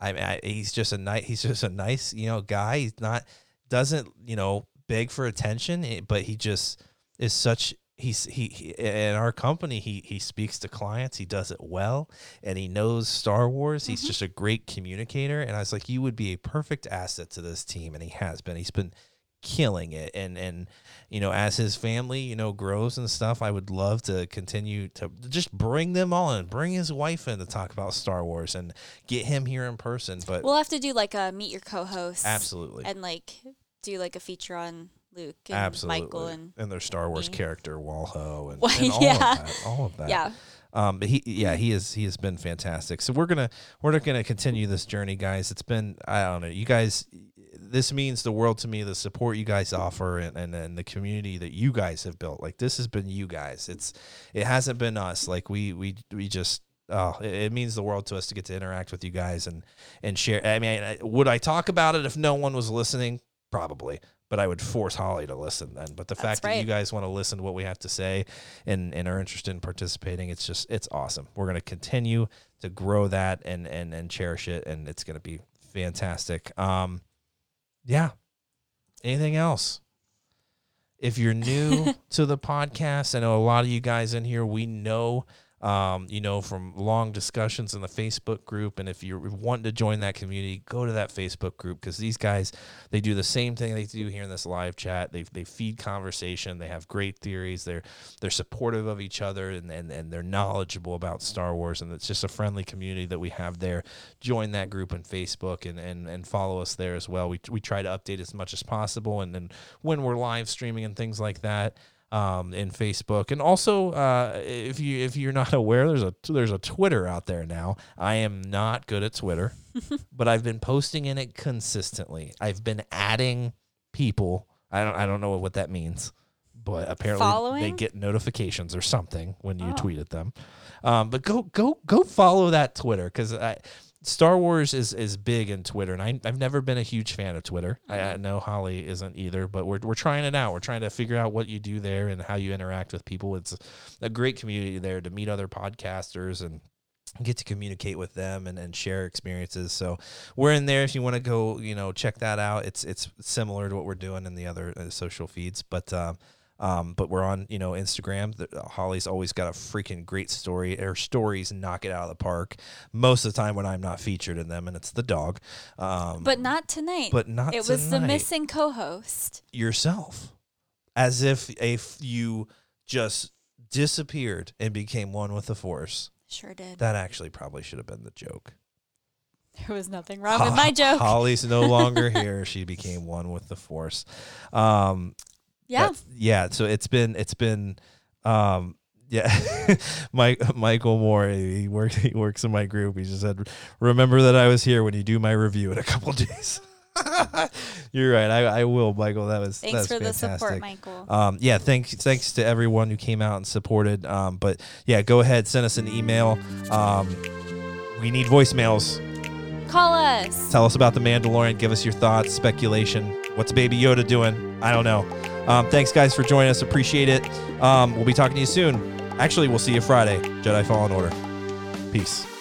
I, I he's just a nice he's just a nice you know guy. He's not doesn't you know beg for attention, eh, but he just is such. He's he, he in our company. He he speaks to clients. He does it well, and he knows Star Wars. He's just a great communicator. And I was like, you would be a perfect asset to this team, and he has been. He's been killing it. And and you know as his family you know grows and stuff i would love to continue to just bring them all in bring his wife in to talk about star wars and get him here in person. But we'll have to do like a meet your co-hosts, absolutely. and like do like a feature on Luke and absolutely. Michael and and their star wars me. character walho and, and all yeah. of that all of that. Yeah. um but he yeah he is he has been fantastic. So we're gonna we're gonna continue this journey guys. It's been i don't know you guys this means the world to me the support you guys offer and, and and the community that you guys have built. Like this has been you guys. It's it hasn't been us. Like we we we just oh it, it means the world to us to get to interact with you guys and and share. I mean I, would i talk about it if no one was listening? Probably. But I would force Holly to listen then. But the That's fact that you guys want to listen to what we have to say and, and are interested in participating, it's just it's awesome. We're gonna continue to grow that and and and cherish it, and it's gonna be fantastic. Um, yeah. Anything else? If you're new to the podcast, I know a lot of you guys in here. We know, um, you know, from long discussions in the Facebook group, and if you're wanting to join that community, go to that Facebook group because these guys they do the same thing they do here in this live chat. They they feed conversation. They have great theories. They're they're supportive of each other and, and, and they're knowledgeable about Star Wars. And it's just a friendly community that we have there. Join that group on Facebook and, and, and follow us there as well. We, we try to update as much as possible. And then when we're live streaming and things like that, um, in Facebook, and also uh, if you if you're not aware, there's a there's a Twitter out there now. I am not good at Twitter, but I've been posting in it consistently. I've been adding people. I don't I don't know what that means, but apparently they get notifications or something when you Oh. tweet at them. Um, but go go go follow that Twitter because Star Wars is is big in Twitter, and I, I've never been a huge fan of Twitter. I, I know Holly isn't either, but we're we're trying it out. We're trying to figure out what you do there and how you interact with people. It's a great community there to meet other podcasters and get to communicate with them and, and share experiences. So we're in there if you want to go, you know, check that out. It's it's similar to what we're doing in the other uh, social feeds, but um, um, but we're on, you know, Instagram. The, Holly's always got a freaking great story. Her stories knock it out of the park most of the time when I'm not featured in them, and it's the dog. Um, But not tonight. but not it was the missing co-host. yourself, as if if you just disappeared and became one with the force. Sure did. That actually probably should have been the joke. There was nothing wrong with my joke. Holly's no longer here. She became one with the Force. Um, yeah. that- yeah. So it's been it's been um yeah Mike Michael Moore he works he works in my group he just said remember that I was here when you do my review in a couple days you're right I, I will Michael that was Thanks that's for the support. Michael. um, yeah, thanks thanks to everyone who came out and supported. Um, but yeah, go ahead, send us an email. Um, we need voicemails. Call us. Tell us about the Mandalorian. Give us your thoughts, speculation. What's Baby Yoda doing? I don't know. Um, thanks, guys, for joining us. Appreciate it. Um, we'll be talking to you soon. Actually, we'll see you Friday. Jedi Fallen Order. Peace.